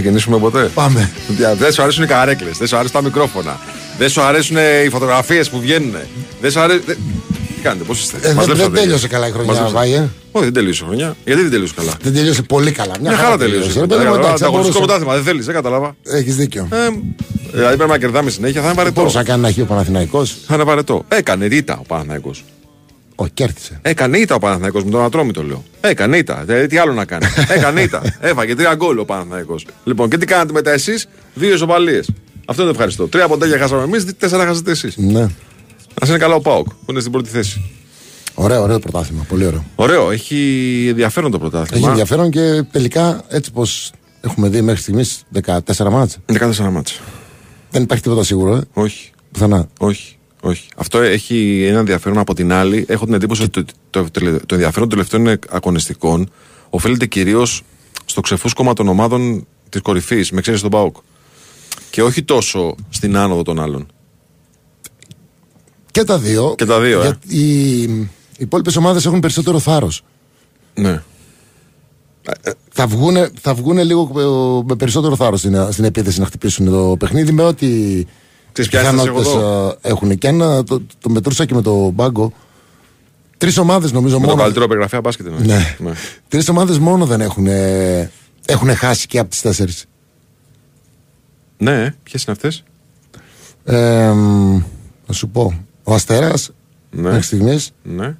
ξεκινήσουμε ποτέ; Πάμε. Για- Δεν σου αρέσουν οι καρέκλες, δεν σου αρέσουν τα μικρόφωνα. Δεν σου αρέσουν οι φωτογραφίες που βγαίνουν. Δεν σου αρέσουν. Τι κάνετε, πώς είστε; Ε, Μας δεν- λείψατε. δεν τέλειωσε καλά η χρονιά, Μας λείψατε. Βάιερ. Όχι, δεν τελείωσε η χρονιά. Γιατί δεν τελείωσε καλά; Δεν τελείωσε πολύ καλά. Μια χαρά τελείωσε. Ρε παιδί μου, εντάξει, θα Ανταγωνιστικό μπορούσε- πρωτάθλημα, δεν θέλεις, δεν κατάλαβα. Έχεις δίκιο. Ε, δηλαδή πρέπει να κερδάμε συνέχεια, θα είναι βαρετό. Μπορούσε να κάνει ένα χείο Παναθηναϊκός. Θα είναι βαρετό. Έκανε ήττα ο Παναθναϊκό. Όχι, κέρδισε. Έκανε ήττα ο Παναθναϊκό με τον Ατρόμητο, λέω. Έκανε ήττα. Δηλαδή, τι άλλο να κάνει. Έκανε ήττα. Έφαγε τρία γκολ ο Παναθναϊκό. Λοιπόν, και τι κάνατε μετά εσείς, δύο ισοπαλίες. Αυτό είναι το ευχαριστώ. Τρία ποντάκια χάσαμε εμείς, τέσσερα χάσατε εσείς. Ναι. Α είναι καλά ο Πάοκ που είναι στην πρώτη θέση. Ωραίο, ωραίο πρωτάθλημα. Πολύ ωραίο. Ωραίο, έχει ενδιαφέρον το Έχει πρωτάθλημα. ενδιαφέρον και τελικά έτσι πως έχουμε δει μέχρι στιγμής 14 μάτς 14 μάτσα. Δεν υπάρχει τίποτα σίγουρο, ε. Όχι, Πουθενά. όχι. Όχι. Αυτό έχει ένα ενδιαφέρον από την άλλη. Έχω την εντύπωση ότι το, το, το, το ενδιαφέρον των τελευταίων αγωνιστικών οφείλεται κυρίως στο ξεφούσκωμα των ομάδων της κορυφής, με ξέρεις τον Πάοκ. Και όχι τόσο στην άνοδο των άλλων. Και τα δύο. Και τα δύο, ε. Γιατί οι, οι υπόλοιπες ομάδες έχουν περισσότερο θάρρος. Ναι. Θα βγούνε, θα βγούνε λίγο ε, με περισσότερο θάρρος στην, στην επίθεση να χτυπήσουν το παιχνίδι με ό,τι Τις πιάσεις σας εγώ πιθανότητες, ε, έχουν. Και αν το, το μετρούσα και με το μπάγκο. Τρεις ομάδες νομίζω Με τον μόνο. καλύτερο περιγραφέα μπάσκετ εννοείς. Ναι. ναι. Τρεις ομάδες μόνο δεν έχουν, έχουν χάσει και από τις τέσσερις. Ναι, ποιες είναι αυτές; Ε, να σου πω. Ο Αστέρας Ναι. μέχρι στιγμής. Ναι.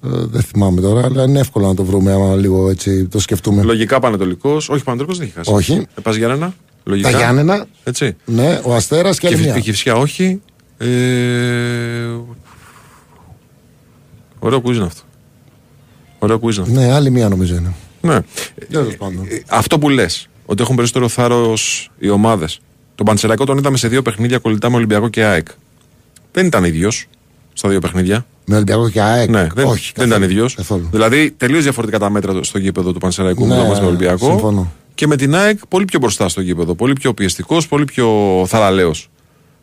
δεν θυμάμαι τώρα, αλλά είναι εύκολο να το βρούμε άμα λίγο έτσι το σκεφτούμε. Λογικά Πανετολικός. Όχι, Πανετολικός δεν έχει χάσει. Όχι. Ε, Πας Γιάννενα. Λογικά. Τα Γιάννενα, Έτσι. ναι, ο Αστέρας και Και άλλη φυσικά, μια. και φυσικά όχι. Ε... Ωραίο quiz είναι αυτό. Ωραίο quiz είναι αυτό. Ναι, άλλη μια νομίζω είναι. Ναι. Τέλο πάντων. Ε, Αυτό που λες, ότι έχουν περισσότερο θάρρος οι ομάδες. Τον Πανσεραϊκό τον είδαμε σε δύο παιχνίδια κολλητά με Ολυμπιακό και ΑΕΚ. Δεν ήταν ίδιος στα δύο παιχνίδια. Με Ολυμπιακό και ΑΕΚ; Ναι, δεν, Όχι, δεν καθόλου, ήταν ίδιος. Καθόλου. Δηλαδή τελείως διαφορετικά τα μέτρα στο γήπεδο του Πανσεραϊκού Ναι, με τον Ολυμπιακό. συμφωνώ. Και με την ΑΕΚ πολύ πιο μπροστά στο γήπεδο. Πολύ πιο πιεστικός, πολύ πιο θαραλέος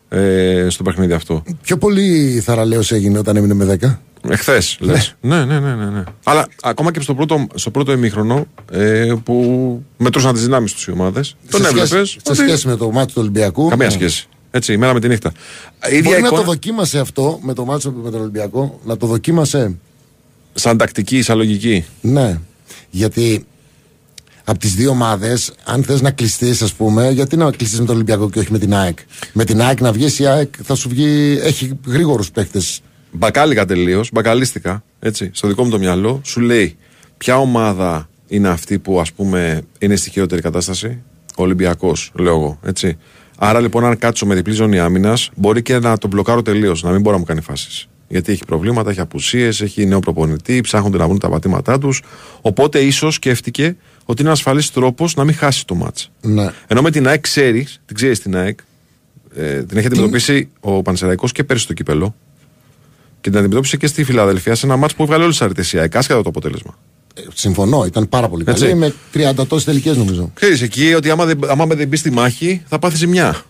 ε, στο παιχνίδι αυτό. Πιο πολύ θαραλέος έγινε όταν έμεινε με 10. Εχθές, λες. Ναι, ναι, ναι, ναι, ναι. Αλλά ακόμα και στο πρώτο, στο πρώτο ημίχρονο ε, που μετρούσαν τις δυνάμεις τους οι ομάδες. Τον σε έβλεπες. σχέση, σε σχέση με το μάτι του Ολυμπιακού. Καμία ναι. σχέση. Έτσι, η μέρα με τη νύχτα. Η ίδια Μπορεί να εικόνα, το δοκίμασε αυτό με το μάτσο με τον Ολυμπιακό. Να το δοκίμασε; σαν τακτική, σαν λογική. Ναι. Γιατί από τις δύο ομάδες, αν θες να κλειστείς, ας πούμε, γιατί να κλειστείς με τον Ολυμπιακό και όχι με την ΑΕΚ; Με την ΑΕΚ να βγεις, η ΑΕΚ θα σου βγει. Έχει γρήγορους παίκτες. Μπακάλικα τελείως, μπακαλίστηκα. Έτσι, στο δικό μου το μυαλό, σου λέει ποια ομάδα είναι αυτή που ας πούμε είναι στη χειρότερη κατάσταση; Ο Ολυμπιακός, λέω εγώ. Έτσι. Άρα λοιπόν, αν κάτσω με διπλή ζώνη άμυνας, μπορεί και να τον μπλοκάρω τελείως, να μην μπορεί να μου κάνει φάσεις. Γιατί έχει προβλήματα, έχει απουσίες, έχει νέο προπονητή, ψάχνονται να βρουν τα πατήματά τους. Οπότε ίσως σκέφτηκε ότι είναι ασφαλής τρόπος να μην χάσει το μάτς. Ναι. Ενώ με την ΑΕΚ ξέρεις, την ξέρεις την ΑΕΚ, ε, την έχει αντιμετωπίσει ο Πανσεραϊκός και πέρυσι στο κύπελο. Και την αντιμετώπισε και στη Φιλαδελφία σε ένα μάτς που έβγαλε όλες τις αρετές η ΑΕΚ, άσχετα το αποτέλεσμα. Ε, Συμφωνώ, ήταν πάρα πολύ Έτσι. καλή. Με 30 τόσες τελικές νομίζω. Ξέρεις εκεί ότι άμα δεν, άμα δεν μπεις στη μάχη θα πάθεις ζημιά.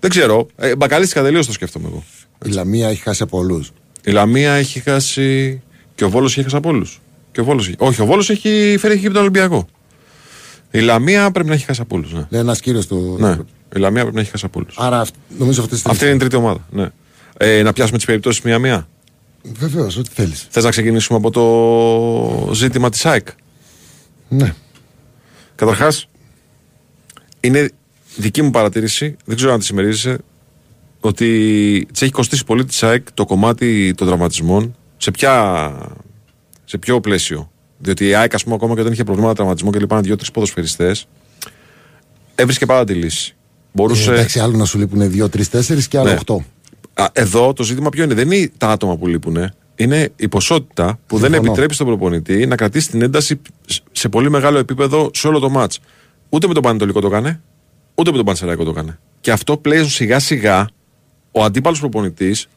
Δεν ξέρω. Ε, μπακαλίστηκα τελείως το σκέφτομαι εγώ. Η Λαμία έχει χάσει από όλους. Η Λαμία έχει χάσει. Και ο Βόλος έχει χάσει από όλους. Και ο Βόλος... Όχι, ο Βόλος έχει φέρει εκεί τον Ολυμπιακό. Η Λαμία πρέπει να έχει χάσει από όλου. Ναι. Λέει ένας κύριος το. ναι. Η Λαμία πρέπει να έχει χάσει από όλου. Άρα αυ- νομίζω αυτή τη Αυτή είναι η τρίτη ομάδα. Ναι. Ε, να πιάσουμε τις περιπτώσεις μία-μία; Βεβαίως, ό,τι θέλεις. Θες να ξεκινήσουμε από το ζήτημα της ΑΕΚ; Ναι. Καταρχάς, είναι δική μου παρατήρηση, δεν ξέρω αν τη συμμερίζεσαι, ότι της έχει κοστίσει πολύ της ΑΕΚ το κομμάτι των τραυματισμών. Σε, ποια, σε ποιο πλαίσιο; Διότι η ΑΕΚ, ας πούμε, ακόμα και όταν είχε προβλήματα τραυματισμού και λοιπά, δύο-τρεις ποδοσφαιριστές, έβρισκε πάντα τη λύση. Μπορούσε. Ε, εντάξει, άλλο να σου λείπουν 2, 3, 4 και άλλο Ναι. 8. Α, εδώ το ζήτημα ποιο είναι; Δεν είναι τα άτομα που λείπουν. Είναι η ποσότητα που δεν Συμφωνώ. επιτρέπει στον προπονητή να κρατήσει την ένταση σε πολύ μεγάλο επίπεδο σε όλο το μάτς. Ούτε με τον Πανετολικό το έκανε, ούτε με τον Πανσεραϊκό το έκανε. Και αυτό πλέον σιγά σιγά ο αντίπαλος προπονητής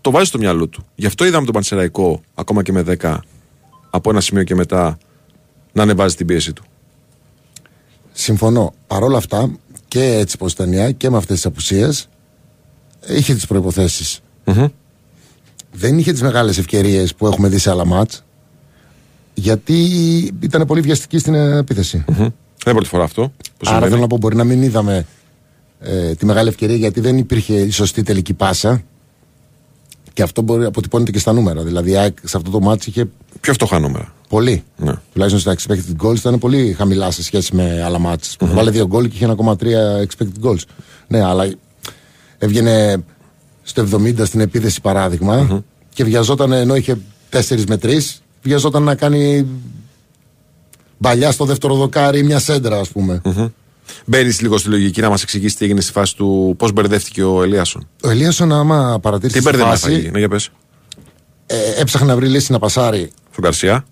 το βάζει στο μυαλό του. Γι' αυτό είδαμε τον Πανσεραϊκό ακόμα και με 10 από ένα σημείο και μετά να ανεβάζει την πίεση του. Συμφωνώ. Παρ' όλα αυτά και έτσι πως ήταν η ΑΕΚ και με αυτές τις απουσίες είχε τις προϋποθέσεις. Δεν είχε τις μεγάλες ευκαιρίες που έχουμε δει σε άλλα μάτς γιατί ήταν πολύ βιαστική στην επίθεση. Δεν είναι πρώτη φορά αυτό. Που Άρα συμβαίνει. θέλω να πω μπορεί να μην είδαμε ε, τη μεγάλη ευκαιρία γιατί δεν υπήρχε η σωστή τελική πάσα και αυτό μπορεί, αποτυπώνεται και στα νούμερα. Δηλαδή η ΑΕΚ σε αυτό το μάτς είχε Πιο φτωχά νούμερα. πολύ. Ναι. Τουλάχιστον στα expected goals ήταν πολύ χαμηλά σε σχέση με άλλα μάτς. Βάλε δύο γκολ και είχε 1,3 expected goals. Ναι, αλλά έβγαινε στο 70 στην επίθεση παράδειγμα και βιαζόταν ενώ είχε 4 με 3, βιαζόταν να κάνει μπαλιά στο δεύτερο δοκάρι μια σέντρα, ας πούμε. Μπαίνεις λίγο στη λογική να μας εξηγήσεις τι έγινε στη φάση του πώς μπερδεύτηκε ο Ελίασον. Ο Ελίασον, άμα παρατήρησες Τι τη μπέρδεμα φάση, έφαγε, ναι, για πες. ε, έψαχνε να βρει λύση να πασάρει. Στον Καρσιά.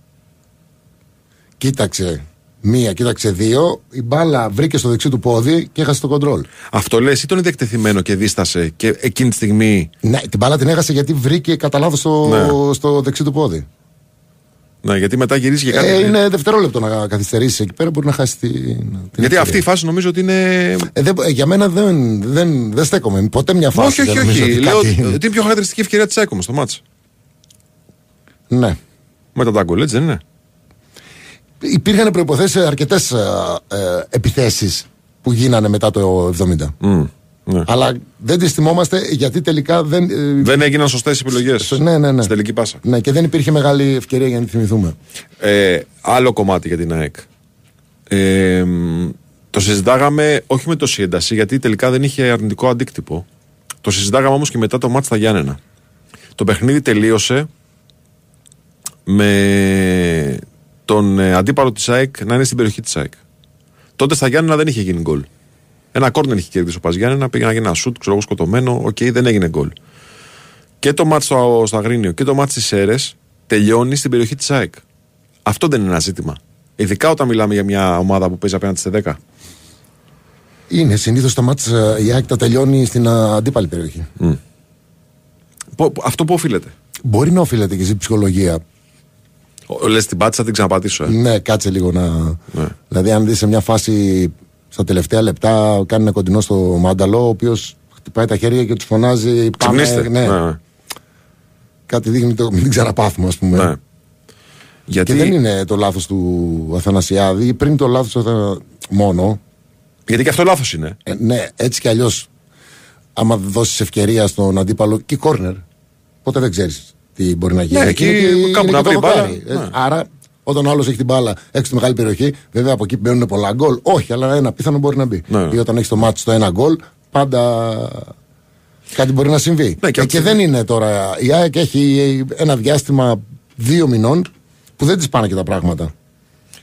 Κοίταξε μία, κοίταξε δύο. Η μπάλα βρήκε στο δεξί του πόδι και έχασε το κοντρόλ. Αυτό λες ή τον είδε εκτεθειμένο και δίστασε και εκείνη τη στιγμή. Ναι, την μπάλα την έχασε γιατί βρήκε κατά λάθος στο, Ναι. στο δεξί του πόδι. Ναι, γιατί μετά γυρίζει και κάτι. Ε, είναι δευτερόλεπτο να καθυστερήσεις εκεί πέρα, μπορεί να χάσει την. την Γιατί ευκαιρία. αυτή η φάση νομίζω ότι είναι. Ε, δεν- ε, για μένα δεν, δεν, δεν στέκομαι. Ποτέ μια φάση. όχι, όχι, δεν νομίζω όχι. ότι Λέω κάτι ότι είναι. είναι πιο χαρακτηριστική ευκαιρία της Σάικο στο μάτς. Ναι. Μετά τα γκολ, έτσι δεν είναι; Υπήρχαν προποθέσει σε αρκετές ε, ε, επιθέσεις που γίνανε μετά το 70. Μμ, ναι. Αλλά δεν τις θυμόμαστε γιατί τελικά δεν. ε, Δεν έγιναν σωστές επιλογές. ναι, ναι, ναι. Στην τελική πάσα. Ναι, και δεν υπήρχε μεγάλη ευκαιρία για να τη θυμηθούμε. Ε, άλλο κομμάτι για την ΑΕΚ. Ε, μ, το συζητάγαμε όχι με τόση ένταση γιατί τελικά δεν είχε αρνητικό αντίκτυπο. Το συζητάγαμε όμως και μετά το μάτς στα Γιάννενα. Το παιχνίδι τελείωσε με τον ε, αντίπαλο της ΑΕΚ να είναι στην περιοχή της ΑΕΚ. Τότε στα Γιάννενα δεν είχε γίνει γκολ. Ένα κόρνερ είχε κερδίσει ο Πας Γιάννενα, πήγε να γίνει ένα σουτ, ξέρω εγώ σκοτωμένο, οκ, δεν έγινε γκολ. Και το ματς στο, στο Αγρίνιο και το ματς στις Σέρες τελειώνει στην περιοχή της ΑΕΚ. Αυτό δεν είναι ένα ζήτημα. Ειδικά όταν μιλάμε για μια ομάδα που παίζει απέναντι σε 10. Είναι συνήθως τα ματς η ΑΕΚ τα τελειώνει στην ε, αντίπαλη περιοχή. Πο- Αυτό που οφείλεται. Μπορεί να οφείλεται και στην ψυχολογία. Λες την πάτησα, την ξαναπατήσω. Ε. Ναι, κάτσε λίγο να. Ναι. Δηλαδή, αν δεις σε μια φάση στα τελευταία λεπτά, κάνει ένα κοντινό στο Μάνταλο, ο οποίος χτυπάει τα χέρια και τους φωνάζει. Πάμε, Ξυπνήστε. ναι, Ναι, ναι. Κάτι δείχνει το μην την ξαναπάθουμε, ας πούμε. Ναι. Γιατί, Και δεν είναι το λάθος του Αθανασιάδη, πριν το λάθος του Αθανα... μόνο. γιατί και αυτό λάθος είναι. Ε, ναι, έτσι κι αλλιώς, άμα δώσεις ευκαιρία στον αντίπαλο και κόρνερ, ποτέ δεν ξέρεις τι μπορεί να γίνει. Ναι, Και εκεί είναι και- κάπου είναι να και βρει το μπάλα. δοκάρι. Ε, Ναι. Άρα, όταν ο άλλος έχει την μπάλα έξω στη μεγάλη περιοχή, βέβαια από εκεί μπαίνουν πολλά γκολ. Όχι, αλλά ένα πιθανό μπορεί να μπει. Ναι, ναι. Ή όταν έχεις το μάτι στο ένα γκολ, πάντα κάτι μπορεί να συμβεί. Ναι, και Ε, από και τη- δεν είναι τώρα. Η ΑΕΚ έχει ένα διάστημα δύο μηνών που δεν της πάνε και τα πράγματα.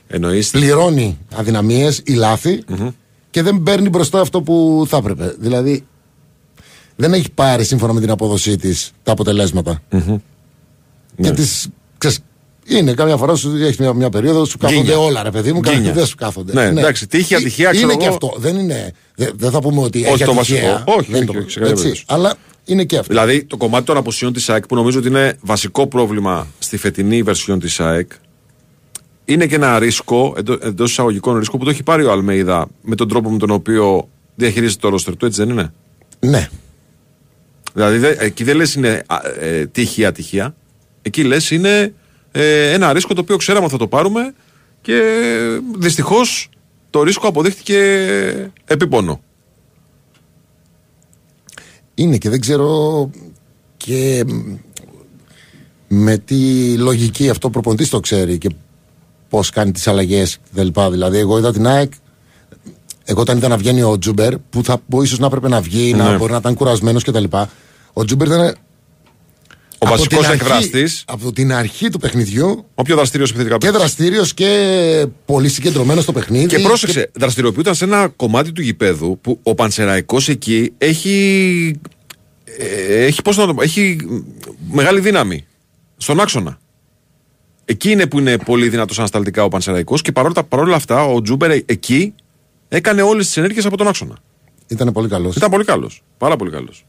Εννοείς; Πληρώνει αδυναμίες ή λαθη και δεν παίρνει μπροστά αυτό που θα έπρεπε. Δηλαδή, δεν έχει πάρει σύμφωνα με την απόδοσή της τα αποτελέσματα. Ναι. Και τις, ξέρεις, είναι καμιά φορά σου έχει μια, μια περίοδο σου κάθονται Γκίνια. όλα, ρε παιδί μου, Γκίνια. και δεν σου κάθονται. Ναι, εντάξει, τύχη, Ε, ατυχία, ξέρω Είναι και εγώ. αυτό. Δεν είναι. Δεν, δεν θα πούμε ότι Όχι έχει το ατυχία. βασικό. Όχι, δεν όχι, είναι όχι, το- σε καμία έτσι, περίπτωση. Αλλά είναι και αυτό. Δηλαδή το κομμάτι των αποσιών της ΑΕΚ που νομίζω ότι είναι βασικό πρόβλημα στη φετινή βερσιόν της ΑΕΚ είναι και ένα ρίσκο, εντός εισαγωγικών ρίσκο που το έχει πάρει ο Αλμέιδα με τον τρόπο με τον οποίο διαχειρίζεται το ρόστερ του, έτσι δεν είναι; Ναι. Δηλαδή δε- εκεί δεν λες είναι α, ε, τύχη ή ατυχία. Εκεί λες είναι ε, ένα ρίσκο το οποίο ξέραμε ότι θα το πάρουμε και δυστυχώς το ρίσκο αποδείχτηκε επίπονο. Είναι και δεν ξέρω και μ, με τι λογική αυτό ο προπονητής το ξέρει και πώς κάνει τις αλλαγές κτλ. Δηλαδή εγώ είδα την ΑΕΚ εγώ όταν είδα να βγαίνει ο Ζούμπερ που θα που ίσως να έπρεπε να βγει, Ναι. να μπορεί να ήταν κουρασμένος κτλ. Ο Ζούμπερ ήταν Ο από βασικός την αρχή- εκφραστής, Από την αρχή του παιχνιδιού ο πιο δραστήριος επιθετικά και παίκτης. δραστήριος και πολύ συγκεντρωμένος στο παιχνίδι. Και πρόσεξε, δραστηριοποιούταν σε ένα κομμάτι του γηπέδου που ο Πανσεραϊκός εκεί έχει. ε, έχει, πώς να το πω, έχει μεγάλη δύναμη στον άξονα. Εκεί είναι που είναι πολύ δυνατός ανασταλτικά ο Πανσεραϊκός και παρόλα, παρόλα αυτά ο Τζούμπερ ε- εκεί έκανε όλες τις ενέργειες από τον άξονα. Ήταν πολύ καλός. Ήταν πολύ καλός. Πάρα πολύ καλός.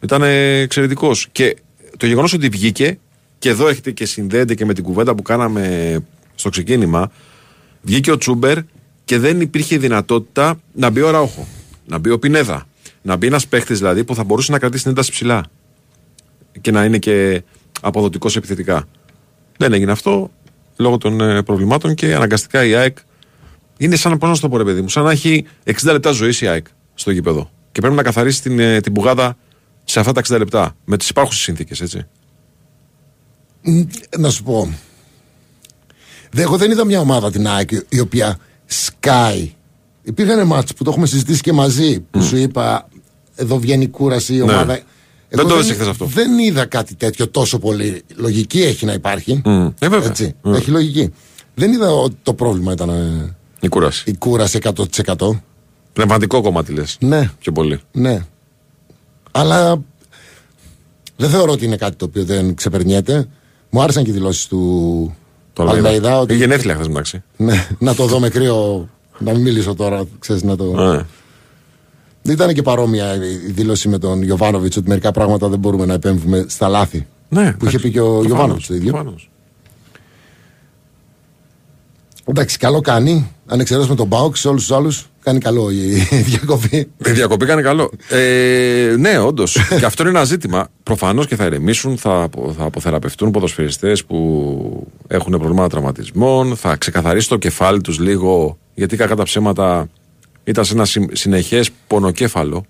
Ήταν εξαιρετικός. Και το γεγονός ότι βγήκε, και εδώ έχετε και συνδέεται και με την κουβέντα που κάναμε στο ξεκίνημα, βγήκε ο Τσούμπερ και δεν υπήρχε δυνατότητα να μπει ο Ραούχο, να μπει ο Πινέδα, να μπει ένας παίχτης δηλαδή που θα μπορούσε να κρατήσει την ένταση ψηλά και να είναι και αποδοτικός επιθετικά. Δεν έγινε αυτό λόγω των ε, προβλημάτων και αναγκαστικά η ΑΕΚ είναι σαν, πώς να σου το πω ρε παιδί μου, σαν να έχει 60 λεπτά ζωής η ΑΕΚ στο γήπεδο. Και πρέπει να καθαρίσει την, ε, την πουγάδα σε αυτά τα 60 λεπτά. Με τις υπάρχουσες συνθήκες, έτσι. Μ, Να σου πω. Δε, εγώ δεν είδα μια ομάδα την ΑΕΚ η οποία σκάει. Υπήρχαν μάτς που το έχουμε συζητήσει και μαζί που σου είπα εδώ βγαίνει η κούραση η ομάδα. Ναι. Δεν το έδωσε χθες αυτό. Δεν είδα κάτι τέτοιο τόσο πολύ. Λογική έχει να υπάρχει. Μμ. Ε, βέβαια. Έτσι, Μμ. Έχει λογική. Δεν είδα ότι το πρόβλημα ήταν ε, Η κούραση. η κούραση 100%. Πνευματικό κομμάτι λες. Ναι, Πιο πολύ. ναι. Αλλά δεν θεωρώ ότι είναι κάτι το οποίο δεν ξεπερνιέται. Μου άρεσαν και οι δηλώσεις του Το Αλμέιδα. Ότι... Είχε γενέθλια χθε μεταξύ. Ναι, να το δω με κρύο. Να μην μιλήσω τώρα, ξέρεις, να το... Ε. Ήταν και παρόμοια η δήλωση με τον Γιωβάνοβιτ ότι μερικά πράγματα δεν μπορούμε να επέμβουμε στα λάθη. Ναι, Που είχε πει και ο Γιωβάνοβιτ το ίδιο. Προφανώς. Εντάξει, καλό κάνει. Αν εξαιρέσουμε τον Μπάουκ, σε όλους τους άλλους κάνει καλό η η διακοπή. Η διακοπή κάνει καλό. Ε, ναι, όντως. και αυτό είναι ένα ζήτημα. Προφανώς και θα ηρεμήσουν, θα, απο- θα αποθεραπευτούν ποδοσφαιριστές που έχουν προβλήματα τραυματισμών, θα ξεκαθαρίσει το κεφάλι τους λίγο, γιατί κακά τα ψέματα ήταν σε ένα συνεχές πονοκέφαλο.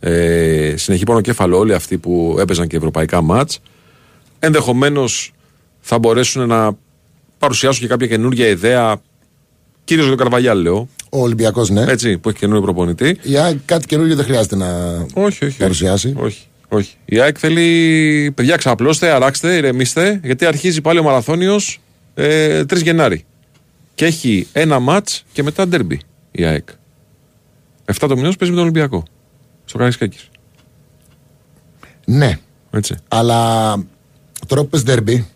Ε, συνεχή πονοκέφαλο όλοι αυτοί που έπαιζαν και ευρωπαϊκά μάτς. Ενδεχομένως θα μπορέσουν να παρουσιάσουν και κάποια καινούργια ιδέα, κυρίως για τον Καρβαγιάλ, λέω. Ο Ολυμπιακός, ναι. Έτσι, που έχει καινούριο προπονητή. Η ΑΕΚ κάτι καινούργιο δεν χρειάζεται να Όχι, όχι. παρουσιάσει. Όχι, όχι, όχι. Η ΑΕΚ θέλει. Παιδιά, ξαπλώστε, αράξτε, ηρεμήστε, γιατί αρχίζει πάλι ο Μαραθώνιος ε, 3 Γενάρη. Και έχει ένα ματ και μετά ντέρμπι η ΑΕΚ. 7 το μηνός παίζει με τον Ολυμπιακό. Στο Καραϊσκάκης. Ναι, Έτσι. αλλά τώρα που πες ντέρμπι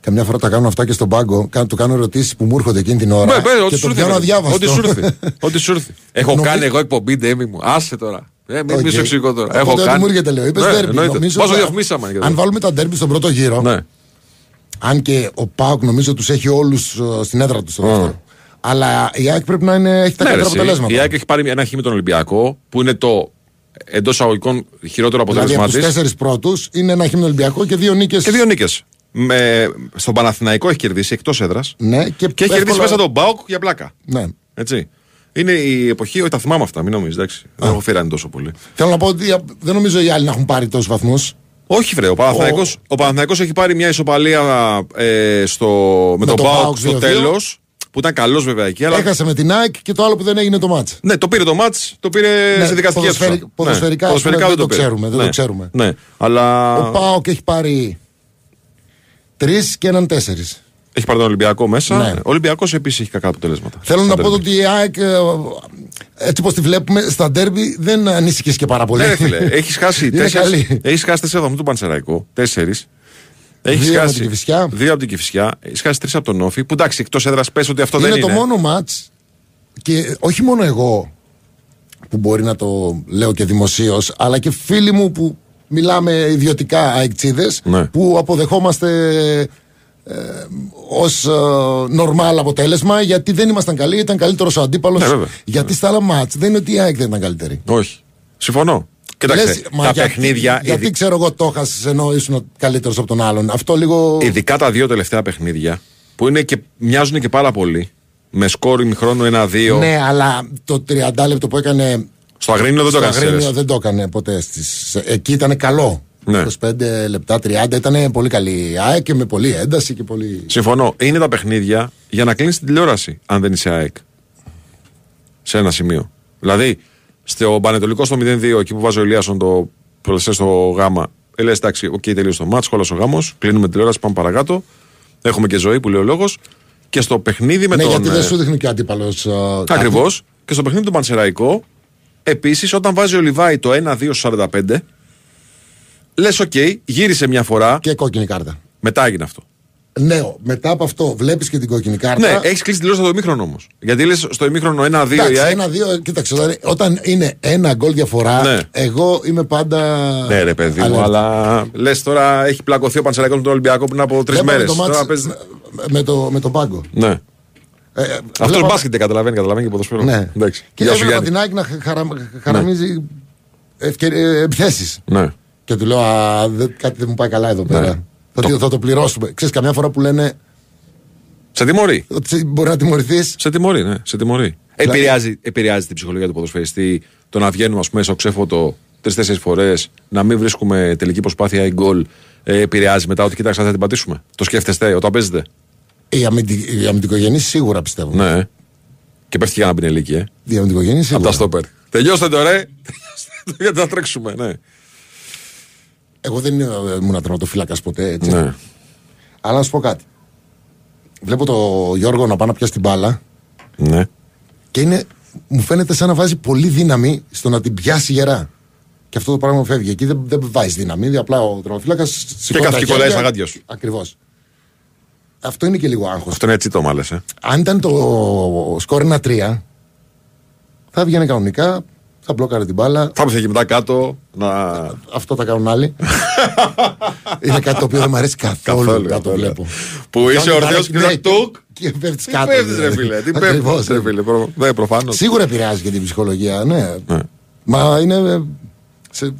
Καμιά φορά τα κάνω αυτά και στον πάγκο. Κάνω, του κάνω ερωτήσεις που μου έρχονται εκείνη την ώρα. Ναι, ναι, ό,τι και σου το έρθει, πιάνω ρε. αδιάβαστο. Ό,τι σου έρθει. Ό,τι σου έρθει. Έχω Νομίζω- κάνει εγώ εκπομπή ντέμι μου. Άσε τώρα. Ε, μην Οκ. okay. σου εξηγώ τώρα. Οπότε Έχω ό,τι κάνει. μου έρχεται, λέω. Είπες Ναι, ντέρμπι. εννοείται. Νομίζω Πόσο ότι- διαφημίσαμε. και Αν εδώ. βάλουμε τα ντέρμπι στον πρώτο γύρο. Ναι. Αν και ο Πάουκ νομίζω τους έχει όλους στην έδρα τους στο δεύτερο. Αλλά η ΑΕΚ πρέπει να είναι, έχει τα Ναι, ρε, καλύτερα εσύ. αποτελέσματα. Η ΑΕΚ έχει πάρει ένα χ με τον Ολυμπιακό που είναι το εντός αγωγικών χειρότερο Δηλαδή αποτέλεσμα από τους τη. τέσσερις πρώτους είναι ένα χείμενο Ολυμπιακό και δύο νίκες. Και δύο νίκε. Στον Παναθηναϊκό έχει κερδίσει εκτός έδρας. Ναι, και, Και έχει κερδίσει εύκολα- μέσα τον Μπάουκ για πλάκα. Ναι. Έτσι. Είναι η εποχή, όχι τα θυμάμαι αυτά, μην νομίζεις. Εντάξει. Δεν έχω φέρει τόσο πολύ. Θέλω να πω ότι δεν νομίζω οι άλλοι να έχουν πάρει τόσους βαθμούς. Όχι, βρε. Ο Παναθηναϊκός, ο... Παναθηναϊκός έχει πάρει μια ισοπαλία ε, στο, με, τον τον Μπάουκ ΠΑΟΚ στο 2-2. τέλος. Που ήταν καλός βέβαια εκεί. Αλλά... Έχασε με την ΑΕΚ και το άλλο που δεν έγινε το μάτς. Ναι, το πήρε το μάτς, το πήρε Ναι, σε δικαστική ποδοσφαιρι- αίθουσα. ποδοσφαιρικά, ναι, ποδοσφαιρικά δεν δεν, το πήρε. ξέρουμε, δεν ναι. το ξέρουμε. Ναι, αλλά Ο Πάοκ έχει πάρει τρεις και έναν τέσσερις. έχει πάρει τον Ολυμπιακό μέσα. Ναι. Ο Ολυμπιακός επίσης έχει κακά αποτελέσματα. Θέλω Στα να πω ντέρμπι. ότι η ΑΕΚ, ε, έτσι όπως τη βλέπουμε, στα ντέρμπι δεν ανήσυχε και πάρα πολύ. Ναι, ρε φίλε, έχεις χάσει Είναι τέσσερις. καλή. Έχεις χάσει τέσσερα βαθμού του Πανσεραϊκού. Τέσσερις. Έχεις Δύο από χάσει την Κηφισιά. δύο από την Κυφυσιά. Έχεις χάσει τρεις από τον Όφη. Που εντάξει, εκτός έδρας πες ότι αυτό είναι δεν το είναι. μόνο μάτς και όχι μόνο εγώ που μπορεί να το λέω και δημοσίως, αλλά και φίλοι μου που μιλάμε ιδιωτικά αεκτσίδες Ναι. που αποδεχόμαστε ε, ως ε, νορμάλ αποτέλεσμα γιατί δεν ήμασταν καλοί, ήταν καλύτερος ο αντίπαλος Ναι, βέβαια. γιατί στα άλλα μάτς δεν είναι ότι η ΑΕΚ δεν ήταν καλύτερη Όχι. Συμφωνώ. Κοιτάξτε, Λες, μα τα γιατί- παιχνίδια. Γιατί ειδι- ξέρω εγώ το έχασε ενώ ήσουν καλύτερος από τον άλλον. Αυτό λίγο. Ειδικά τα δύο τελευταία παιχνίδια που είναι και, μοιάζουν και πάρα πολύ. Με σκόρ ημιχρόνου 1-2. Ναι, αλλά το 30 λεπτό που έκανε. Στο Αγρίνιο δεν το στο έκανε. Αγρίνιο Σέρες. δεν το έκανε ποτέ. Στις... Εκεί ήταν καλό. Ναι. 25 λεπτά, 30 ήταν πολύ καλή η ΑΕΚ και με πολλή ένταση και πολύ. Συμφωνώ. Είναι τα παιχνίδια για να κλείσει την τηλεόραση, αν δεν είσαι ΑΕΚ. Σε ένα σημείο. Δηλαδή, στο Πανετολικό στο 0-2, εκεί που βάζει ο Ελίασον το πλασέ στο γάμα, ε, λες εντάξει, οκ, τελείωσε το ματς, σχόλασε ο γάμος, κλείνουμε την τηλεόραση, πάμε παρακάτω. Έχουμε και ζωή που λέει ο λόγος. Και στο παιχνίδι με ναι, τον. γιατί δεν ε, σου δείχνει και ο αντίπαλος. Ακριβώς. Και στο παιχνίδι του Πανσεραϊκό, επίσης, όταν βάζει ο Λιβάι το 1-2-45, λες, οκ, γύρισε μια φορά, Και κόκκινη κάρτα. μετά έγινε αυτό. Ναι, μετά από αυτό βλέπεις και την κόκκινη κάρτα. Ναι, έχεις κλείσει τελείως το ημίχρονο όμως. Γιατί λες στο ημίχρονο 1-2 η Εντάξει, ΑΕΚ. ένα-δύο, κοίταξε, όταν, όταν είναι ένα γκολ διαφορά, Ναι. εγώ είμαι πάντα. Ναι, ρε παιδί μου, alert. αλλά λες τώρα έχει πλακωθεί ο Πανσεραϊκός με τον Ολυμπιακό πριν από τρεις Βλέπαμε μέρες. το ματς με, με το, με τον πάγκο. Ναι. Ε, ε, Αυτό βλέπα- μπάσκετ δεν καταλαβαίνει, καταλαβαίνει και ποδοσφαίρο. Ναι. Εντάξει. Και Γεια σου, έβλεπα Γιάννη. την ΑΕΚ να χαρα, χαραμίζει ευκαιρι- επιθέσεις. Ναι. Και του λέω, Α, δεν- κάτι δεν μου πάει καλά εδώ πέρα. Ναι. Θα, το... θα το πληρώσουμε. Ξέρεις, καμιά φορά που λένε Σε τιμωρεί. ότι μπορεί να τιμωρηθείς. Σε τιμωρεί, ναι. Σε τιμωρεί. Επηρεάζει, επηρεάζει την ψυχολογία του ποδοσφαιριστή το να βγαίνουμε, ας πούμε, στο ξέφωτο τρει-τέσσερι φορές, να μην βρίσκουμε τελική προσπάθεια ή γκολ. Ε, επηρεάζει μετά ότι κοιτάξτε, θα την πατήσουμε. Το σκέφτεστε όταν παίζετε; Οι, αμυντι... οι αμυντικογενείς σίγουρα πιστεύω. Ναι. Και πέφτει και ένα πινελίκι, ε. Οι αμυντικογενείς Από σίγουρα. τα στόπερ. Τελειώστε το, ρε. Τελειώστε το, γιατί θα τρέξουμε, ναι. Εγώ δεν ήμουν- ήμουν τερματοφύλακας ποτέ έτσι. ναι. Αλλά να σου πω κάτι. Βλέπω το Γιώργο να πάει να πιάσει την μπάλα Ναι. και είναι, μου φαίνεται σαν να βάζει πολύ δύναμη στο να την πιάσει γερά. Και αυτό το πράγμα φεύγει. Εκεί δεν, δεν βάζεις δύναμη. Απλά ο τερματοφύλακας σηκώνει. κάθεται και κολλάει στα γάντια σου. Ακριβώς. Αυτό είναι και λίγο άγχος. Αυτό είναι έτσι το μάλες, ε. Αν ήταν το σκορ 1-3, θα βγαίνει κανονικά, θα μπλόκαρε την μπάλα. Θα έρθει και μετά κάτω να. Αυτό τα κάνουν άλλοι. είναι κάτι το οποίο δεν μου αρέσει καθόλου, Καθόλου, να το καθόλου. βλέπω. Που είσαι Κάνουν ορθός τα- και ναι, θα τουκ. Και πέφτεις Τι κάτω. πέφτεις, ρε δηλαδή. φίλε. Τι Ακριβώς, πέφτεις, ρε φίλε. Προ- Ναι, προφανώς. Σίγουρα επηρεάζει και την ψυχολογία, ναι. Ναι. Μα είναι ε, σε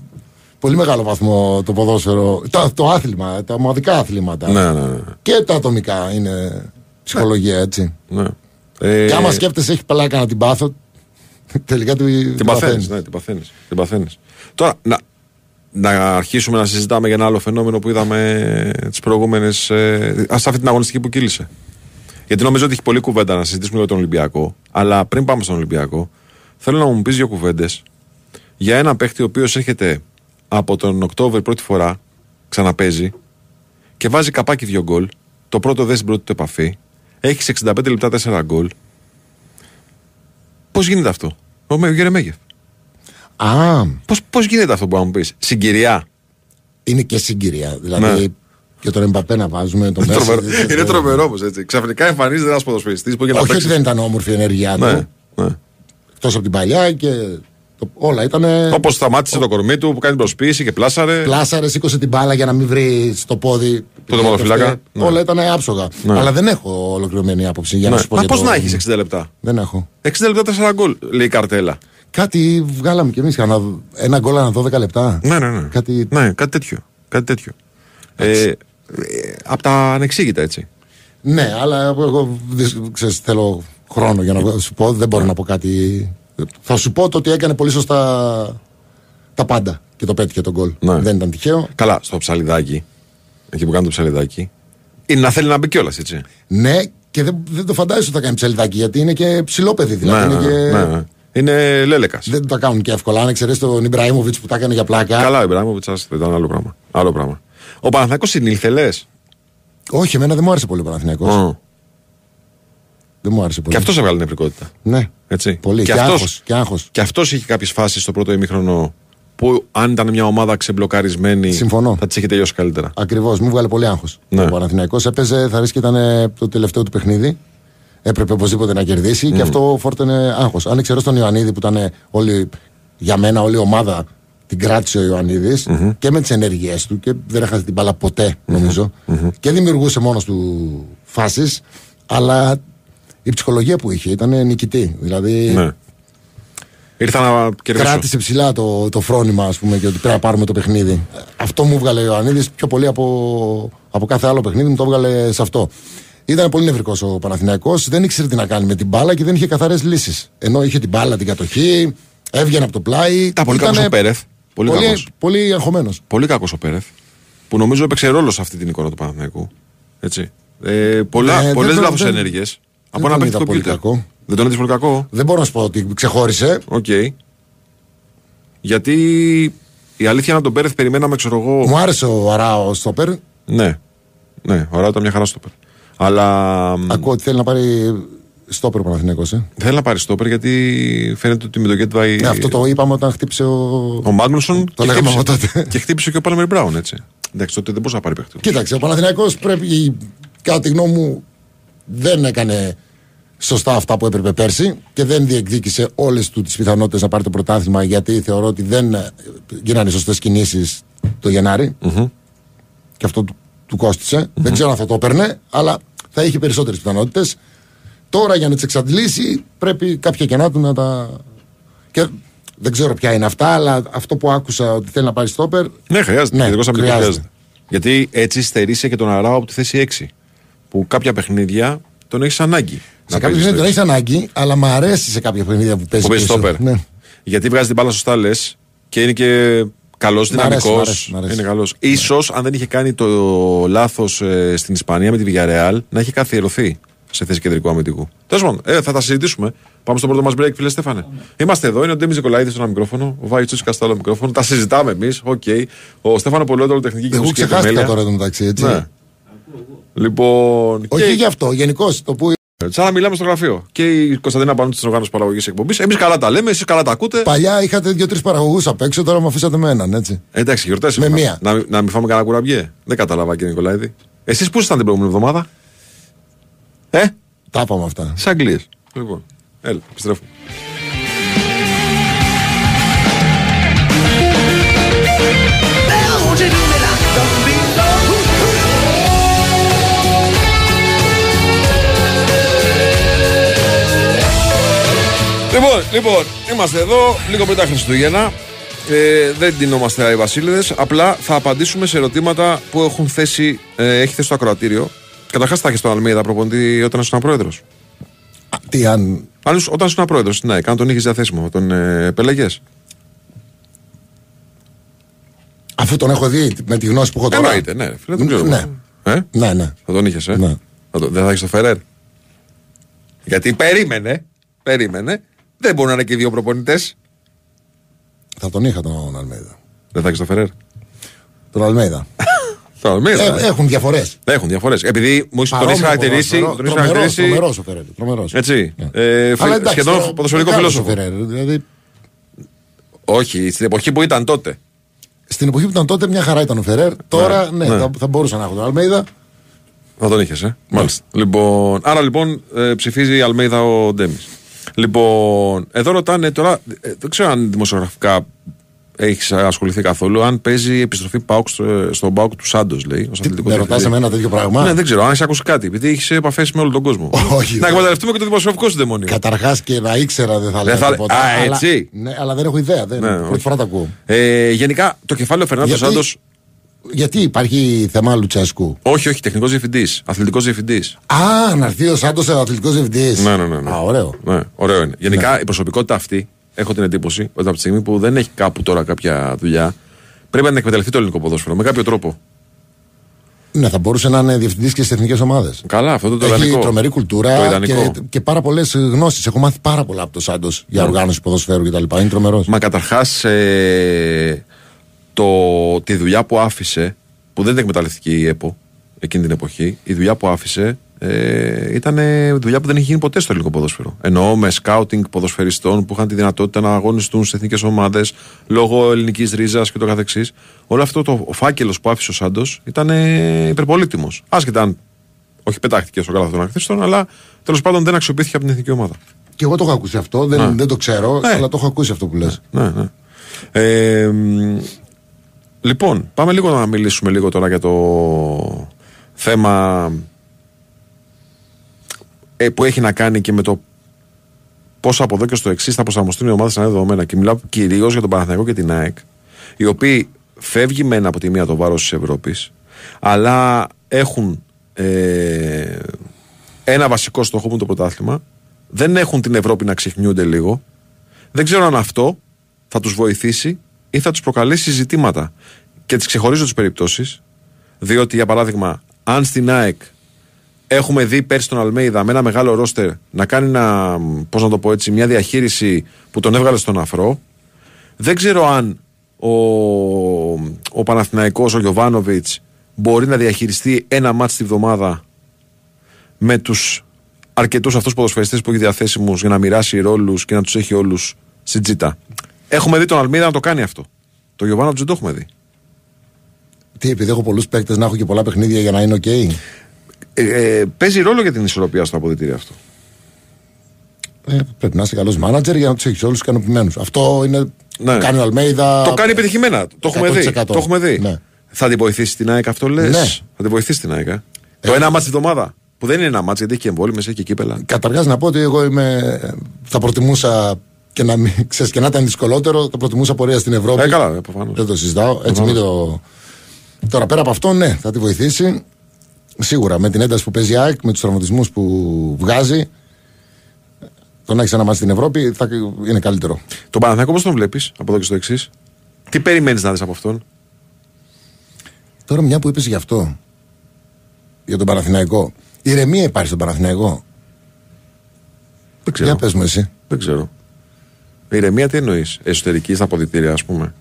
πολύ μεγάλο βαθμό το ποδόσφαιρο. Το, το άθλημα, τα ομαδικά αθλήματα. Ναι, ναι, ναι. Και τα ατομικά είναι ψυχολογία, έτσι. ναι. Ε, Και άμα σκέφτεσαι, έχει πλάκα να την πάθω, τελικά την, Την παθαίνεις, ναι, την παθαίνεις. Την παθαίνεις. Τώρα, να, να αρχίσουμε να συζητάμε για ένα άλλο φαινόμενο που είδαμε τις προηγούμενες. Ε, σε αυτή την αγωνιστική που κύλησε. Γιατί νομίζω ότι έχει πολλή κουβέντα να συζητήσουμε για τον Ολυμπιακό. Αλλά πριν πάμε στον Ολυμπιακό, θέλω να μου πεις δύο κουβέντες για ένα παίχτη ο οποίος έρχεται από τον Οκτώβριο πρώτη φορά, ξαναπέζει και βάζει καπάκι δύο γκολ. Το πρώτο δεν στην πρώτη του επαφή. Έχει σε 65 λεπτά 4 γκολ. Πώς γίνεται αυτό, Ο Μέ- Γερεμέγεφ. Α, Πώς, πώς γίνεται αυτό που να μου πεις; Συγκυριά είναι και συγκυρία. Δηλαδή, Ναι. και τον Εμπαπέ να βάζουμε. Τον Τρομερό. Μέση, Είναι τρομερό όμως έτσι Ξαφνικά εμφανίζεται ένας ποδοσφαιριστής που έχει να Όχι ότι παίξει δεν ήταν όμορφη η ενέργειά του. Ναι, ναι. Εκτός από την παλιά και το, όλα ήταν. Όπως σταμάτησε το κορμί του που κάνει προσποίηση και πλάσαρε Πλάσαρε, σήκωσε την μπάλα για να μην βρει στο πόδι. Το τερματοφύλακα. Ναι. Όλα ήταν άψογα. Ναι. Αλλά δεν έχω ολοκληρωμένη άποψη για να ναι. σου πω. Μα για πώς το- να έχεις 60 λεπτά; Δεν έχω. 60 λεπτά 4 γκολ λέει η καρτέλα Κάτι βγάλαμε κι εμείς. Ένα γκολ ανά 12 λεπτά. Ναι ναι ναι Κάτι- ναι, κάτι τέτοιο, κάτι τέτοιο. Ε, ε, από τα ανεξήγητα έτσι Ναι, αλλά εγώ δεν- ξέρεις, θέλω χρόνο για να σου πω. Δεν μπορώ να πω κάτι. Θα σου πω το ότι έκανε πολύ σωστά τα πάντα και το πέτυχε τον γκολ. Ναι. Δεν ήταν τυχαίο. Καλά στο ψαλιδάκι Εκεί που κάνει το ψαλιδάκι Είναι να θέλει να μπει κιόλας έτσι Ναι, και δεν, δεν το φαντάζεσαι ότι θα κάνει ψελιδάκι γιατί είναι και ψηλό παιδί. Δηλαδή ναι, είναι, ναι, και... ναι, ναι. Είναι λέλεκας Δεν τα κάνουν και εύκολα. Αν εξαιρέσει τον Ιμπραήμοβιτς που τα έκανε για πλάκα. Καλά, ο Ιμπράμοβιτ ήταν άλλο πράγμα. Άλλο πράγμα. Ο Παναθηναϊκός συνήλθε, λες; Όχι, εμένα δεν μου άρεσε πολύ ο Παναθηναϊκός. Δεν μου άρεσε πολύ. Και αυτός έβγαλε νευρικότητα. Ναι. Έτσι. Πολύ. Και, Και αυτός- άγχος, και άγχος. Και αυτός είχε κάποιες φάσεις στο πρώτο ημίχρονο που αν ήταν μια ομάδα ξεμπλοκαρισμένη Συμφωνώ. θα τη είχε τελειώσει καλύτερα. Ακριβώς, μου βγάλε πολύ άγχος. Ναι. Ο Παναθηναϊκός έπαιζε, θα ρίσκει ήταν ε, το τελευταίο του παιχνίδι. Έπρεπε οπωσδήποτε να κερδίσει και αυτό φόρτωνε άγχος. Αν εξαιρέσει τον Ιωαννίδη που ήταν ε, όλη, για μένα όλη η ομάδα την κράτησε ο ιωαννιδη και με τις ενέργειές του και δεν έχασε την μπάλα ποτέ, νομιζω Και δημιουργούσε μόνος του φάσεις, αλλά η ψυχολογία που είχε ήταν νικητή. Δηλαδή Ναι. Ήρθα να κερδίσω. κράτησε ψηλά το, το φρόνημα, ας πούμε, και ότι πρέπει να πάρουμε το παιχνίδι. Αυτό μου βγάλε ο Ιωαννίδη πιο πολύ από, από κάθε άλλο παιχνίδι, μου το έβγαλε σε αυτό. Ήταν πολύ νευρικός ο Παναθηναϊκός, δεν ήξερε τι να κάνει με την μπάλα και δεν είχε καθαρές λύσεις. Ενώ είχε την μπάλα, την κατοχή, έβγαινε από το πλάι. Ήταν πολύ Ήτανε κακός ο Πέρεθ. Πολύ, Πολύ, κακός. πολύ αγχωμένος. Πολύ κακός ο Πέρεθ. Που νομίζω έπαιξε ρόλο σε αυτή την εικόνα του Παναθηναϊκού. Έτσι. Ε, πολλά, Ναι, πολλές δεν τον- λάθος δεν- ενέργειες. Από τον ένα παίχτη είδα πολύ κομπιούτερ. κακό. Δεν τον είδες πολύ κακό; Δεν μπορώ να σου πω ότι ξεχώρισε. Οκ. Γιατί η αλήθεια είναι ότι τον Πέρεθ περιμέναμε, ξέρω εγώ. Μου άρεσε ο Αράο Στόπερ. Ναι. Ναι, ωραία, ήταν μια χαρά στο Πέρ. Αλλά μ, Ακούω ότι θέλει να πάρει Στόπερ ο Παναθηναϊκός Ε. θέλει να πάρει στόπερ γιατί φαίνεται ότι με το Γκέτβαϊ. Ναι, αυτό το είπαμε όταν χτύπησε ο. Ο Μάγνουσον Το και, λέγαμε χτύπησε, από τότε. και χτύπησε και ο Πάλμερ Μπράουν, έτσι. Εντάξει, τότε δεν μπορούσε να πάρει παίχτη. Κοίταξε, ο Παναθηναϊκός πρέπει κατά τη γνώμη μου δεν έκανε σωστά αυτά που έπρεπε πέρσι και δεν διεκδίκησε όλες του τις πιθανότητες να πάρει το πρωτάθλημα γιατί θεωρώ ότι δεν ε, γίνανε σωστές κινήσεις το γεναρη και αυτό του, του κοστισε Δεν ξέρω αν θα το έπαιρνε, αλλά θα είχε περισσότερες πιθανότητες. Τώρα για να τις εξαντλήσει πρέπει κάποια κενά του να τα... Και δεν ξέρω ποια είναι αυτά, αλλά αυτό που άκουσα ότι θέλει να πάρει στόπερ. Ναι, χρειάζεται. Ναι, Ναι, χρειάζεται. χρειάζεται. χρειάζεται. Γιατί έτσι στερείσαι και τον Αράο από τη θέση 6. Που κάποια παιχνίδια τον έχεις ανάγκη. Σε να κάποια παίζεις παιχνίδια τον στο έχεις ανάγκη, αλλά μου αρέσει σε κάποια παιχνίδια που παίζει. Που παίζει πίσω. στόπερ. Ναι. Γιατί βγάζει την μπάλα σωστά λες και είναι και καλός, Μ' αρέσει, δυναμικός. μ' αρέσει, μ' αρέσει. Είναι καλός. Ίσως αν δεν είχε κάνει το λάθος στην Ισπανία με τη Villarreal να έχει καθιερωθεί σε θέση κεντρικού αμυντικού. Τέλος πάντων, ε, θα τα συζητήσουμε. Πάμε στο πρώτο μας break, φίλε Στέφανε. Είμαστε εδώ, είναι ο Ντέμις Νικολαίδης στο ένα μικρόφωνο, ο Βάη Τσούσικα στο άλλο μικρόφωνο. Τα συζητάμε εμείς, οκ. Ο Στέφανο Πολιότολο, τεχνική και Εγώ μουσική ξεχάστηκα επιμέλεια. τώρα το μεταξύ, έτσι. Ναι. Λοιπόν. Όχι και- γι' αυτό, γενικώς το που Σαν να μιλάμε στο γραφείο. Και η Κωνσταντίνα Πανούτη της οργάνωσης παραγωγής εκπομπής. Εμείς καλά τα λέμε, εσείς καλά τα ακούτε. παλιά είχατε δύο-τρεις παραγωγούς απ' έξω, τώρα μου αφήσατε με έναν, έτσι. Εντάξει, γιορτές. Με μία. Να, να μην φάμε κανένα κουραμπιέ. Δεν κατάλαβα, κύριε Νικολάηδη. Εσείς πού ήσασταν την προηγούμενη εβδομάδα; Ε, Τα είπαμε αυτά. στις Αγγλίες. Λοιπόν, έλα, επιστρέφουμε. Won't you Λοιπόν, λοιπόν, είμαστε εδώ λίγο πριν τα Χριστούγεννα. Ε, δεν ντυνόμαστε οι Βασίλειδες. Απλά θα απαντήσουμε σε ερωτήματα που έχουν θέσει, ε, έχει θέσει το ακροατήριο. Καταρχάς, θα έχει τον Αλμίδα προπονητή όταν ήσουν πρόεδρος. Α, Τι αν. Αν, ήσουν- όταν ήσουν πρόεδρος, ναι, αν τον είχες διαθέσιμο, τον ε, Πελεγέ. Αφού τον έχω δει με τη γνώση που έχω τώρα. Εννοείται, ναι, φίλε, τον ξέρω. Ναι. Ε; Ναι, ναι. Θα τον είχες, ε; Ναι. Θα το- δεν θα έχεις το Φερέρ. Γιατί περίμενε, περίμενε. Δεν μπορούν να είναι και οι δύο προπονητές. Θα τον είχα τον Αλμέιδα. Δεν θα έχεις το Φερέρ. Τον Αλμέιδα. Θα τον μοίρα, Ε, ε. έχουν διαφορές. Έχουν διαφορές. Επειδή μου είσαι- τον έχει χαρακτηρίσει. Τον έχεις χαρακτηρίσει Τρομερός ο Φεραίρ. Τρομερός. έτσι. Ναι. Ε, φι- Αλλά εντάξει, σχεδόν τώρα, ποδοσφαιρικό μεγάλος ο φιλόσοφο. Φεραίρ, Δηλαδή, Όχι, στην εποχή που ήταν τότε. στην εποχή που ήταν τότε μια χαρά ήταν ο Φεραίρ. Τώρα ναι, ναι. Θα, θα μπορούσα να έχω τον Αλμέιδα. Θα τον είχες, ε. Μάλιστα. Λοιπόν, άρα λοιπόν ε, ψηφίζει η Αλμέιδα ο Ντέμις. Λοιπόν, εδώ ρωτάνε τώρα, ε, δεν ξέρω αν δημοσιογραφικά έχεις ασχοληθεί καθόλου, αν παίζει επιστροφή ΠΑΟΚ στο, στον ΠΑΟΚ του Σάντος, λέει. ως αθλητικός Με ρωτάς διευθυντής. εμένα τέτοιο πράγμα; Ναι, δεν ξέρω, αν έχεις ακούσει κάτι, επειδή έχεις επαφές με όλο τον κόσμο. Όχι, Να δεν. εκμεταλλευτούμε και το δημοσιογραφικό συντεμόνιο. Καταρχάς και να ήξερα δεν θα Δεν λέω θα- τίποτα. Α, αλλά- έτσι; Ναι, αλλά δεν έχω ιδέα. Δεν, Ναι, πρώτη όχι. φορά τα ακούω. Ε, γενικά, το κεφάλαιο Φερνάντο Γιατί- Σάντος. Γιατί υπάρχει θέμα Λουτσέσκου; Όχι, όχι, τεχνικός διευθυντής. Αθλητικός διευθυντής. Α, να έρθει ο Σάντος αθλητικός διευθυντής. Ναι, ναι, ναι, ναι. Α, ωραίο. Ναι, ωραίο είναι. Γενικά η προσωπικότητα αυτή, έχω την εντύπωση ότι από τη στιγμή που δεν έχει κάπου τώρα κάποια δουλειά, πρέπει να την εκμεταλλευτεί το ελληνικό ποδόσφαιρο με κάποιο τρόπο. Ναι, θα μπορούσε να είναι διευθυντής και στις εθνικές ομάδες. Καλά, αυτό το, το Έχει ιδανικό. τρομερή Το κουλτούρα ιδανικό. και, και πάρα πολλές γνώσεις. Έχω μάθει πάρα πολλά από τον Σάντος για οργάνωση ποδοσφαίρου κτλ. Είναι τρομερός. Μα καταρχάς ε, το, τη δουλειά που άφησε, που δεν την εκμεταλλευτήκε η ΕΠΟ εκείνη την εποχή, η δουλειά που άφησε ε, ήταν δουλειά που δεν έχει γίνει ποτέ στο ελληνικό ποδόσφαιρο. Εννοώ με σκάουτινγκ ποδοσφαιριστών που είχαν τη δυνατότητα να αγωνιστούν στι εθνικές ομάδες λόγω ελληνικής ρίζας και το καθεξής. Όλο αυτό το ο φάκελος που άφησε ο Σάντος ήταν ε, υπερπολίτημο. Άσχετα αν όχι πετάχτηκε στο κάλαθο των αριθμιστών, αλλά τέλος πάντων δεν αξιοποιήθηκε από την εθνική ομάδα. Και εγώ το έχω ακούσει αυτό. Δεν, δεν το ξέρω, Ναι. αλλά το έχω ακούσει αυτό που λες. Ναι, ναι. Ε, μ, λοιπόν, πάμε λίγο να μιλήσουμε λίγο τώρα για το θέμα ε, που έχει να κάνει και με το πώς από εδώ και στο εξής θα προσαρμοστούν οι ομάδες στα νέα δεδομένα. Και μιλάω κυρίως για τον Παναθηναϊκό και την ΑΕΚ, οι οποίοι φεύγει μεν από τη μία το βάρος της Ευρώπης, αλλά έχουν ε, ένα βασικό στόχο που είναι το πρωτάθλημα. Δεν έχουν την Ευρώπη να ξεχνιούνται λίγο. Δεν ξέρω αν αυτό θα τους βοηθήσει ή θα τους προκαλέσει ζητήματα. Και τις ξεχωρίζω τις περιπτώσεις, διότι για παράδειγμα, αν στην ΑΕΚ έχουμε δει πέρσι τον Αλμέιδα με ένα μεγάλο ρόστερ να κάνει ένα, πώς να το πω έτσι, μια διαχείριση που τον έβγαλε στον αφρό, δεν ξέρω αν ο, ο Παναθηναϊκός, ο Γιοβάνοβιτς μπορεί να διαχειριστεί ένα ματς τη βδομάδα με τους αρκετούς αυτούς ποδοσφαιριστές που έχει διαθέσιμους για να μοιράσει ρόλους και να τους έχει όλους στην τσίτα. Έχουμε δει τον Αλμίδα να το κάνει αυτό. Το Γιοβάνοβιτς δεν το έχουμε δει. Τι, επειδή έχω πολλούς παίκτες να έχω και πολλά παιχνίδια για να είναι οκ. Ε, ε, παίζει ρόλο για την ισορροπία στο αποδυτήριο αυτό. Ε, πρέπει να είσαι καλός μάνατζερ για να τους έχεις όλους ικανοποιημένους. Αυτό είναι. Ναι. Κάνει ο Αλμέιδα. Το κάνει επιτυχημένα. Το έχουμε δει. 100%. Το έχουμε δει. Ναι. Θα την βοηθήσει την ΑΕΚ αυτό λες; Ναι. Θα την βοηθήσει την ΑΕΚ. ε; Το ένα μάτς τη εβδομάδα. Που δεν είναι ένα μάτς γιατί έχει και εμβόλυμες, έχει και κύπελα. Καταρχάς να πω ότι εγώ είμαι. Θα προτιμούσα και να, μην, ξέρεις, και να ήταν δυσκολότερο, θα προτιμούσα πορεία στην Ευρώπη. Ε, καλά, ε, προφανώς. Δεν το συζητάω. Έτσι μην το... Τώρα πέρα από αυτό, ναι, θα τη βοηθήσει. Σίγουρα με την ένταση που παίζει η ΑΕΚ, με τους τραυματισμούς που βγάζει, το να έχει ένα μάτι στην Ευρώπη θα είναι καλύτερο. Τον Παναθηναϊκό πώς τον βλέπεις από εδώ και στο εξής; Τι περιμένεις να δεις από αυτόν; Τώρα μια που είπες γι' αυτό, για τον Παναθηναϊκό. Ηρεμία υπάρχει στον Παναθηναϊκό; Δεν ξέρω. Για πες μου εσύ. Δεν ξέρω. Ηρεμία τι εννοείς; Εσωτερική στα αποδητήρια, ας πούμε.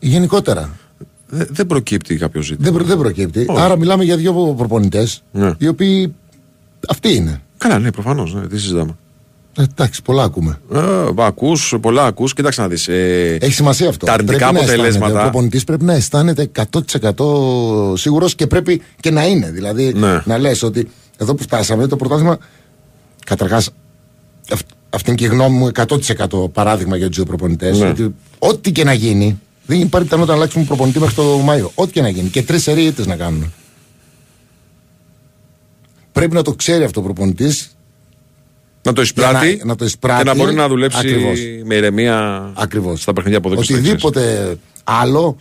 Γενικότερα. Δεν, δεν προκύπτει κάποιο ζήτημα. Δεν, προ, δεν προκύπτει. Όχι. Άρα μιλάμε για δύο προπονητές, Ναι. οι οποίοι αυτοί είναι. Καλά, ναι, προφανώς. Ναι, τι συζητάμε. Ε, εντάξει, πολλά ακούμε. Ε, ακούς, πολλά ακούς. Κοίταξε να δεις. Ε, Έχει σημασία αυτό. Τα αρνητικά Πρέπει να αισθάνεται. αποτελέσματα. Ο προπονητής πρέπει να αισθάνεται 100% σίγουρος και πρέπει και να είναι. Δηλαδή Ναι. να λες ότι εδώ που φτάσαμε το πρωτάθλημα. Καταρχάς, αυτή είναι και η γνώμη μου 100% παράδειγμα για τους δύο προπονητέ. Ναι. Ότι ό,τι και να γίνει, δεν υπάρχει πιθανότητα να αλλάξουμε προπονητή μέχρι το Μάιο. Ό,τι και να γίνει. Και τρεις σερίε να κάνουν. Πρέπει να το ξέρει αυτό ο προπονητής να το εισπράττει, Για να- να το εισπράττει. και να μπορεί να δουλέψει Ακριβώς. με ηρεμία Ακριβώς. στα παιχνίδια από εδώ και στο εξής. Οτιδήποτε άλλο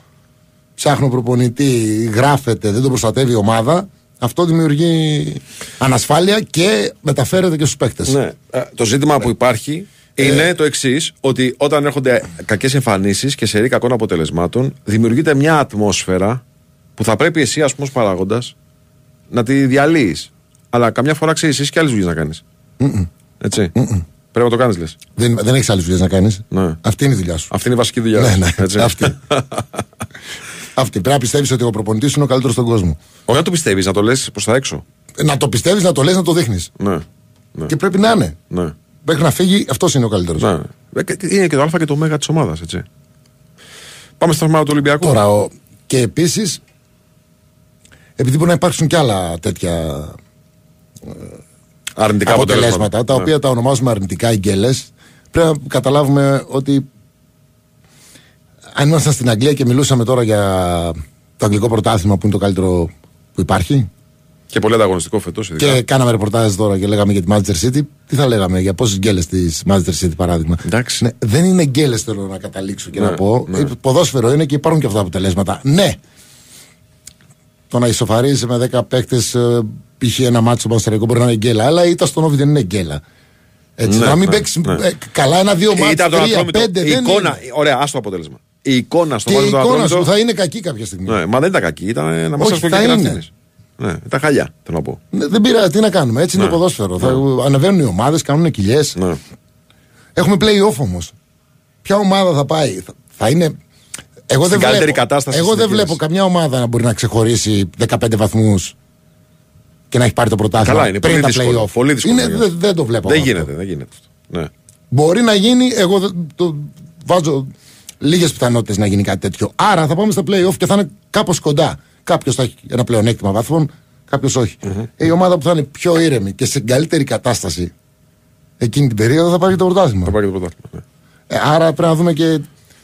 ψάχνω προπονητή, γράφεται, δεν τον προστατεύει η ομάδα, αυτό δημιουργεί ανασφάλεια και μεταφέρεται και στους παίκτες. Ναι. Ε, Το ζήτημα που υπάρχει είναι Ε. το εξής: Ότι όταν έρχονται κακές εμφανίσεις και σερή κακών αποτελεσμάτων, δημιουργείται μια ατμόσφαιρα που θα πρέπει εσύ, ας πούμε, παράγοντας, να τη διαλύεις. Αλλά καμιά φορά ξέρεις εσύ και άλλες δουλειές να κάνεις. Έτσι. Πρέπει να το κάνεις, λες. Δεν, δεν έχεις άλλες δουλειές να κάνεις. Ναι. Αυτή είναι η δουλειά σου. Αυτή είναι η βασική δουλειά. Ναι, σου, ναι. έτσι. Αυτή. Αυτή. Πρέπει να πιστεύεις ότι ο προπονητής είναι ο καλύτερος στον κόσμο. Όχι να το πιστεύεις, να το λες προς τα έξω. Να το πιστεύεις, να το λες, να το δείχνεις. Ναι. Ναι. Και πρέπει να είναι. ναι. Μέχρι να φύγει, αυτός είναι ο καλύτερος. ναι. Ε, και- Είναι και το Α και το Ω της ομάδας, έτσι. Πάμε στο θέμα του Ολυμπιακού. Τώρα, ο, και επίσης, επειδή μπορεί να υπάρξουν κι άλλα τέτοια Αρνητικά αποτελέσματα, τα Ναι. οποία τα ονομάζουμε αρνητικά γκέλες, πρέπει να καταλάβουμε ότι αν ήμασταν στην Αγγλία και μιλούσαμε τώρα για το αγγλικό πρωτάθλημα που είναι το καλύτερο που υπάρχει Και πολύ ανταγωνιστικό φετό, ειδικά. και κάναμε ρεπορτάζ τώρα και λέγαμε για τη Manchester City, τι θα λέγαμε, για πόσες γκέλες της Manchester City παράδειγμα. Εντάξει. Ναι, δεν είναι γκέλες θέλω να καταλήξω και Ναι, να πω. ναι. Ε, Ποδόσφαιρο είναι και υπάρχουν και αυτά τα αποτελέσματα. Ναι, το να ισοφαρίζει με 10 παίκτες, π.χ. ένα μάτσο στο Παστρικό μπορεί να είναι γκέλα, αλλά η ήττα στον Όβι δεν είναι γκέλα. Έτσι, Ναι, να μην ναι, παίξει ναι. ε, καλά ένα-δύο μάτια, Ήταν το τρία, Ατρόμητο. πέντε. Η Δεν εικόνα, είναι. ωραία, άστο αποτέλεσμα. Η εικόνα στο Και η μάτι του εικόνα Ατρόμητο. σου θα είναι κακή κάποια στιγμή. Ναι, μα δεν ήταν κακή, ήταν να μας Όχι, ασχολεί θα και να είναι. φτύνεις. Ναι, ήταν χαλιά, θέλω να πω. Ναι, Δεν πειράζει, τι να κάνουμε. Έτσι είναι Ναι. το ποδόσφαιρο. Θα ανεβαίνουν οι ομάδες, κάνουν κοιλιές. Ναι. Έχουμε play-off όμως. Ποια ομάδα θα πάει, θα, θα είναι. Εγώ Στην δεν καλύτερη βλέπω, κατάσταση εγώ στην δεν εκκίνηση. βλέπω καμιά ομάδα να μπορεί να ξεχωρίσει 15 βαθμούς και να έχει πάρει το πρωτάθλημα Καλά είναι, πριν πολύ τα δύσκολο, play-off. πολύ δύσκολο Είναι, είναι. δεν, δεν το βλέπω. Δεν αυτό. γίνεται, δεν γίνεται αυτό. Ναι. Μπορεί να γίνει, εγώ δεν- το βάζω λίγες πιθανότητες να γίνει κάτι τέτοιο. Άρα θα πάμε στα play-off και θα είναι κάπως κοντά. Κάποιος θα έχει ένα πλεονέκτημα βαθμών, κάποιος όχι. Η ομάδα που θα είναι πιο ήρεμη και σε καλύτερη κατάσταση εκείνη την περίοδο θα πάρει το πρωτάθλημα. Θα πάει και το πρωτάθλημα. ναι. Ε, άρα πρέπει να δούμε και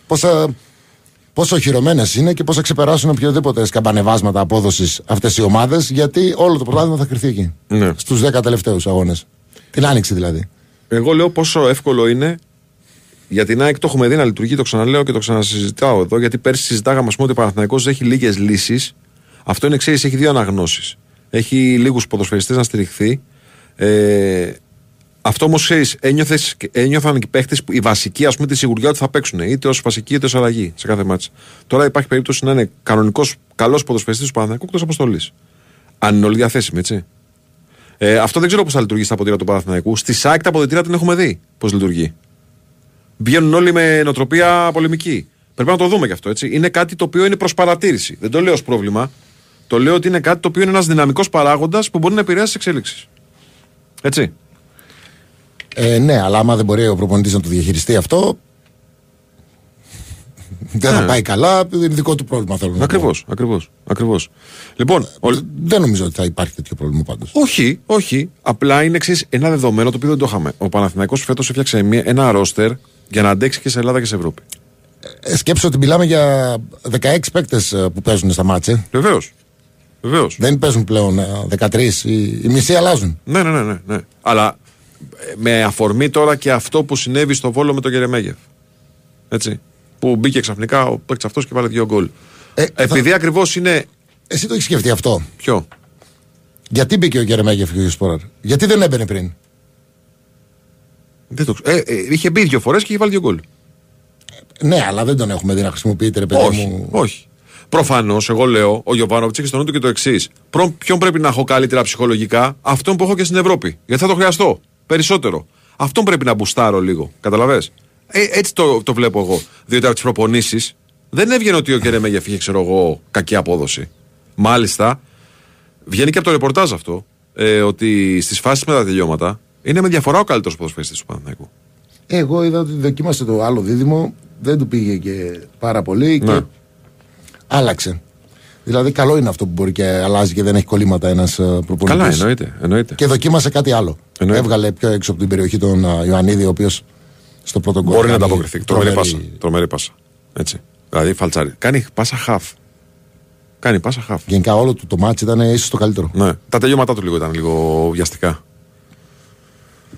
πόσα, πόσο οχυρωμένε είναι και πώς θα ξεπεράσουν οποιοδήποτε σκαμπανεβάσματα απόδοσης αυτές οι ομάδες, γιατί όλο το πρωτάθλημα θα κρυθεί εκεί. Ναι. Στους 10 τελευταίους αγώνες. Την άνοιξη δηλαδή. Εγώ λέω πόσο εύκολο είναι για την ΑΕΚ το έχουμε δει να λειτουργεί, το ξαναλέω και το ξανασυζητάω εδώ, γιατί πέρσι συζητάγαμε ας πούμε, ότι ο Παναθηναϊκός έχει λίγες λύσεις. Αυτό είναι ξέρεις, έχει δύο αναγνώσεις. Έχει λίγους ποδοσφαιριστές να στηριχθεί. Ε, αυτό όμως ξέρεις, ένιωθαν και οι παίχτες οι βασικοί, ας πούμε, τη σιγουριά ότι θα παίξουν είτε ως βασική είτε ως αλλαγή σε κάθε μάτσα. Τώρα υπάρχει περίπτωση να είναι κανονικός καλός ποδοσφαιριστής του Παναθηναϊκού εκτός αποστολή. Αν είναι όλοι διαθέσιμοι, έτσι. Ε, αυτό δεν ξέρω πώς θα λειτουργήσει στα αποδητήρια του Παναθηναϊκού. Στη ΣΑΚ τα αποδητήρια την έχουμε δει πώς λειτουργεί. Βγαίνουν όλοι με νοοτροπία πολεμική. Πρέπει να το δούμε γι' αυτό. Έτσι. Είναι κάτι το οποίο είναι προς παρατήρηση. Δεν το λέω ως πρόβλημα. Το λέω ότι είναι κάτι το οποίο είναι ένας δυναμικός παράγοντας που μπορεί να επηρεάσει τις εξέλιξει. Έτσι. Ε, ναι, αλλά άμα δεν μπορεί ο προπονητής να το διαχειριστεί αυτό. δεν θα πάει καλά, είναι δικό του πρόβλημα θέλω να πω. Ακριβώς, ακριβώς. Ακριβώς. Λοιπόν, ο- Δεν νομίζω ότι θα υπάρχει τέτοιο πρόβλημα πάντως. όχι, όχι. Απλά είναι εξή ένα δεδομένο το οποίο δεν το είχαμε. Ο Παναθηναϊκός φέτος έφτιαξε μια- ένα ρόστερ για να αντέξει και σε Ελλάδα και σε Ευρώπη. Ε, σκέψω ότι μιλάμε για 16 παίκτες που παίζουν στα μάτσε. Βεβαίως. Βεβαίως. Δεν παίζουν πλέον ε, 13. Οι, οι μισοί αλλάζουν. Ναι, ναι, ναι, ναι, ναι. Αλλά ε, με αφορμή τώρα και αυτό που συνέβη στο Βόλο με τον Γερεμέγεφ. Έτσι. Που μπήκε ξαφνικά ο παίκτης αυτός και βάλε δύο γκολ. Ε, θα- Επειδή ακριβώς είναι. Εσύ το έχεις σκεφτεί αυτό; Ποιο; Γιατί μπήκε ο Γερεμέγεφ και ο Σπόραρ; Γιατί δεν έμπαινε πριν; Δεν το ξέρω. Ε, ε, είχε μπει δύο φορές και είχε βάλει δύο γκολ. Ναι, αλλά δεν τον έχουμε δει να χρησιμοποιείται, ρε παιδί Όχι, μου. όχι. Προφανώς, εγώ λέω, ο Γιωβάνοβιτς έχει στο νου του και το εξής. Ποιον πρέπει να έχω καλύτερα ψυχολογικά, αυτόν που έχω και στην Ευρώπη. Γιατί θα το χρειαστώ περισσότερο. Αυτόν πρέπει να μπουστάρω λίγο. Καταλαβέ. Ε, έτσι το, το βλέπω εγώ. Διότι από τις προπονήσεις δεν έβγαινε ότι ο Κερεμέγεφ είχε, ξέρω εγώ, κακή απόδοση. Μάλιστα, βγαίνει και από το ρεπορτάζ αυτό ε, ότι στις φάσεις με τα τελειώματα είναι με διαφορά ο καλύτερος ποδοσφαιριστής του Παναθηναϊκού. Εγώ είδα ότι δοκίμασε το άλλο δίδυμο, δεν του πήγε και πάρα πολύ Ναι. και άλλαξε. Δηλαδή, καλό είναι αυτό που μπορεί και αλλάζει και δεν έχει κολλήματα ένας προπονητής. Καλά, εννοείται. εννοείται. Και δοκίμασε κάτι άλλο. Εννοείται. Έβγαλε πιο έξω από την περιοχή τον α, Ιωαννίδη, ο οποίος στο πρώτο γκολ. Μπορεί να κάνει ανταποκριθεί. Τρομερή τρομερή- πάσα. Τρομερή πάσα. Έτσι. Δηλαδή φαλτσάρι. Κάνει πάσα χαφ. Κάνει πάσα χαφ. Γενικά όλο του το ματς ήταν ίσως το καλύτερο. Ναι. Τα τελειώματά του λίγο ήταν λίγο βιαστικά.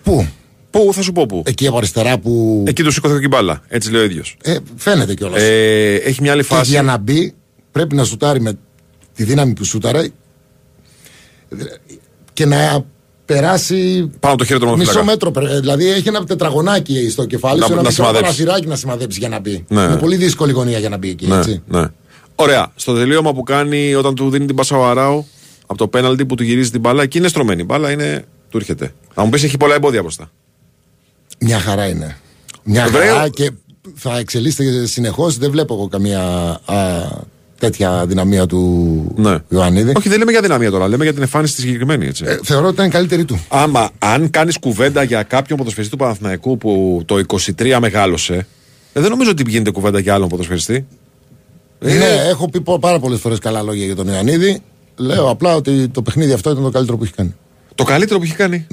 Πού; Πού θα σου πω πού. Εκεί από αριστερά που. Εκεί του σηκώθηκε την μπάλα. Έτσι λέει ο ίδιος. Ε, φαίνεται κιόλας. Ε, έχει μια άλλη και φάση. για να μπει πρέπει να σουτάρει με τη δύναμη που σούταρε και να περάσει Πάνω το χέρι του μισό μονοφυλακά. μέτρο. πε- Δηλαδή έχει ένα τετραγωνάκι στο κεφάλι Να- σου, ένα να μικρό σημαδέψει. παραθυράκι να σημαδέψει για να μπει. Ναι. Είναι πολύ δύσκολη γωνία για να μπει εκεί. Ναι, Έτσι. ναι. Ωραία. Στο τελείωμα που κάνει όταν του δίνει την πάσα ο Αράου από το πέναλτι που του γυρίζει την μπάλα, εκεί είναι στρωμένη. Η μπάλα είναι. Του έρχεται. Θα μου πεις έχει πολλά εμπόδια μπροστά. Μια χαρά είναι. Μια Βρε, χαρά ο- και θα εξελίσσεται συνεχώς. Δεν βλέπω εγώ καμία α, τέτοια δυναμία του Ναι. Ιωαννίδη. Όχι, δεν λέμε για δυναμία τώρα, λέμε για την εμφάνιση τη συγκεκριμένη. Έτσι. Ε, θεωρώ ότι ήταν η καλύτερη του. Άμα, αν κάνεις κουβέντα για κάποιον ποδοσφαιριστή του Παναθηναϊκού που το 23 μεγάλωσε, ε, δεν νομίζω ότι γίνεται κουβέντα για άλλον ποδοσφαιριστή. Ε, Ναι, έχω πει πο- πάρα πολλές φορές καλά λόγια για τον Ιωαννίδη. Λέω απλά ότι το παιχνίδι αυτό ήταν το καλύτερο που έχει κάνει. Το καλύτερο που έχει κάνει.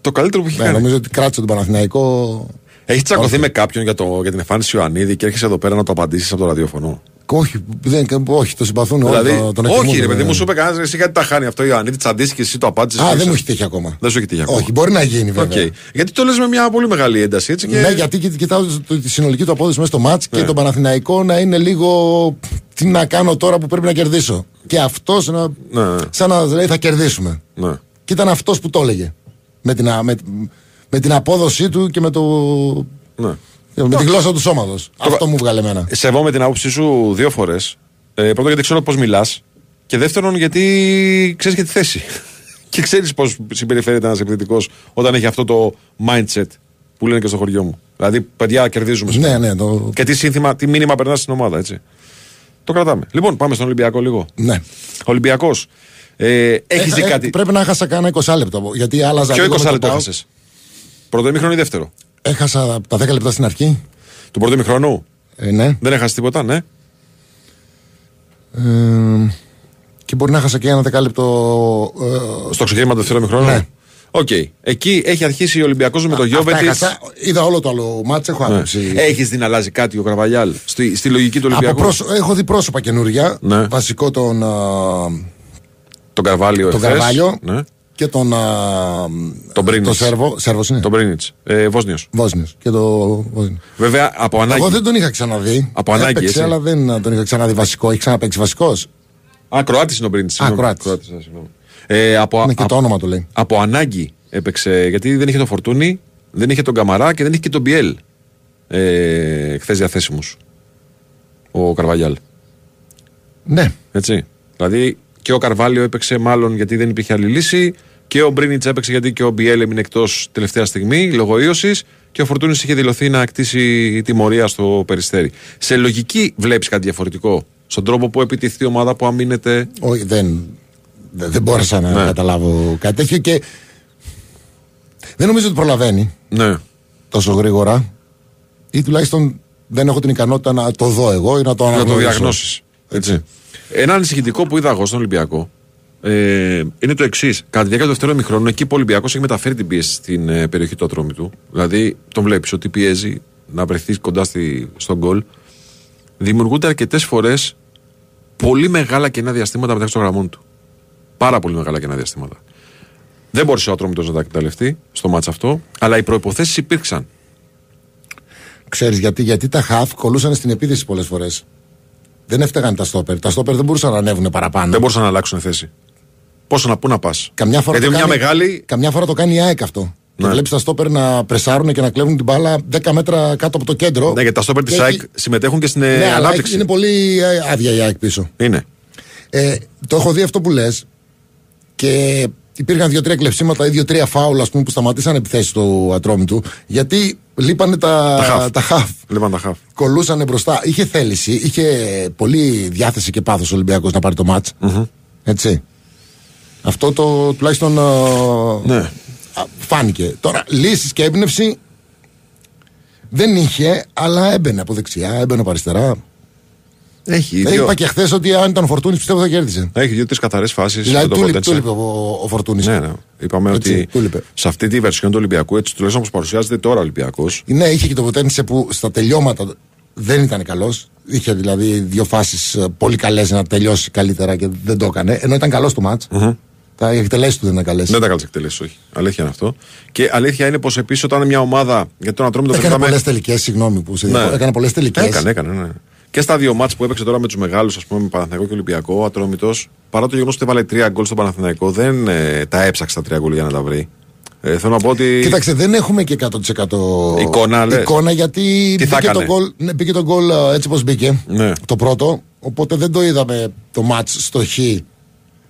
Το καλύτερο που έχει Ναι, κάνει. νομίζω ότι κράτησε τον Παναθηναϊκό. Έχεις τσακωθεί Όχι. με κάποιον για, το, για την εμφάνιση Ιωαννίδη και έρχεσαι εδώ πέρα να το απαντήσεις από το ραδιόφωνο; Όχι, δεν, όχι, το συμπαθούν δηλαδή, όλοι. τον- τον εκτιμούν, όχι, ρε παιδί ναι. μου, σου είπε κανένας, εσύ γιατί τα χάνει αυτό ο Ιωαννίδη, τσαντήσει και εσύ το απάντησες. Α, δεν μου έχει τύχει ακόμα. Δεν σου έχει τύχει ακόμα. Όχι, μπορεί να γίνει βέβαια. Οκ. Γιατί το λες με μια πολύ μεγάλη ένταση έτσι. Και... Ναι, γιατί κοι- κοιτάω το- το- τη συνολική του απόδοση μέσα στο ματς Ναι. και τον Παναθηναϊκό να είναι λίγο. Τι να κάνω τώρα που πρέπει να κερδίσω. Και αυτός να. Ναι. σαν να λέει θα κερδίσουμε. Ναι. Και ήταν αυτός που το έλεγε. Με την, α- με, με την απόδοσή του και με, το, Ναι. Με τη γλώσσα του σώματος. Αυτό μου 'βγαλε εμένα. Σεβόμαι την άποψή σου δύο φορές. Ε, πρώτον, γιατί ξέρω πώς μιλάς. Και δεύτερον, γιατί ξέρεις και τη θέση. και ξέρεις πώς συμπεριφέρεται ένας επιθετικό όταν έχει αυτό το mindset που λένε και στο χωριό μου. Δηλαδή, παιδιά, κερδίζουμε. Ναι, ναι, το, Και τι, σύνθημα, τι μήνυμα περνάς στην ομάδα, έτσι. Το κρατάμε. Λοιπόν, πάμε στον Ολυμπιακό λίγο. ναι. Ολυμπιακός. Ε, έχεις Ε, δει ε, κάτι. Πρέπει να έχασα κάνα 20 λεπτό. Γιατί άλλαζα. Ποιο λίγο 20 με το λεπτό ΠΑΟΚ. έχασες; Πρώτο ημίχρονο ή δεύτερο; Έχασα τα 10 λεπτά στην αρχή. Του πρώτου ημίχρονου. Ε, ναι. Δεν έχασες τίποτα, ναι. Ε, και μπορεί να έχασα και ένα δεκάλεπτο. Ε, Στο ξεκίνημα του δεύτερου ημίχρονου. Ναι. Οκ. Εκεί έχει αρχίσει ο Ολυμπιακός με το αυτά Γιόβετιτς. έχασα. Είδα όλο το άλλο ματς, έχω άποψη. Έχεις δει να αλλάζει κάτι ο Καρβαλιάλ στη, στη λογική του Από Ολυμπιακού; πρόσω- έχω δει πρόσωπα καινούρια. Ναι. Βασικό τον, α, Τον Καρβάλιο τον εχθές. Καρβάλιο Ναι. Και τον. α, Τον Μπρίνιτς. Το Σέρβο. Σέρβος είναι. Τον Μπρίνιτ. Ε, Βόσνιος. Βόσνιος. Και το Βόσνιο. Βέβαια από ανάγκη. Εγώ δεν τον είχα ξαναδεί. Από ανάγκη, Έπαιξε, έτσι. αλλά δεν τον είχα ξαναδεί βασικό. Έχει ξαναπαίξει βασικός. Α, Κροάτης είναι ο Μπρίνιτ. Α, Κροάτης. Ε, από, Ναι, και α- το όνομα του λέει. από ανάγκη έπαιξε. Γιατί δεν είχε το Φορτούνι, δεν είχε τον Καμαρά και δεν είχε και τον Μπιέλ. Ε, Χθες διαθέσιμου. Ο Καρβαλιάλ. Ναι. Έτσι. Δηλαδή και ο Καρβάλιο έπαιξε μάλλον γιατί δεν υπήρχε άλλη λύση και ο Μπρίνιτς έπαιξε γιατί και ο Μπιέλ έμεινε εκτός τελευταία στιγμή λόγω ίωσης και ο Φορτούνης είχε δηλωθεί να κτίσει τιμωρία στο περιστέρι. Σε λογική βλέπεις κάτι διαφορετικό; Στον τρόπο που επιτυχθεί η ομάδα που αμήνεται; Όχι, δεν, δεν, δεν μπόρεσα να Ναι. καταλάβω κάτι τέτοιο και δεν νομίζω ότι προλαβαίνει Ναι. τόσο γρήγορα ή τουλάχιστον δεν έχω την ικανότητα να το δω εγώ ή να το να αναγνωρίσω. το διαγνώσεις. Έτσι. Ένα ανησυχητικό που είδα εγώ στον Ολυμπιακό ε, είναι το εξής. Κατά τη διάρκεια του δεύτερου ημιχρόνου, εκεί που ο Ολυμπιακός έχει μεταφέρει την πίεση στην ε, περιοχή του ατρόμη του. Δηλαδή, τον βλέπεις ότι πιέζει να βρεθεί κοντά στη, στον γκολ. Δημιουργούνται αρκετές φορές πολύ μεγάλα κενά διαστήματα μεταξύ των γραμμών του. Πάρα πολύ μεγάλα κενά διαστήματα. Δεν μπορούσε ο Ατρόμητος να τα εκμεταλλευτεί στο μάτς αυτό, αλλά οι προποθέσει υπήρξαν. Ξέρεις γιατί, γιατί τα χαφ κολούσαν στην επίθεση πολλές φορές. Δεν έφταγαν τα στόπερ. Τα στόπερ δεν μπορούσαν να ανέβουν παραπάνω. Δεν μπορούσαν να αλλάξουν θέση. Πόσο να πού να πας. Καμιά φορά, Γιατί το μια κάνει, μεγάλη. καμιά φορά το κάνει η ΑΕΚ αυτό. Και Ναι. βλέπεις τα στόπερ να πρεσάρουν και να κλέβουν την μπάλα 10 μέτρα κάτω από το κέντρο. Ναι, γιατί τα στόπερ της Και ΑΕΚ έχει- συμμετέχουν και στην ε, Ναι, αλλά ανάπτυξη. είναι πολύ ε, άδεια η ΑΕΚ πίσω. Είναι. Ε, το έχω δει αυτό που λες και υπήρχαν δύο-τρία κλεψίματα ή δύο-τρία φάουλ ας πούμε, που σταματήσαν επιθέσεις του ατρόμητου γιατί λείπανε τα, Τα χαφ. τα χαφ. Λέβαν τα χαφ. Κολούσανε μπροστά. Είχε θέληση, είχε πολύ διάθεση και πάθος ο Ολυμπιακός να πάρει το ματ Έτσι. Αυτό το τουλάχιστον ε, Ναι. α, φάνηκε. Τώρα, λύσεις και έμπνευση δεν είχε, αλλά έμπαινε από δεξιά, έμπαινε από αριστερά. Έχει Δεν δύο, είπα και χθες ότι αν ήταν ο Φορτούνης πιστεύω θα κέρδιζε. έχει δύο-τρει καθαρές φάσεις. Δηλαδή, του λείπει- του λείπει ο, ο Φορτούνης. Ναι, ναι. Είπαμε Έτσι, ότι του λείπε. σε αυτή τη βερσιόν του Ολυμπιακού, έτσι τουλάχιστον όπως παρουσιάζεται τώρα ο Ολυμπιακός, Ναι, είχε και το ποτένισε που στα τελειώματα δεν ήταν καλός. Είχε δηλαδή δύο φάσεις πολύ καλές να τελειώσει καλύτερα και δεν το έκανε. Ενώ ήταν καλός το ματ Τα εκτελέσει του δεν ήταν καλέ. δεν τα καλέ εκτελέσεις, όχι. Αλήθεια είναι αυτό. Και αλήθεια είναι πως επίσης όταν μια ομάδα. Γιατί τον Ατρόμητο το Έκανε συζητάμε- πολλές τελικές, συγγνώμη που σε Ναι. διακόπτω. Έκανε πολλές τελικές. Έκανε, έκανε, ναι. Και στα δύο μάτς που έπαιξε τώρα με τους μεγάλους, ας πούμε, με Παναθηναϊκό και Ολυμπιακό, ο Ατρόμητος, παρά το γεγονός ότι έβαλε τρία γκολ στον Παναθηναϊκό, δεν ε, τα έψαξε τα τρία γκολ για να τα βρει. Ε, θέλω να πω ότι. Κοίταξε, δεν έχουμε και 100% Εικόνα, λες. εικόνα γιατί Τι θα μπήκε το, έκανε; γκολ, ναι, μπήκε το γκολ ε, έτσι όπως μπήκε. Ναι. Το πρώτο. Οπότε δεν το είδαμε το μάτς στο χ.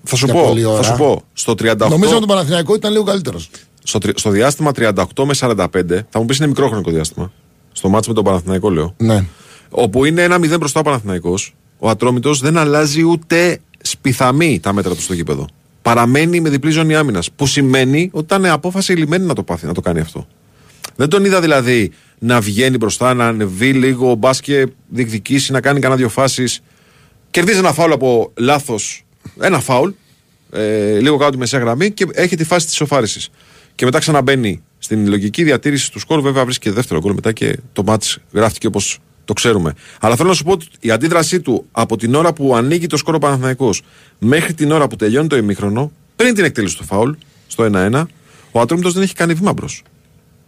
Θα σου για πω, πολλή θα ώρα. σου πω. Στο 38. Νομίζω ότι το Παναθηναϊκό ήταν λίγο καλύτερος. στο, τρι- στο διάστημα 38 με 45, θα μου πεις είναι μικρό χρονικό διάστημα. Στο μάτς με τον Παναθηναϊκό, λέω. Ναι. Όπου είναι ένα 0 μπροστά ο Παναθηναϊκός, ο Ατρόμητος δεν αλλάζει ούτε σπιθαμή τα μέτρα του στο γήπεδο. Παραμένει με διπλή ζώνη άμυνας. Που σημαίνει ότι ήταν απόφαση λιμένη να το πάθει, να το κάνει αυτό. Δεν τον είδα δηλαδή να βγαίνει μπροστά, να ανεβεί λίγο μπάσκετ, διεκδικήσει, να κάνει κανένα δύο φάσεις. Κερδίζει ένα φάουλ από λάθος. Ένα φάουλ, ε, λίγο κάτω τη μεσαία γραμμή και έχει τη φάση της σοφάρισης. Και μετά ξαναμπαίνει στην λογική διατήρηση του σκορ. Βέβαια βρίσκει και δεύτερο γκολ μετά και το μάτς γράφτηκε όπως το ξέρουμε. Αλλά θέλω να σου πω ότι η αντίδρασή του από την ώρα που ανοίγει το σκορ ο Παναθηναϊκός μέχρι την ώρα που τελειώνει το ημίχρονο, πριν την εκτέλεση του φάουλ, στο 1-1, ο Ατρόμητος δεν έχει κάνει βήμα μπρος.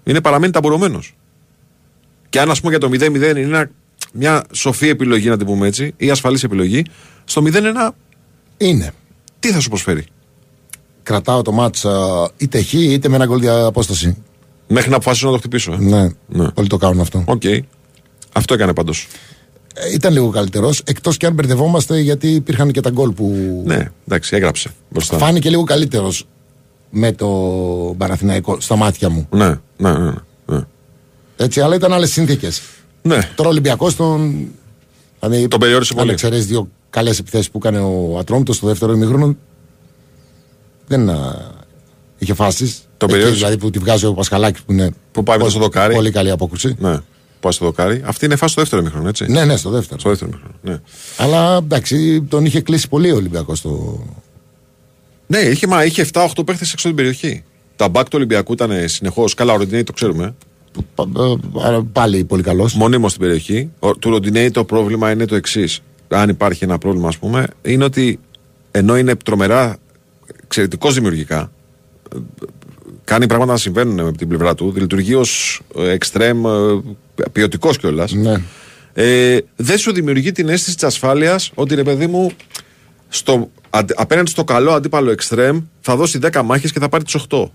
Είναι παραμένει ταμπουρωμένος. Και αν ας πούμε για το 0-0 είναι ένα- μια σοφή επιλογή, να την πούμε έτσι, ή ασφαλής επιλογή, στο 0-1 Είναι. τι θα σου προσφέρει; Κρατάω το ματς ε, είτε χ είτε με ένα γκολ δια απόσταση. Μέχρι να αποφασίσω να το χτυπήσω. Ε. Ναι. Ναι. Όλοι το κάνουν αυτό. Οκ. Αυτό έκανε πάντως. Ε, ήταν λίγο καλύτερος. Εκτός και αν μπερδευόμαστε γιατί υπήρχαν και τα γκολ που. Ναι, εντάξει, έγραψε μπροστά. Φάνηκε λίγο καλύτερος με το Παναθηναϊκό στα μάτια μου. Ναι, ναι, ναι. ναι. Έτσι, αλλά ήταν άλλες συνθήκες. ναι. Τώρα ο Ολυμπιακός τον. Δηλαδή, Τον περιόρισε αν πολύ. εξαιρέσει δύο καλές επιθέσεις που έκανε ο Ατρόμητος στο δεύτερο ημίχρονο, δεν α, είχε φάσεις. Τον περιόρισε. Δηλαδή που τη βγάζει ο Πασχαλάκης που είναι. Που πάει μετά στο δοκάρι. Πολύ καλή απόκρουση. ναι. Πάει στο δοκάρι. Αυτή είναι φάση στο δεύτερο μήχρονο, έτσι. Ναι, ναι, στο δεύτερο. Στο δεύτερο μήχρονο. Ναι. Αλλά εντάξει, τον είχε κλείσει πολύ ο Ολυμπιακός στο. Ναι, είχε, μα, είχε 7-8 παίχτες έξω την περιοχή. Τα μπακ του Ολυμπιακού ήταν συνεχώς. Καλά, ο Ροντινέη το ξέρουμε. πα- πα- Πάλι πολύ καλός. Μονίμως στην περιοχή. Ο, του Ροντινέη το πρόβλημα είναι το εξής. Αν υπάρχει ένα πρόβλημα, ας πούμε, είναι ότι ενώ είναι τρομερά εξαιρετικός δημιουργικά, ε, κάνει πράγματα να συμβαίνουν από την πλευρά του, λειτουργεί ως εξτρέμ, ποιοτικός κιόλας. Ναι. Ε, δεν σου δημιουργεί την αίσθηση της ασφάλειας ότι ρε παιδί μου, στο, αντε- απέναντι στο καλό αντίπαλο εξτρέμ θα δώσει 10 μάχες και θα πάρει τις 8.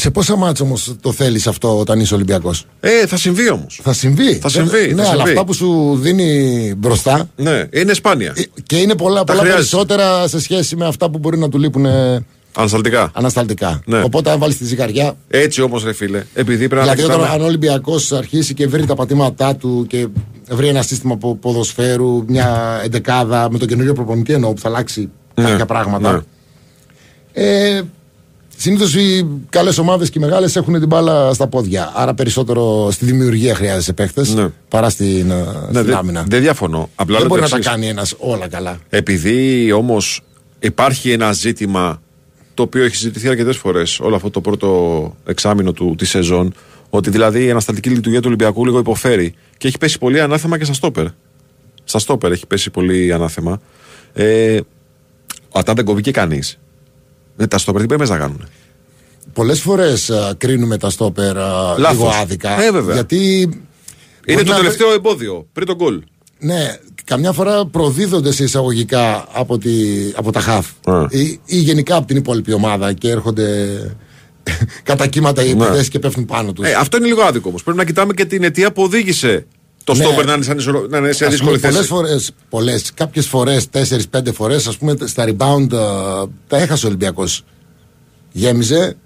Σε πόσα μάτια όμως το θέλεις αυτό όταν είσαι Ολυμπιακός; Ε, θα συμβεί όμως. Θα συμβεί. Θα συμβεί, Ε, Ναι, θα αλλά συμβεί. αυτά που σου δίνει μπροστά Ναι, είναι σπάνια. ε, και είναι πολλά, πολλά χρειάζεσαι. περισσότερα σε σχέση με αυτά που μπορεί να του λείπουν ε, Ανασταλτικά. ανασταλτικά. Ναι. Οπότε αν βάλεις τη ζυγαριά. Έτσι όμως, ρε φίλε, επειδή πρέπει να Δηλαδή, τα όταν κοιτάμε. αν ο Ολυμπιακός αρχίσει και βρει τα πατήματά του και βρει ένα σύστημα πο- ποδοσφαίρου, μια εντεκάδα με τον καινούριο προπονητή εννοώ που θα αλλάξει Ναι, κάποια πράγματα. ναι. Ε, Συνήθως οι καλές ομάδες και οι μεγάλες έχουν την μπάλα στα πόδια. Άρα περισσότερο στη δημιουργία χρειάζεσαι παίχτε Ναι. παρά στην, ε, Ναι, στην δεν άμυνα. δεν διαφωνώ. Απλά Δεν λέω μπορεί το να τα εξής. κάνει ένας όλα καλά. Επειδή όμως υπάρχει ένα ζήτημα το οποίο έχει συζητηθεί αρκετές φορές όλο αυτό το πρώτο εξάμεινο του, της σεζόν, ότι δηλαδή η ανασταλτική λειτουργία του Ολυμπιακού λίγο υποφέρει και έχει πέσει πολύ ανάθεμα και στα στόπερ. Στα στόπερ έχει πέσει πολύ ανάθεμα. Ε, όταν δεν κοβεί και κανείς, τα στόπερ τι πρέπει να κάνουν. Πολλές φορές κρίνουμε τα στόπερ α, Λάθος. λίγο άδικα. Ε, βέβαια. Γιατί. Είναι μπορεί το να- τελευταίο εμπόδιο πριν τον γκολ. Ναι, καμιά φορά προδίδονται σε εισαγωγικά από, τη, από τα χαφ Α. ή, ή γενικά από την υπόλοιπη ομάδα και έρχονται κατά κύματα οι Ναι. επιθέσει και πέφτουν πάνω τους. Ε, αυτό είναι λίγο άδικο όμως. Πρέπει να κοιτάμε και την αιτία που οδήγησε το Ναι. στόπερ να είναι, σαν ισο- να είναι σε δύσκολη Πολλές θέση. φορές, πολλές, κάποιες φορές, 4-5 φορές, ας πούμε, στα rebound α, τα έχασε ο Ολυμπιακός. Γέμιζε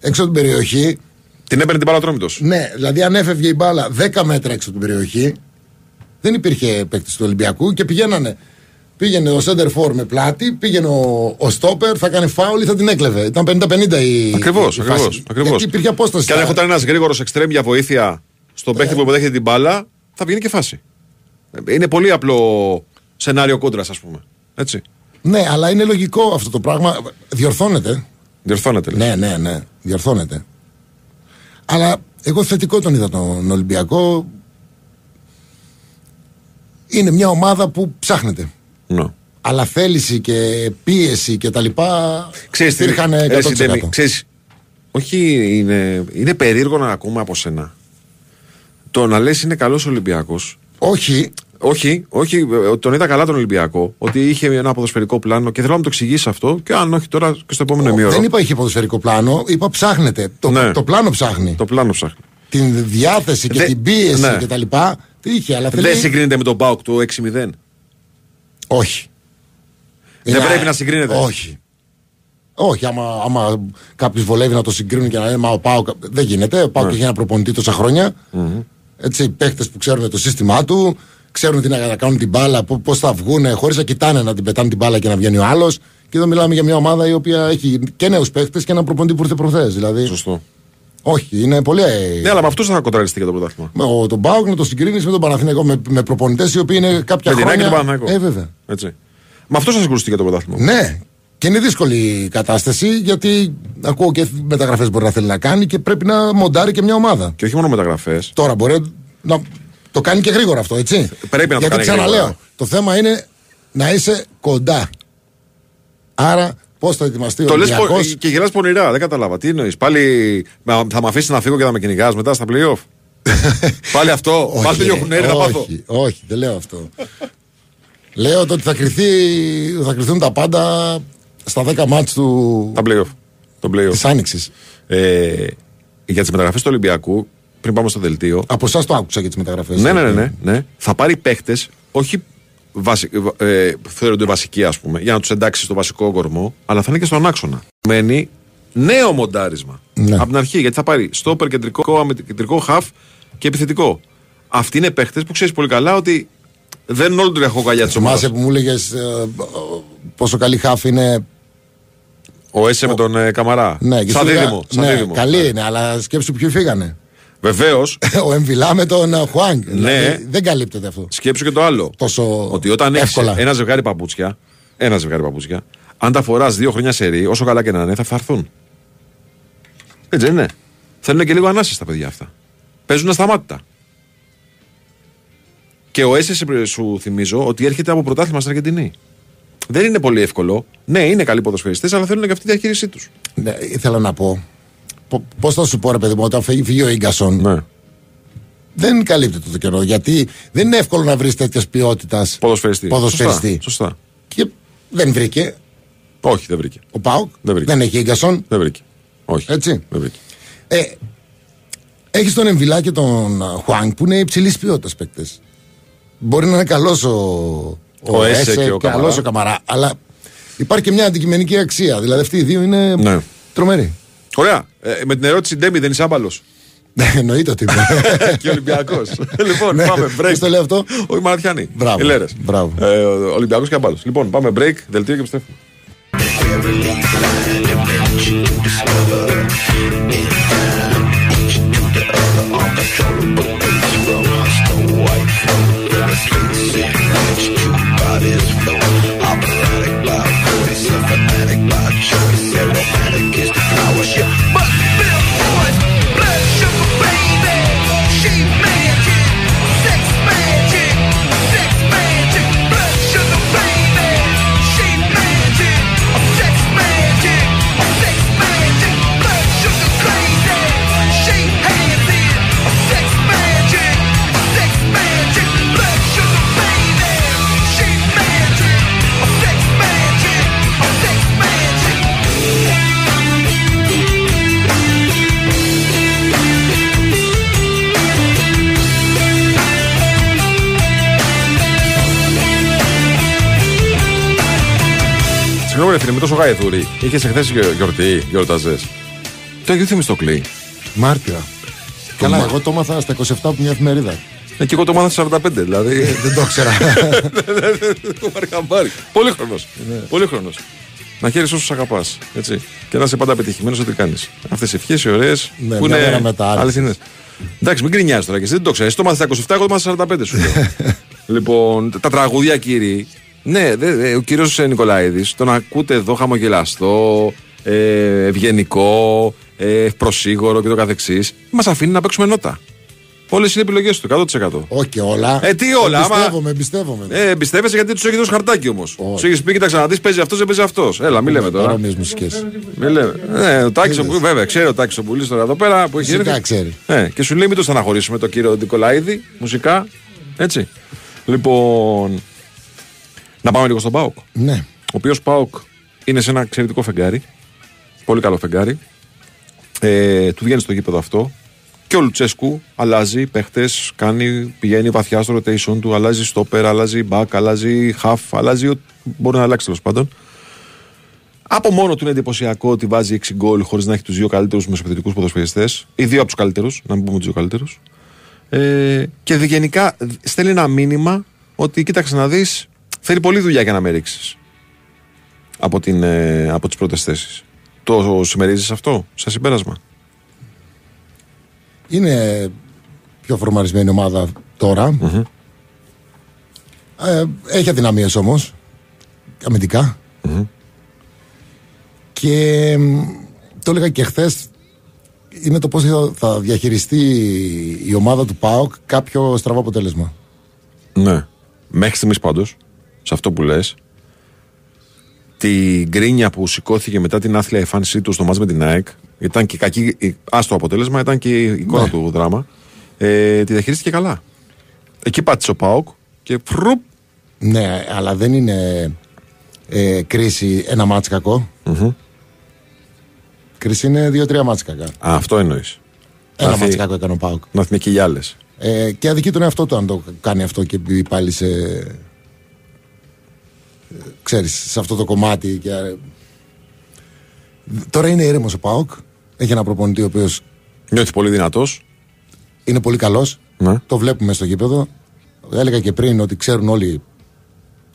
έξω από την περιοχή. Την έπαιρνε την μπάλα Ναι, δηλαδή αν έφευγε η μπάλα 10 μέτρα έξω από την περιοχή, δεν υπήρχε παίκτης του Ολυμπιακού και πηγαίνανε. Πήγαινε ο Σέντερ Φόρ με πλάτη, πήγαινε ο, ο Στόπερ, θα κάνει φάουλ ή θα την έκλεβε. Ήταν 50-50 η. Ακριβώς, η φάση. ακριβώς. Γιατί υπήρχε απόσταση. Και αν στα- έρχονταν ένας γρήγορος εξτρέμ για βοήθεια στον παίχτη που υποδέχεται την μπάλα, θα βγαίνει και φάση. Είναι πολύ απλό σενάριο κόντρας, ας πούμε. Έτσι. Ναι, αλλά είναι λογικό αυτό το πράγμα. Διορθώνεται. Διορθώνεται. λες. Ναι, ναι, ναι. Διορθώνεται. Αλλά εγώ θετικό τον είδα τον Ολυμπιακό. Είναι μια ομάδα που ψάχνεται. Ναι. Αλλά θέληση και πίεση και τα λοιπά Ξέρεις τι, υπήρχαν ρε 100%. Συντέμι, ξέρεις, όχι είναι, είναι περίεργο να ακούμε από σένα. Το να λες είναι καλός Ολυμπιακός Όχι, Όχι, όχι, ε, τον είδα καλά τον Ολυμπιακό. Ότι είχε ένα ποδοσφαιρικό πλάνο και θέλω να μου το εξηγήσεις αυτό. Και αν όχι τώρα και στο επόμενο ημίωρο. δεν είπα είχε ποδοσφαιρικό πλάνο, είπα ψάχνετε. Το, Ναι. το πλάνο ψάχνει. Το πλάνο ψάχνει. Την διάθεση και Δεν- την πίεση ναι. και τα λοιπά. Τι είχε, αλλά θέλει. Δεν συγκρίνεται με τον Μπάουκ του 6-0. Όχι. Δεν Είναι- πρέπει να συγκρίνεται. Όχι. Όχι, άμα, άμα κάποιος βολεύει να το συγκρίνουν και να λένε Μα ο Πάοκ. Δεν γίνεται. Ο Ναι. Πάοκ έχει ένα προπονητή τόσα χρόνια. Έτσι, παίχτε που ξέρουν το σύστημά του, ξέρουν τι να κάνουν την μπάλα, πώς θα βγουν, χωρίς να κοιτάνε να την πετάνε την μπάλα και να βγαίνει ο άλλος. Και εδώ μιλάμε για μια ομάδα η οποία έχει και νέους παίχτε και ένα προπονητή που ήρθε προχθές. Δηλαδή, Σωστό. όχι, είναι πολύ. Ναι, αλλά με αυτούς θα κοντραριστεί για το πρωτάθλημα. Με ο, τον Πάοκ να το συγκρίνει με τον Παναθηναϊκό, με, με προπονητές οι οποίοι είναι κάποια Με την ΑΕΚ και χρόνια. τον Παναθηναϊκό. Ε, βέβαια. Έτσι. Με αυτό θα συγκρουστεί για το πρωτάθλημα. Ναι. Και είναι δύσκολη η κατάσταση γιατί ακούω και μεταγραφές μπορεί να θέλει να κάνει και πρέπει να μοντάρει και μια ομάδα. Και όχι μόνο μεταγραφές. Τώρα μπορεί να το κάνει και γρήγορα αυτό, έτσι. Πρέπει να το γιατί κάνει ξαναλέω, γρήγορα. το θέμα είναι να είσαι κοντά. Άρα, πώς θα ετοιμαστεί ο Το λες Ολυμπιακός; και γελάς πονηρά. Δεν κατάλαβα. Τι εννοείς. Πάλι μα- θα με αφήσεις να φύγω και θα με κυνηγάς μετά στα playoff; Πάλι αυτό. Όχι, Πάλι το ρε, γιοχουνέρι να πάθω. όχι, όχι, δεν λέω αυτό. λέω το ότι θα, κρυθεί, θα κρυθούν τα πάντα στα 10 μάτς του... Τα playoff. Το playoff. της Άνοιξης. Ε, για τις μεταγραφές του Ολυμπιακού, πριν πάμε στο δελτίο. Από εσάς το άκουσα για τις μεταγραφές. Ναι, ναι, ναι, ναι, ναι. Θα πάρει παίχτες, όχι βασι, ε, θεωρούνται βασικοί, ας πούμε, για να τους εντάξει στο βασικό κορμό, αλλά θα είναι και στον άξονα. Μένει νέο μοντάρισμα. Ναι. Από την αρχή, γιατί θα πάρει στόπερ, κεντρικό, αμυ- κεντρικό χαφ και επιθετικό. Αυτοί είναι παίχτες που ξέρεις πολύ καλά ότι δεν είναι όλο το ρεχοκαλιά της ομάδας. Θυμάσαι που μου έλεγες πόσο καλή χάφ είναι. Ο Έσε με τον ε, Καμαρά. Ναι, και σαν σου έλεγα, δίδυμο. Σαν ναι, δίδυμο. καλή είναι, αλλά σκέψου ποιοι φύγανε. Βεβαίως, ο Εμβιλά με τον ε, Χουάνγκ. Ναι. Δηλαδή, δεν καλύπτεται αυτό. σκέψου και το άλλο. Τόσο Ότι όταν έχεις εύκολα. ένα ζευγάρι παπούτσια, ένα ζευγάρι παπούτσια, αν τα φοράς δύο χρόνια σε ρί, όσο καλά και να είναι, θα φθαρθούν. Έτσι δεν είναι. Θέλουν και λίγο ανάσες τα παιδιά αυτά. Παίζουν ασταμάτητα. Και ο Έσε σου θυμίζω ότι έρχεται από πρωτάθλημα στην Αργεντινή. Δεν είναι πολύ εύκολο. Ναι, είναι καλοί ποδοσφαιριστές, αλλά θέλουν και αυτή τη διαχείρισή τους. Ναι, ήθελα να πω. Πώς θα σου πω, ρε παιδί μου, όταν φύγει, φύγει ο γκασον, Ναι. δεν καλύπτεται το καιρό. Γιατί δεν είναι εύκολο να βρεις τέτοια ποιότητας Ποδοσφαιριστή. ποδοσφαιριστή. Σωστά. Σωστά. Και δεν βρήκε Όχι, δεν βρήκε. ο Πάουκ. Δεν βρήκε. δεν έχει γκασον. Δεν βρήκε. Όχι. Έτσι. Δεν βρήκε. Ε, έχεις τον Εμβιλά και τον α, Χουάνγκ που είναι υψηλής ποιότητας παίκτες. Μπορεί να είναι καλός ο, Ο Έσε και ο Καμαρά. καλός ο Καμαρά. Αλλά υπάρχει και μια αντικειμενική αξία. Δηλαδή αυτοί οι δύο είναι Ναι. τρομεροί. Ωραία. Ε, με την ερώτηση Ντέμι δεν είσαι άμπαλο. Ναι, εννοείται ότι είναι. και Ολυμπιακό. λοιπόν, Ναι. πάμε break. Ποιος το λέει αυτό? Ο Μαρατιάνη. Μπράβο. Ηλέρες. Μπράβο. Ε, Ολυμπιακό και άμπαλο. Λοιπόν, πάμε break, δελτίο και επιστρέφουμε. heart is full. operatic by voice, a fanatic by choice, a is the power ship. Ρε φίλε, με τόσο γαϊδούρι. Είχες εχθές γιορτή, γιορταζέ. Το Αγίου Θεμιστοκλή. Μάρτυρα. Καλά, Μα- εγώ το έμαθα στα 27 από μια εφημερίδα. Ε, και εγώ το μάθα στα 45, δηλαδή. Δεν το ήξερα. Το πάρει χαμπάρι. Πολύχρονο. Πολύχρονος. Να χαίρει όσους αγαπάς. Έτσι. Και να είσαι πάντα πετυχημένο ό,τι κάνεις. Αυτές οι ευχές, οι ωραίες. Ναι, που μια είναι μέρα μετά άρχισε. αληθινές. Εντάξει, μην γκρινιάζει τώρα και εσύ δεν το ξέρεις. Το μάθα στα 27, εγώ το μάθα στα 45 σου λέω. λοιπόν, τα τραγούδια, κύριοι. Ναι, δε, δε, ο κύριος Νικολαίδης τον ακούτε εδώ χαμογελαστό, ε, ευγενικό, ε, προσίγωρο και το καθεξής. Μας αφήνει να παίξουμε νότα. Όλες είναι επιλογές του, 100%. Όχι όλα. Ε, τι όλα, άμα- Εμπιστεύομαι, εμπιστεύομαι. Ε, εμπιστεύεσαι γιατί τους έχεις δώσει χαρτάκι όμως. Όχι. Σου έχεις πει, κοίταξε να δει, παίζει αυτός, δεν παίζει αυτός. Έλα, μην λέμε τώρα. Παρόμοιες μουσικές. Μην λέμε. Ε, ο Τάκης, ο Που- βέβαια, ξέρει ο Τάκη ο Πουλή τώρα εδώ πέρα που έχει Φυσικά έρθει. ξέρει. Ε, και σου λέει, μην το στεναχωρήσουμε τον κύριο Νικολαίδη, μουσικά. Έτσι. Λοιπόν. Να πάμε λίγο στον Πάοκ. Ναι. Ο οποίος Πάοκ είναι σε ένα εξαιρετικό φεγγάρι. Πολύ καλό φεγγάρι. Ε, του βγαίνει στο γήπεδο αυτό. Και ο Λουτσέσκου αλλάζει παίχτες, κάνει, πηγαίνει βαθιά στο rotation του, αλλάζει στόπερ, αλλάζει back, αλλάζει half, αλλάζει. ό- Μπορεί να αλλάξει τέλος πάντων. Από μόνο του είναι εντυπωσιακό ότι βάζει 6 γκολ χωρίς να έχει τους δύο καλύτερους μεσοπαιδευτικούς ποδοσφαιριστές. Ή δύο από τους καλύτερους, να μην πούμε τους δύο καλύτερους. Ε, και δι- γενικά στέλνει ένα μήνυμα ότι κοίταξε να δεις, θέλει πολλή δουλειά για να με ρίξεις από, την, ε, από τις πρώτες θέσεις. Το συμμερίζεις αυτό, σαν συμπέρασμα; Είναι πιο φορμαρισμένη ομάδα τώρα. Ε, έχει αδυναμίες όμως. αμυντικά. Και μ, το έλεγα και χθες. Είναι το πώς θα, θα διαχειριστεί η ομάδα του ΠΑΟΚ κάποιο στραβό αποτέλεσμα. Ναι. Μέχρι στιγμής πάντως, σε αυτό που λες, τη γκρίνια που σηκώθηκε μετά την άθλια εμφάνισή του στο μάτς με την ΑΕΚ, ήταν και κακή, η- άστο αποτέλεσμα, ήταν και η εικόνα Ναι. του δράμα, ε, τη διαχειρίστηκε καλά. Εκεί πάτησε ο ΠΑΟΚ και φρουπ, Ναι, αλλά δεν είναι ε, κρίση ένα μάτς κακό. Κρίση είναι δύο-τρία μάτς κακά. α, αυτό εννοείς. Ένα Να μάτς έρθει- κακό έκανε ο ΠΑΟΚ. Να έρθουν και οι άλλες. Ε, και αδικεί τον εαυτό του αν το κάνει αυτό και μπει πάλι σε. Ε, ξέρεις, σε αυτό το κομμάτι. Και, ε, τώρα είναι ήρεμος ο Πάοκ. Έχει ένα προπονητή ο οποίος Νιώθει πολύ δυνατός. είναι πολύ καλός. Ναι. Το βλέπουμε στο γήπεδο. Έλεγα και πριν ότι ξέρουν όλοι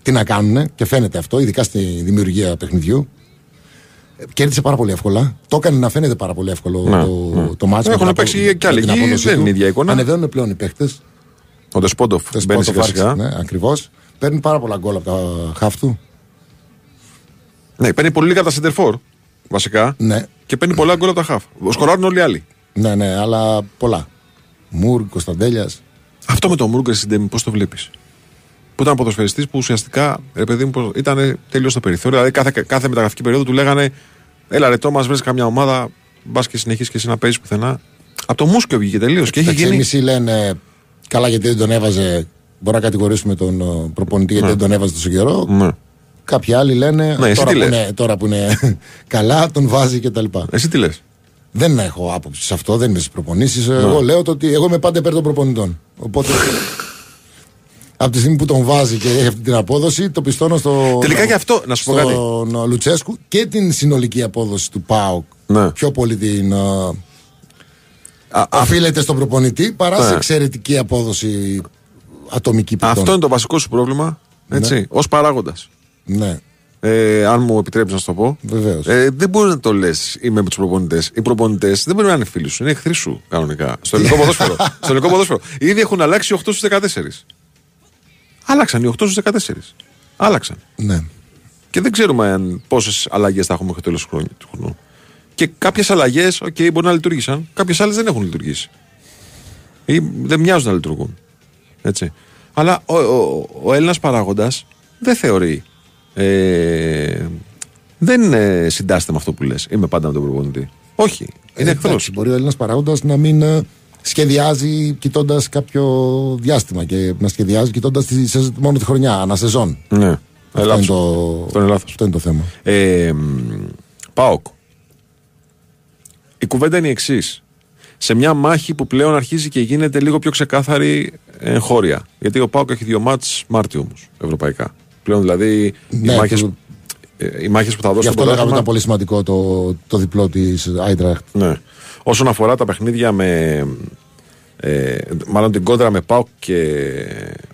τι να κάνουν και φαίνεται αυτό, ειδικά στη δημιουργία παιχνιδιού. Ε, Κέρδισε πάρα πολύ εύκολα. Το έκανε να φαίνεται πάρα πολύ εύκολο Ναι, το, ναι. το μάτσο. Έχουν παίξει κι άλλοι. Εκεί δεν είναι η ίδια εικόνα. Ανεβαίνουν πλέον οι παίχτε. Ο Ντεσπόντοφ μπαίνει σιγά σιγά. Ναι, ακριβώς. Παίρνει πάρα πολλά γκολ από τα χαφ του. Ναι, παίρνει πολύ λίγα από τα σεντερφόρ, βασικά. Ναι, Και παίρνει πολλά γκολ από τα χαφ. Σκοράρουν όλοι οι άλλοι. ναι, ναι, αλλά πολλά. Μουρ, Κωνσταντέλιας. Αυτό με τον Μουργκερ Σιντέμι, πώς το βλέπεις; Που ήταν ποδοσφαιριστής που ουσιαστικά ρε παιδί μου, πώς- ήταν τελείω στο περιθώριο. Δηλαδή κάθε, κάθε μεταγραφική περίοδο του λέγανε Έλα ρε, Τόμας, βρει καμιά ομάδα, μπας και συνεχίσεις και εσύ να παίζεις πουθενά. Από το Μούσκιο βγήκε τελείως και έχει Οι γίνει. μισοί λένε καλά γιατί δεν τον έβαζε. Μπορεί να κατηγορήσουμε τον ε, προπονητή γιατί δεν τον έβαζε τόσο καιρό. Ναι. Κάποιοι άλλοι λένε Ναι, εσύ τώρα, τι που λες; είναι, τώρα που είναι καλά τον βάζει κτλ. Εσύ τι λες; Δεν έχω άποψη σε αυτό, δεν είμαι στις προπονήσεις. Ναι. Εγώ λέω το ότι εγώ είμαι πάντα υπέρ των προπονητών. Οπότε. από τη στιγμή που τον βάζει και έχει αυτή την απόδοση, το πιστώνω στο. Τελικά και αυτό, να σου πω κάτι. Στον Λουτσέσκου και την συνολική απόδοση του ΠΑΟΚ. Ναι. Πιο πολύ την. ε, Α, α, οφείλεται στον προπονητή παρά Ναι. σε εξαιρετική απόδοση ατομική ποιητών. αυτό είναι το βασικό σου πρόβλημα. Έτσι, ως παράγοντας. Ναι. Ε, αν μου επιτρέπει να σου το πω. Βεβαίως. Ε, δεν μπορεί να το λες είμαι με τους προπονητές. Οι προπονητές δεν μπορεί να είναι φίλοι σου, είναι εχθροί σου κανονικά. Στο ελληνικό ποδόσφαιρο. Στο ελληνικό ποδόσφαιρο. Ήδη έχουν αλλάξει 8 στους 14. Άλλαξαν οι 8 στους 14. Άλλαξαν. Ναι. Και δεν ξέρουμε πόσες αλλαγές θα έχουμε μέχρι το τέλος του χρόνου- του χρόνου. Και κάποιες αλλαγές, οκ, μπορεί να λειτουργήσαν. Κάποιες άλλες δεν έχουν λειτουργήσει. Ή δεν μοιάζουν να λειτουργούν. Έτσι. Αλλά ο, ο, ο Έλληνας παράγοντας δεν θεωρεί. Ε, δεν ε, συντάσσεται με αυτό που λες. Είμαι πάντα με τον προπονητή. Όχι. Είναι Ε, εχθρό. εντάξει, Μπορεί ο Έλληνας παράγοντας να μην ε, σχεδιάζει κοιτώντας κάποιο διάστημα και να σχεδιάζει κοιτώντας μόνο τη χρονιά, ανά σεζόν. Ναι. Ε, Αυτό, είναι λάθος. το... Αυτό είναι λάθος. αυτό είναι το θέμα. Ε, μ, ΠΑΟΚ. Η κουβέντα είναι η εξής. Σε μια μάχη που πλέον αρχίζει και γίνεται λίγο πιο ξεκάθαρη εγχώρια. Γιατί ο ΠΑΟΚ έχει δύο μάτς Μάρτιο όμως, ευρωπαϊκά. Πλέον δηλαδή Ναι, οι, μάχες, που- ε, οι μάχες που θα Γι' δώσουν αυτό το λέγαμε πρωτάθλημα- ήταν πολύ σημαντικό το, το διπλό της Άιντραχτ. Ναι. Όσον αφορά τα παιχνίδια με. Ε, μάλλον την κόντρα με ΠΑΟΚ και.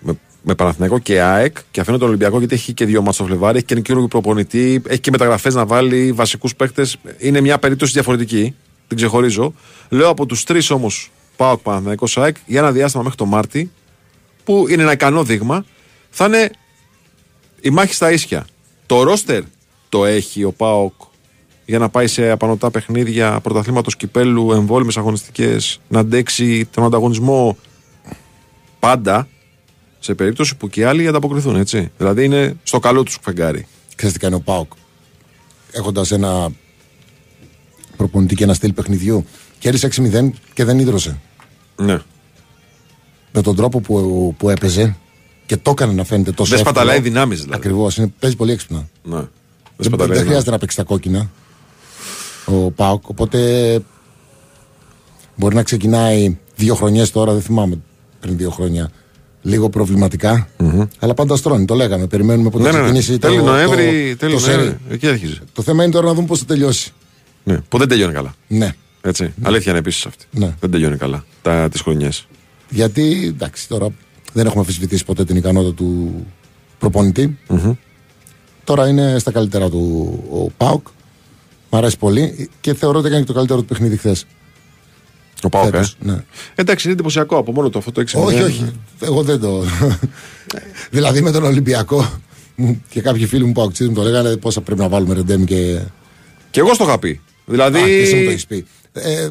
Με, με Παναθηναϊκό και ΑΕΚ και αφήνω τον Ολυμπιακό γιατί έχει και δύο μάτς στο Φλεβάρι, έχει και ένα κύριο προπονητή, έχει και μεταγραφές να βάλει, βασικούς παίχτε. Είναι μια περίπτωση διαφορετική. Την ξεχωρίζω. Λέω από τους τρεις όμως ΠΑΟΚ, Παναθηναϊκό, ΑΕΚ για ένα διάστημα μέχρι το Μάρτι, που είναι ένα ικανό δείγμα, θα είναι η μάχη στα ίσια. Το ρόστερ το έχει ο ΠΑΟΚ για να πάει σε απανοτά παιχνίδια πρωταθλήματος κυπέλου, εμβόλυμες αγωνιστικές, να αντέξει τον ανταγωνισμό πάντα σε περίπτωση που και οι άλλοι ανταποκριθούν, έτσι. Δηλαδή είναι στο καλό τους φεγγάρι. Ξέρετε τι κάνει ο Πάοκ. Έχοντας ένα προπονητή και ένα στυλ παιχνιδιού, κέρδισε 6-0 και δεν ίδρωσε. Ναι. Με τον τρόπο που, που έπαιζε και το έκανε να φαίνεται τόσο Δεν εύκολο. σπαταλάει δυνάμεις δηλαδή. Ακριβώς. Παίζει πολύ έξυπνα. Ναι. Δεν Δεν, σπαταλάει δεν δυνάμεις. χρειάζεται να παίξει τα κόκκινα ο Πάοκ. Οπότε μπορεί να ξεκινάει δύο χρονιές τώρα, δεν θυμάμαι πριν δύο χρόνια, λίγο προβληματικά, αλλά πάντα στρώνει. Το λέγαμε. Περιμένουμε πότε Ναι, θα ναι, ναι. ξεκινήσει το, Τέλη το, Νοέμβρη, το, τέλη το σερί. Νοέμβρη. Εκεί αρχίζει. Το θέμα είναι τώρα να δούμε πώς θα τελειώσει. Ναι. Που δεν τελειώνει καλά. Ναι. Έτσι. Αλήθεια είναι επίσης αυτή. Ναι. Δεν τελειώνει καλά τις χρονιές. Γιατί εντάξει, τώρα δεν έχουμε αμφισβητήσει ποτέ την ικανότητα του προπονητη Τώρα είναι στα καλύτερα του ο Πάοκ. Μ' αρέσει πολύ και θεωρώ ότι έκανε και το καλύτερο του παιχνίδι χθες. Ο Πάοκ, ε; Ναι. Εντάξει, είναι εντυπωσιακό από μόνο το αυτό το 6 Όχι, όχι. Εγώ δεν το. δηλαδή με τον Ολυμπιακό μου και κάποιοι φίλοι μου που μου το λέγανε πόσα πρέπει να βάλουμε ρεντέμι και. Και εγώ στο είχα πει. Δηλαδή. Α, και εσύ μου το έχεις πει. Ε,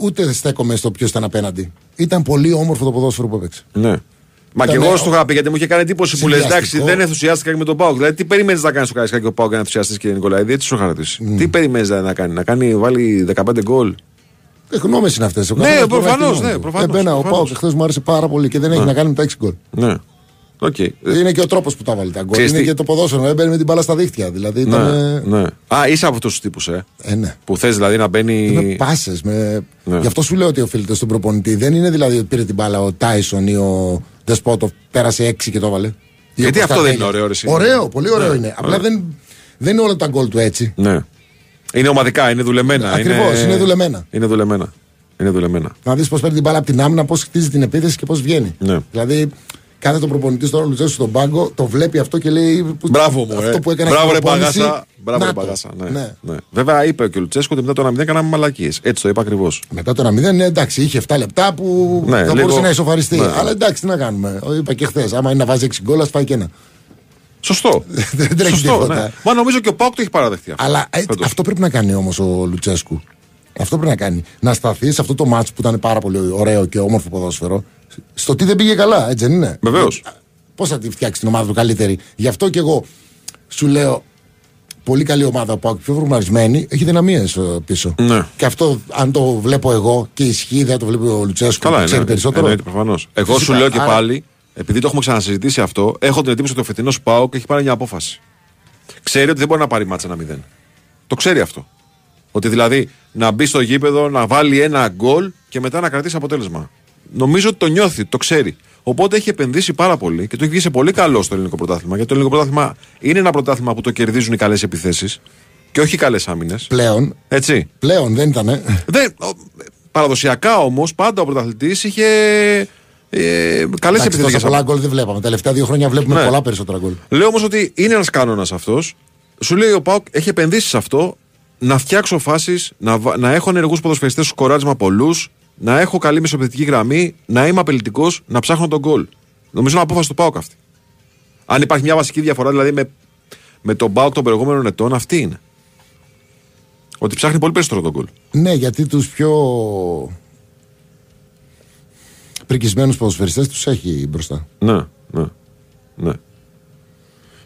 ούτε στέκομαι στο ποιος ήταν απέναντι. Ήταν πολύ όμορφο το ποδόσφαιρο που έπαιξε. Ναι. Μα και Ήταν, εγώ ε, στο είχα πει γιατί μου είχε κάνει εντύπωση που λες: Εντάξει, συνδυαστικό. δεν ενθουσιάστηκα και με τον Πάοκ. Δηλαδή, τι περιμένεις να κάνεις στο Καραϊσκάκι και ο Πάοκ να ενθουσιαστείς και Νικολαίδη, έτσι σου είχα ρωτήσει. Τι περιμένεις δηλαδή, να κάνει, να κάνει, βάλει 15 γκολ. Ε, γνώμες είναι αυτές. Ναι, προφανώς, ναι, προφανώς, Εμένα ο προφανώς. Πάοκ χθες μου άρεσε πάρα πολύ και δεν έχει να κάνει με τα 6 γκολ. Ναι. Οκ. Ε, Είναι και ο τρόπος που τα βάλει τα γκολ. Ξέρεις Είναι τι- και το ποδόσφαιρο. Έμπαινε με την μπάλα στα δίχτυα. Δηλαδή ήταν. Ναι, ναι. Α, είσαι από αυτούς τους τύπους, ε. Ε, ναι. Που θες δηλαδή να μπαίνει. Με πάσες. Με... Ναι. Γι' αυτό σου λέω ότι οφείλεται στον προπονητή. Δεν είναι δηλαδή ότι πήρε την μπάλα ο Τάισον ή ο Δεσπότοφ, πέρασε έξι και το έβαλε. Ή Γιατί ο αυτό δεν Κωνσταντέλια. είναι ωραίο, ρε, εσύ. Ωραίο, πολύ ωραίο Ναι. είναι. Απλά δεν, δεν είναι όλα τα γκολ του έτσι. Ναι. Είναι ομαδικά, είναι δουλεμένα. Ακριβώς, είναι δουλεμένα. Είναι δουλεμένα. Είναι δουλεμένα. Να δεις πώς παίρνει την μπάλα από την άμυνα, πώς χτίζει την επίθεση και πώς βγαίνει. Ναι. Δηλαδή, κάθε τον προπονητή τώρα ο Λουτσέσου στον πάγκο, το βλέπει αυτό και λέει. που- Μπράβο μου, αυτό ε. που έκανε Μπράβο, στην ρε προπόνηση, Παγάσα. Μπράβο, ρε να το. Παγάσα. Ναι. Ναι. Ναι. Βέβαια, είπε και ο Λουτσέσκο ότι μετά το 1-0 κάναμε μαλακίες. Έτσι το είπα ακριβώς. Μετά το 1-0, ναι, εντάξει, είχε 7 λεπτά που Ναι, θα λίγο- μπορούσε να ισοφαριστεί. Ναι. Αλλά εντάξει, τι να κάνουμε. Ο, Είπα και χθες, άμα είναι να βάζει 6 γκολ, ας φάει και ένα. Σωστό. Δεν τρέχει Σωστό, τίποτα. ναι. Μα νομίζω και ο Πάοκ το έχει παραδεχτεί αυτό. Αλλά ε, Φέτος. αυτό πρέπει να κάνει όμως ο Λουτσέσκου. Αυτό πρέπει να κάνει. Να σταθεί σε αυτό το μάτσο που ήταν πάρα πολύ ωραίο και όμορφο ποδόσφαιρο. Στο τι δεν πήγε καλά, έτσι δεν είναι; Βεβαίως. Πώς θα τη φτιάξεις την ομάδα του καλύτερη; Γι' αυτό και εγώ σου λέω. Πολύ καλή ομάδα ο Πάοκ, πιο φορμαρισμένη, έχει δυναμίες πίσω. Ναι. Και αυτό, αν το βλέπω εγώ και ισχύει, δεν το βλέπει ο Λουτσέσκου Καλά που είναι. ξέρει περισσότερο. Εννοείται προφανώς. Εγώ Φυσικά, σου λέω και άρα- πάλι, επειδή το έχουμε ξανασυζητήσει αυτό, έχω την εντύπωση ότι ο φετινός Πάοκ έχει πάρει μια απόφαση. Ξέρει ότι δεν μπορεί να πάρει μάτσα ένα 0. Το ξέρει αυτό. Ότι δηλαδή να μπει στο γήπεδο, να βάλει ένα γκολ και μετά να κρατήσει αποτέλεσμα. Νομίζω ότι το νιώθει, το ξέρει. Οπότε έχει επενδύσει πάρα πολύ και το έχει βγει σε πολύ καλό στο ελληνικό πρωτάθλημα. Γιατί το ελληνικό πρωτάθλημα είναι ένα πρωτάθλημα που το κερδίζουν οι καλές επιθέσεις και όχι οι καλές άμυνες. Πλέον, Έτσι. πλέον δεν ήταν. Δεν, ο- παραδοσιακά όμως, πάντα ο πρωταθλητής είχε ε, καλές Εντάξει, τόσα πολλά επιθετικέ γκολ δεν βλέπαμε. Τα τελευταία δύο χρόνια βλέπουμε Ναι. πολλά περισσότερα γκολ. Λέω όμως ότι είναι ένας κανόνα αυτός σου λέει ο Πάοκ έχει επενδύσει σε αυτό να φτιάξω φάσεις, να, βα- να έχω ενεργούς ποδοσφαιριστές στο σκοράρισμα πολλούς, να έχω καλή μεσοπαιδευτική γραμμή, να είμαι απελητικός, να ψάχνω τον γκολ. Νομίζω είναι απόφαση του Πάοκ αυτή. Αν υπάρχει μια βασική διαφορά δηλαδή με, με τον Πάοκ των προηγούμενων ετών, αυτή είναι. Ότι ψάχνει πολύ περισσότερο τον γκολ. Ναι, γιατί τους πιο πρικισμένους ποδοσφαιριστές τους έχει μπροστά. Ναι, ναι. ναι.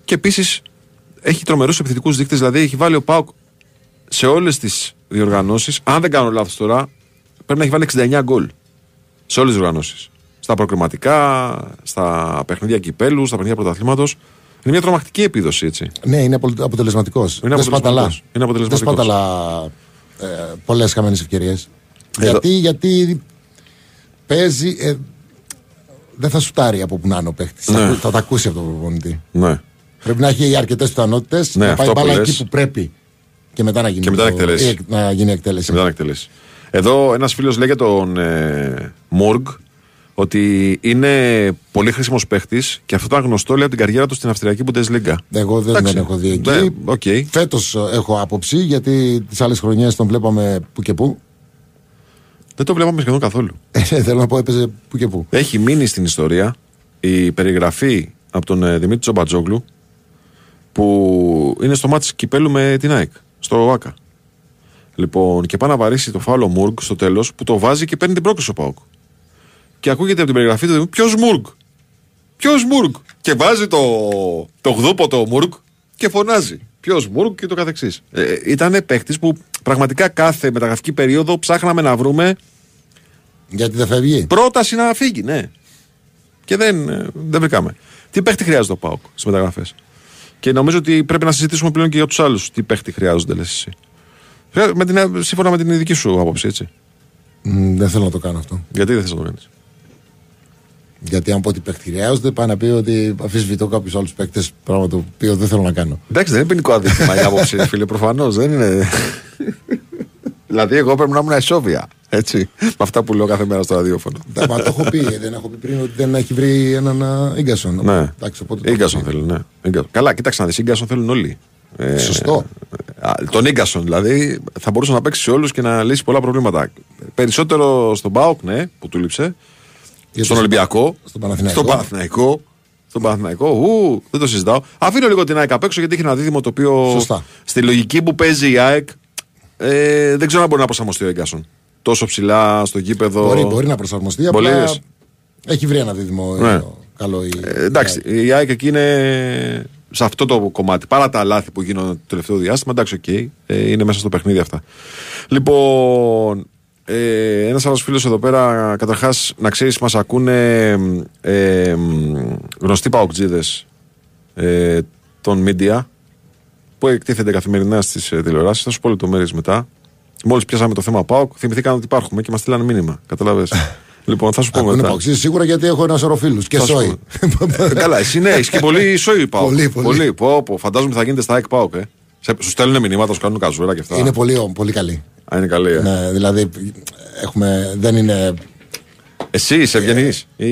Και επίσης έχει τρομερούς επιθετικούς δείκτες. Δηλαδή έχει βάλει ο Πάουκ σε όλες τις διοργανώσεις. Αν δεν κάνω λάθος τώρα, πρέπει να έχει βάλει 69 γκολ. Σε όλες τις διοργανώσει. Στα προκριματικά, στα παιχνίδια κυπέλους, στα παιχνίδια πρωταθλήματος. Είναι μια τρομακτική επίδοση, έτσι. Ναι, είναι αποτελεσματικός. Είναι Δεν σπαταλά. αποτελεσματικός. Είναι Δεν αποτελεσματικός. σπαταλά ε, πολλές χαμένες ευκαιρίες. Εδώ. Γιατί, γιατί παίζει. Ε, δεν θα σουτάρει από που να είναι ο παίχτης. Ναι. Θα, θα τα ακούσει από τον προπονητή. Ναι. Πρέπει να έχει αρκετές πιθανότητες Ναι, να πάει αυτό που μπάλα λες. εκεί που πρέπει και μετά να γίνει, Και μετά να το- εκτελέσει. ή εκ- να γίνει εκτέλεση. Και μετά να εκτελέσει. Εδώ ένας φίλος λέει για τον ε, Μόργκ ότι είναι πολύ χρήσιμος παίχτης και αυτό ήταν γνωστό λέει από την καριέρα του στην Αυστριακή Bundesliga. Εγώ δεν Εντάξει. τον έχω δει εκεί. Ναι, οκ. Φέτος έχω άποψη γιατί τις άλλες χρονιές τον βλέπαμε που και που. Δεν το βλέπαμε σχεδόν καθόλου. Ε, θέλω να πω έπαιζε που και που. Έχει μείνει στην ιστορία η περιγραφή από τον ε, Δημήτρη Τσομπατζόγλου που είναι στο ματς κυπέλλου με την ΑΕΚ, στο ΟΑΚΑ. Λοιπόν, και πάει να βαρέσει το φάουλο Μουργκ στο τέλος που το βάζει και παίρνει την πρόκριση ο ΠΑΟΚ. Και ακούγεται από την περιγραφή του Ποιος Μουργκ! Ποιος Μουργκ! Και βάζει το, το γδούποτο Μουργκ και φωνάζει. Ποιος Μουργκ; και το καθεξής. Ε, ήταν παίχτη που πραγματικά κάθε μεταγραφική περίοδο ψάχναμε να βρούμε Γιατί δεν φεύγει; πρόταση να φύγει, ναι. Και δεν, ε, δεν βρήκαμε. Τι παίχτη χρειάζεται ο Πάοκ στις μεταγραφές; Και νομίζω ότι πρέπει να συζητήσουμε πλέον και για τους άλλους τι παίχτη χρειάζονται, λες εσύ. Χρειά- Με την, ε, σύμφωνα με την δική σου άποψη, έτσι. Μ, δεν θέλω να το κάνω αυτό. Γιατί δεν θες να το κάνεις; Γιατί αν πω ότι παίχτη χρειάζονται, πάει να πει ότι αφισβητώ κάποιους άλλους παίκτες. Πράγμα το οποίο δεν θέλω να κάνω. Εντάξει, δεν είναι ποινικό αδίκημα η άποψη, φίλε, προφανώς. Δεν είναι. δηλαδή, εγώ πρέπει να ήμουν εσόβια. Έτσι. Με αυτά που λέω κάθε μέρα στο ραδιόφωνο. Τα- Μα το έχω πει. Δεν έχω πει πριν ότι δεν έχει βρει έναν α, Ίγκασον. Ναι. Εντάξει, οπότε το Ίγκασον έχω πει. θέλουν, ναι. Ίγκασον. Καλά, κοίταξε να δεις. Ίγκασον θέλουν όλοι. Ε, Σωστό. α, τον Ίγκασον δηλαδή θα μπορούσε να παίξει σε όλους και να λύσει πολλά προβλήματα. Περισσότερο στον Μπάουκ, ναι, που του λείψε. Γιατί στον Ολυμπιακό. στον Παναθηναϊκό. Στον Παναθηναϊκό. Στον Παναθηναϊκό. Ου, δεν το συζητάω. Αφήνω λίγο την ΑΕΚ απ' έξω γιατί έχει ένα δίδυμο το οποίο Σωστά. στη λογική που παίζει η ΑΕΚ ε, δεν ξέρω αν μπορεί να προσαρμοστεί ο Ίγκασον. Τόσο ψηλά στο γήπεδο. Μπορεί, μπορεί να προσαρμοστεί. Μπορεί, Απλά λες. έχει βρει ένα δίδυμο Ναι. ε, καλό. Η... Ε, εντάξει, η ΑΕΚ εκεί είναι σε αυτό το κομμάτι. Παρά τα λάθη που γίνονται το τελευταίο διάστημα, εντάξει, οκ. ε, είναι μέσα στο παιχνίδι αυτά. Λοιπόν, ε, ένας άλλος φίλος εδώ πέρα, καταρχάς να ξέρεις, μας ακούνε ε, μ, γνωστοί παοκτσήδες ε, των media που εκτίθενται καθημερινά στις ε, τηλεοράσεις. Θα σου πω λεπτομέρειες μετά. Μόλις πιάσαμε το θέμα ΠΑΟΚ, θυμηθήκαν ότι υπάρχουμε και μας στείλανε μήνυμα. Κατάλαβες. λοιπόν, θα σου πω Ακούνε μετά. παοκτσήδες σίγουρα γιατί έχω ένα σωρό φίλους. Και Θα σου σόι. Ε, Καλά, εσύ ναι, έχεις και πολύ σόι πάω. Πολύ, πολύ. Πω, πω. Φαντάζομαι θα γίνετε στα ΑΕΚ ΠΑΟΚ, ε. Σε- Σου στέλνουν μηνύματα, σου κάνουν καζούρα και αυτά. είναι πολύ, πολύ καλή. Α, είναι καλή, ε. Ναι, δηλαδή έχουμε, δεν είναι Εσύ είσαι ευγενής. Ή.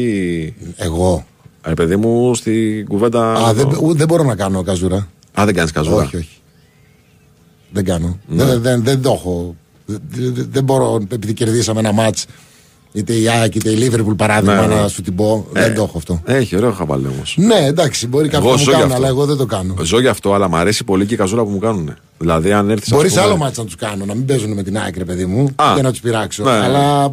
εγώ. Ρε παιδί μου, στην κουβέντα. Α, δεν, εδώ. ου- δεν μπορώ να κάνω καζούρα. Α, δεν κάνεις καζούρα. Όχι, όχι. Δεν κάνω. Ναι. Δεν, δεν, δεν το έχω. Δεν, δεν- δεν μπορώ, επειδή κερδίσαμε ένα μάτς είτε η ΑΕΚ είτε η Λίβερπουλ παράδειγμα, Ναι, ναι. να σου την πω. δεν το έχω αυτό. Έχει ωραίο χαβαλέ όμως. Ναι, εντάξει, μπορεί κάποιοι Εγώ να μου ζω γι' κάνουν, αυτό. αλλά εγώ δεν το κάνω. Ζω γι' αυτό, αλλά μου αρέσει πολύ και η καζούρα που μου κάνουν. Δηλαδή, αν έρθεις. Μπορείς σε άλλο μάτς να τους κάνω, να μην παίζουν με την ΑΕΚ, ρε παιδί μου, Α. και να τους πειράξω. Ναι. Αλλά,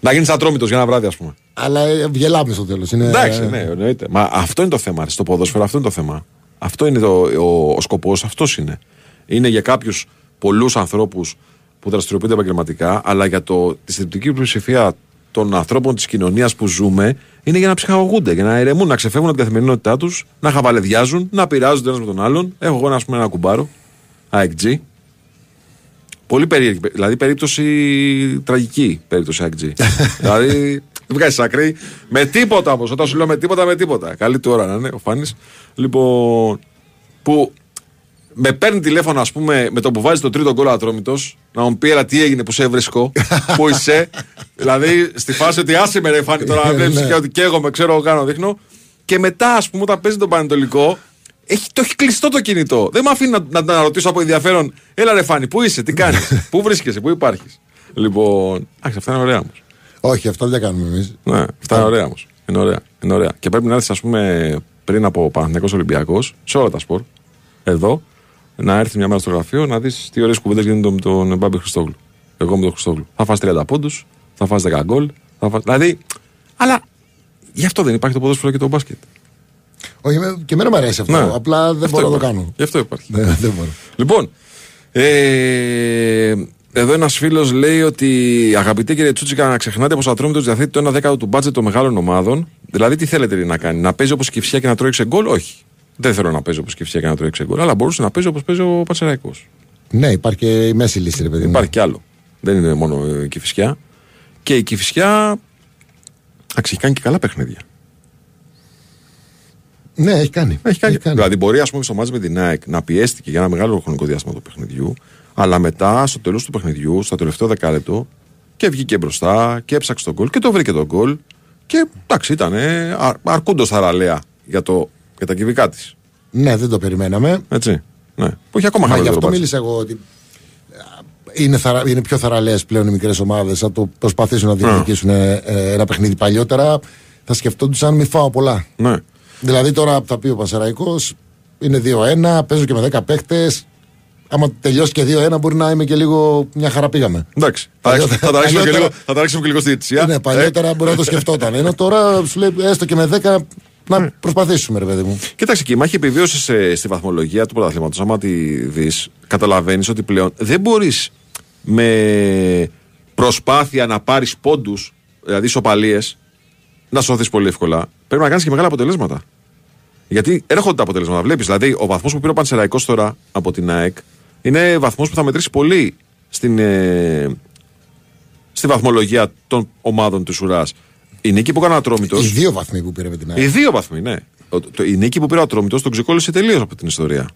Να γίνεις ατρόμητος για ένα βράδυ, ας πούμε. αλλά ε, γελάμε στο τέλος. Εντάξει, ναι, εννοείται. Μα αυτό είναι το θέμα. ρε, Στο ποδόσφαιρο αυτό είναι το θέμα. Αυτό είναι το, ο, ο σκοπός, αυτός είναι. Είναι για κάποιους πολλούς ανθρώπους που δραστηριοποιούνται επαγγελματικά, αλλά για το, τη συντριπτική πλειοψηφία των ανθρώπων της κοινωνίας που ζούμε, είναι για να ψυχαγωγούνται, για να ηρεμούν, να ξεφεύγουν από την καθημερινότητά τους, να χαβαλεδιάζουν, να πειράζονται ένας με τον άλλον. Έχω εγώ, ας πούμε, ένα κουμπάρο, AXG. Πολύ περίεργη, δηλαδή περίπτωση τραγική περίπτωση AXG. δηλαδή δεν βγάζει άκρη. Με τίποτα όμως. Όταν σου λέω με τίποτα, με τίποτα. Καλή του ώρα να είναι ο Φάνης. Λοιπόν, που με παίρνει τηλέφωνο, ας πούμε, με το που βάζει το τρίτο γκολ ατρόμητος, να μου πει «Έλα, τι έγινε που σε βρίσκω, πού είσαι. δηλαδή στη φάση ότι άσε με ρε Φάνη τώρα, Ναι. βλέπεις και ότι καίγομαι, ξέρω, κάνω, δείχνω. Και μετά, ας πούμε, όταν παίζει τον Πανετολικό, Έχει, το έχει κλειστό το κινητό. Δεν με αφήνει να, να, να ρωτήσω από ενδιαφέρον. Έλα ρε Φάνη, πού είσαι, τι κάνεις, πού βρίσκεσαι, πού υπάρχεις. Λοιπόν. Εντάξει, αυτά είναι ωραία όμως. Όχι, αυτό δεν κάνουμε εμείς. Ναι, αυτά είναι ωραία όμως. Είναι ωραία, είναι ωραία. Και πρέπει να έρθεις, ας πούμε, πριν από Παναθηναϊκός Ολυμπιακός, σε όλα τα σπορ, εδώ, να έρθει μια μέρα στο γραφείο να δεις τι ωραίες κουβέντες γίνονται με τον Μπάμπη Χριστόγλου. Εγώ με τον Χριστόγλου. Θα φας 30 πόντους, θα φας 10 γκολ. Θα φας... Δηλαδή, αλλά γι' αυτό δεν υπάρχει το ποδόσφαιρο και το μπάσκετ. Όχι, εμέ- και εμένα μου αρέσει αυτό. Ναι. Απλά δεν Αυτό μπορώ να το υπάρχει. κάνω. Γι' αυτό υπάρχει. Ναι, δεν μπορώ. Λοιπόν, ε, εδώ ένας φίλος λέει ότι αγαπητέ κύριε Τσούτσικα, να ξεχνάτε πως ο Ατρόμητος διαθέτει το 1 δέκατο του μπάτζετ των μεγάλων ομάδων. Δηλαδή, τι θέλετε ρε, να κάνει, να παίζει όπως η Κυφσιά και να τρώει γκολ, όχι. Δεν θέλω να παίζει όπως η Κυφσιά και να τρώει γκολ, αλλά μπορούσε να παίζει όπως παίζει ο Πατσεραϊκό. Ναι, υπάρχει και η μέση λύση, ρε παιδί μου. Υπάρχει κι άλλο. Δεν είναι μόνο η Κυφσιά. Και η Κυφσιά. Εντάξει, έχει κάνει και καλά παιχνίδια. Ναι, έχει κάνει. Έχει κάνει. Δηλαδή, μπορεί ας πούμε, στο μάτς με την ΑΕΚ να πιέστηκε για ένα μεγάλο χρονικό διάστημα του παιχνιδιού, αλλά μετά στο τέλος του παιχνιδιού, στο τελευταίο δεκάλεπτο, και βγήκε μπροστά και έψαξε τον γκολ και το βρήκε τον γκολ. Και εντάξει, ήταν αρ, αρκούντος θαραλέα για, το, για τα κυβικά της. Ναι, δεν το περιμέναμε. Έτσι. Ναι. Που έχει ακόμα Μα γι' χαμηλότερο αυτό μπάτζετ. μίλησα εγώ ότι α, είναι, θαρα, είναι πιο θαραλέε πλέον οι μικρές ομάδες. Θα το προσπαθήσουν να διεκδικήσουν ε, ε, ένα παιχνίδι παλιότερα. Θα σκεφτόντουσαν μη φάω πολλά. Ναι. Δηλαδή τώρα θα πει ο Πασαραϊκό είναι 2-1, παίζω και με 10 παίχτε. Άμα τελειώσει και 2-1, μπορεί να είμαι και λίγο μια χαρά πήγαμε. Εντάξει. Θα Παλιότερα- θα τα ρίξουμε και παλιότερα- λίγο- θα τα ρίξουμε και λίγο στη διετησία. Ναι, παλιότερα μπορεί να το σκεφτόταν. Ενώ τώρα σου λέει έστω και με 10 να προσπαθήσουμε, ρε παιδί μου. Κοίταξε και η μάχη επιβίωση στη βαθμολογία του πρωταθλήματος, άμα τη δεις, καταλαβαίνεις ότι πλέον δεν μπορείς με προσπάθεια να πάρεις πόντους, δηλαδή ισοπαλίες, να σωθεί πολύ εύκολα. Πρέπει να κάνεις και μεγάλα αποτελέσματα. Γιατί έρχονται τα αποτελέσματα. Βλέπεις, δηλαδή, ο βαθμός που πήρε ο Πανσεραϊκός τώρα από την ΑΕΚ είναι βαθμός που θα μετρήσει πολύ στην, ε, στη βαθμολογία των ομάδων του Ουράς. Η νίκη που έκανε ο Ατρόμητος. Οι δύο βαθμοί που πήρε με την Οι ΑΕΚ. δύο βαθμοί, ναι. Ο- το- η νίκη που πήρε ο Ατρόμητος τον ξεκόλλησε τελείως από την ιστορία.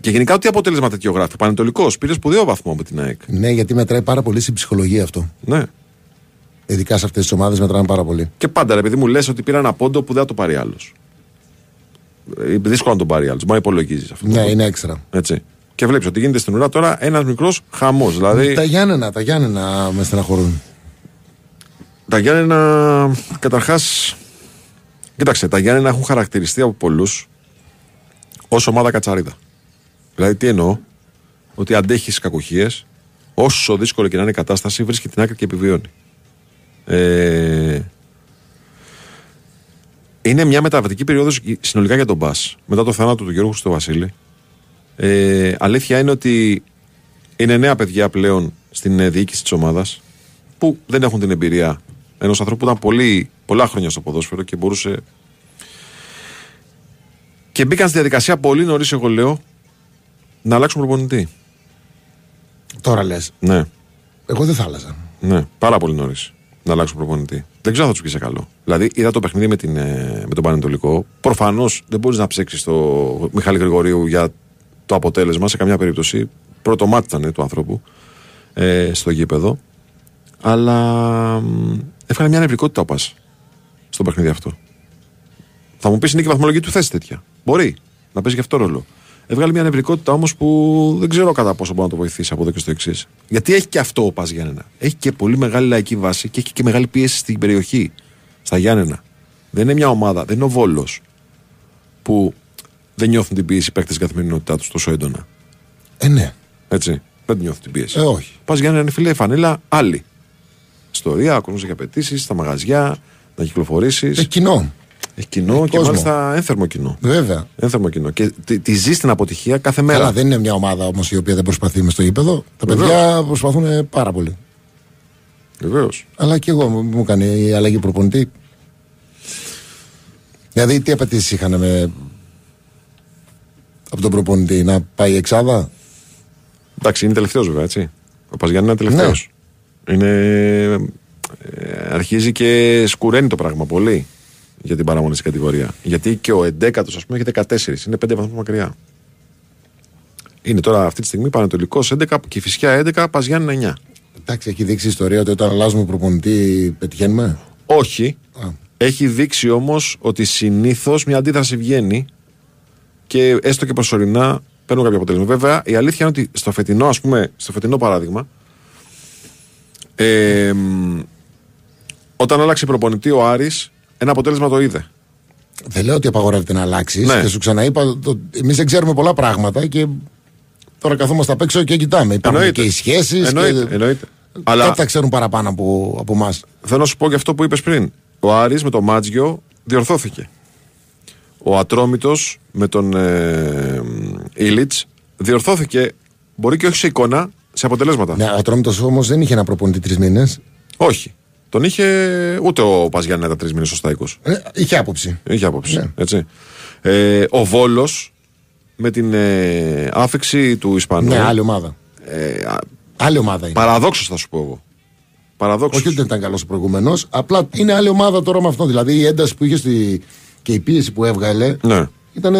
Και γενικά ό,τι αποτέλεσμα τέτοιο γράφει; Ο Πανετολικός πήρες σπουδαίο βαθμό από την ΑΕΚ. Ναι, γιατί μετράει πάρα πολύ στην ψυχολογία αυτό. Ναι. Ειδικά σε αυτές τις ομάδες μετράνε πάρα πολύ. Και πάντα, ρε παιδί μου, λες ότι πήρα ένα πόντο που δεν θα το πάρει άλλος. Δύσκολο να τον πάρει άλλος. Μα υπολογίζεις αυτό. Ναι, είναι έξτρα. Έτσι. Και βλέπεις ότι γίνεται στην ουρά τώρα ένας μικρός χαμός. Δηλαδή Τα Γιάννενα, τα Γιάννενα με στεναχωρούν. Τα Γιάννενα, καταρχάς. Κοίταξε, τα Γιάννενα έχουν χαρακτηριστεί από πολλούς ως ομάδα κατσαρίδα. Δηλαδή, τι εννοώ, ότι αντέχεις κακοχίε, όσο δύσκολη και να είναι η κατάσταση, βρίσκει την άκρη και επιβιώνει. Ε, είναι μια μεταβατική περίοδος συνολικά για τον Μπα. Μετά το θάνατο του Γιώργου στο Βασίλη. Ε, αλήθεια είναι ότι είναι νέα παιδιά πλέον στην ε, διοίκηση της ομάδας που δεν έχουν την εμπειρία ενός ανθρώπου που ήταν πολύ, πολλά χρόνια στο ποδόσφαιρο και μπορούσε. Και μπήκαν στη διαδικασία πολύ νωρίς, εγώ λέω, να αλλάξουν προπονητή. Τώρα λες. Ναι, Εγώ δεν θα άλλαζα. ναι, πάρα πολύ νωρίς να αλλάξουν προπονητή. Δεν ξέρω αν θα τους πήγε καλό. Δηλαδή, είδα το παιχνίδι με, την, ε, με τον Πανετολικό. Προφανώς δεν μπορείς να ψέξεις το Μιχάλη Γρηγορίου για το αποτέλεσμα σε καμιά περίπτωση. Πρώτο μάτι ήταν ε, του ανθρώπου ε, στο γήπεδο. Αλλά μ, έφερε μια νευρικότητα ο Πας στο παιχνίδι αυτό. Θα μου πεις είναι και η βαθμολογική του θέση τέτοια. Μπορεί να παίζει και αυτό ρόλο. Έβγαλε μια νευρικότητα όμως που δεν ξέρω κατά πόσο μπορεί να το βοηθήσει από εδώ και στο εξής. Γιατί έχει και αυτό ο Πας Γιάννενα. Έχει και πολύ μεγάλη λαϊκή βάση και έχει και μεγάλη πίεση στην περιοχή. Στα Γιάννενα. Δεν είναι μια ομάδα, δεν είναι ο Βόλος που δεν νιώθουν την πίεση παίκτες στην καθημερινότητά τους τόσο έντονα. Ε, ναι. Έτσι. Δεν νιώθουν την πίεση. Ε, όχι. Πας Γιάννενα είναι φίλε φανέλα άλλη. Ιστορία, ο κόσμος έχει απαιτήσεις, στα μαγαζιά, να κυκλοφορήσεις. Ε, κοινό. Έχει κοινό και κόσμο. μάλιστα ένθερμο κοινό. Βέβαια. Ένθερμο κοινό. Και τη, τη ζεις την αποτυχία κάθε μέρα. Καλά, δεν είναι μια ομάδα όμως η οποία δεν προσπαθεί με στο γήπεδο. Τα Βεβαίως. παιδιά προσπαθούν πάρα πολύ. Βεβαίως. Αλλά και εγώ μου μου έκανε η αλλαγή προπονητή. Δηλαδή, τι απαιτήσεις είχαν με... από τον προπονητή, να πάει εξάδα; Εντάξει, είναι τελευταίος βέβαια, έτσι. Ο Παζιάννη είναι τελευταίος. Ναι. Είναι. ε, αρχίζει και σκουραίνει το πράγμα πολύ για την παραμονή στην κατηγορία. Γιατί και ο 11ο, ας πούμε, έχει 14. Είναι 5 βαθμούς μακριά. Είναι τώρα αυτή τη στιγμή Πανατολικό 11 και η Φυσιά 11, Παζιάννη 9. Εντάξει, έχει δείξει η ιστορία ότι όταν αλλάζουμε προπονητή πετυχαίνουμε; Όχι. Α. Έχει δείξει όμως ότι συνήθως μια αντίδραση βγαίνει και έστω και προσωρινά παίρνουν κάποιο αποτέλεσμα. Βέβαια, η αλήθεια είναι ότι στο φετινό, ας πούμε, στο φετινό παράδειγμα, ε, μ, όταν άλλαξε προπονητή ο Άρης, ένα αποτέλεσμα το είδε. Δεν λέω ότι απαγορεύεται να αλλάξει. Ναι. Και σου ξαναείπα, εμείς δεν ξέρουμε πολλά πράγματα και τώρα καθόμαστε απ' έξω και κοιτάμε. Υπάρχουν Εννοείται. και οι σχέσεις. Εννοείται, εννοείται. Αλλά... Αλλά τα ξέρουν παραπάνω από, από εμά. θέλω να σου πω και αυτό που είπες πριν. Ο Άρης με τον Μάτζιο διορθώθηκε. Ο Ατρόμητος με τον ε, Ήλιτς διορθώθηκε. Μπορεί και όχι σε εικόνα, σε αποτελέσματα. Ναι, ο Ατρόμητος όμως δεν είχε ένα προπονητή τρεις μήνες. Όχι. Τον είχε ούτε ο Παζιάννετα τρεις μήνες στο Στάικο. Ε, είχε άποψη. Είχε άποψη. Ναι. Έτσι. Ε, ο Βόλος με την ε, άφηξη του Ισπανού. Ναι, άλλη ομάδα. ε, α, Άλλη ομάδα είναι. παραδόξως θα σου πω εγώ. Παραδόξως. Όχι ότι δεν ήταν καλός ο προηγούμενος. Απλά είναι άλλη ομάδα τώρα με αυτό. Δηλαδή η ένταση που είχε στη... και η πίεση που έβγαλε Ναι. ήταν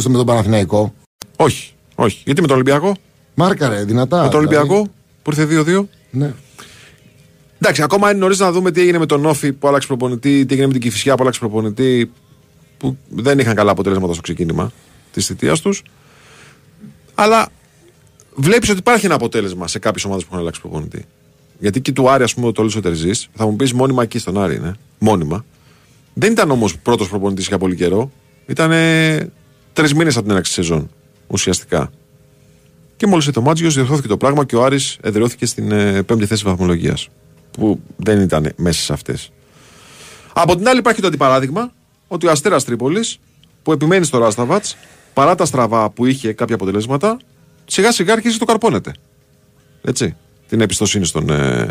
στο με τον Παναθηναϊκό. Όχι. Όχι. Γιατί με τον Ολυμπιακό; Μάρκαρε δυνατά. με τον δηλαδή. Ολυμπιακό που ήρθε 2-2. Ναι. Εντάξει, ακόμα είναι νωρίς να δούμε τι έγινε με τον Όφη που άλλαξε προπονητή, τι έγινε με την Κυφυσιά που άλλαξε προπονητή, που δεν είχαν καλά αποτελέσματα στο ξεκίνημα της θητείας τους. Αλλά βλέπεις ότι υπάρχει ένα αποτέλεσμα σε κάποιες ομάδες που έχουν αλλάξει προπονητή. Γιατί και του Άρη, ας πούμε, το Λίσο Τερζής, θα μου πεις μόνιμα εκεί στον Άρη είναι. Μόνιμα. Δεν ήταν όμως πρώτος προπονητής για πολύ καιρό. Ήταν τρεις μήνες από την έναρξη της σεζόν ουσιαστικά. Και μόλις ήρθε ο Μάτζιος, διορθώθηκε το πράγμα και ο Άρης εδραιώθηκε στην ε, πέμπτη θέση βαθμολογίας. Που δεν ήταν μέσα σε αυτές. Από την άλλη, υπάρχει το αντιπαράδειγμα ότι ο Αστέρας Τρίπολης, που επιμένει στο Ράσταβατς, παρά τα στραβά που είχε κάποια αποτελέσματα, σιγά σιγά αρχίζει το καρπώνεται. Έτσι. Την εμπιστοσύνη στον, ε,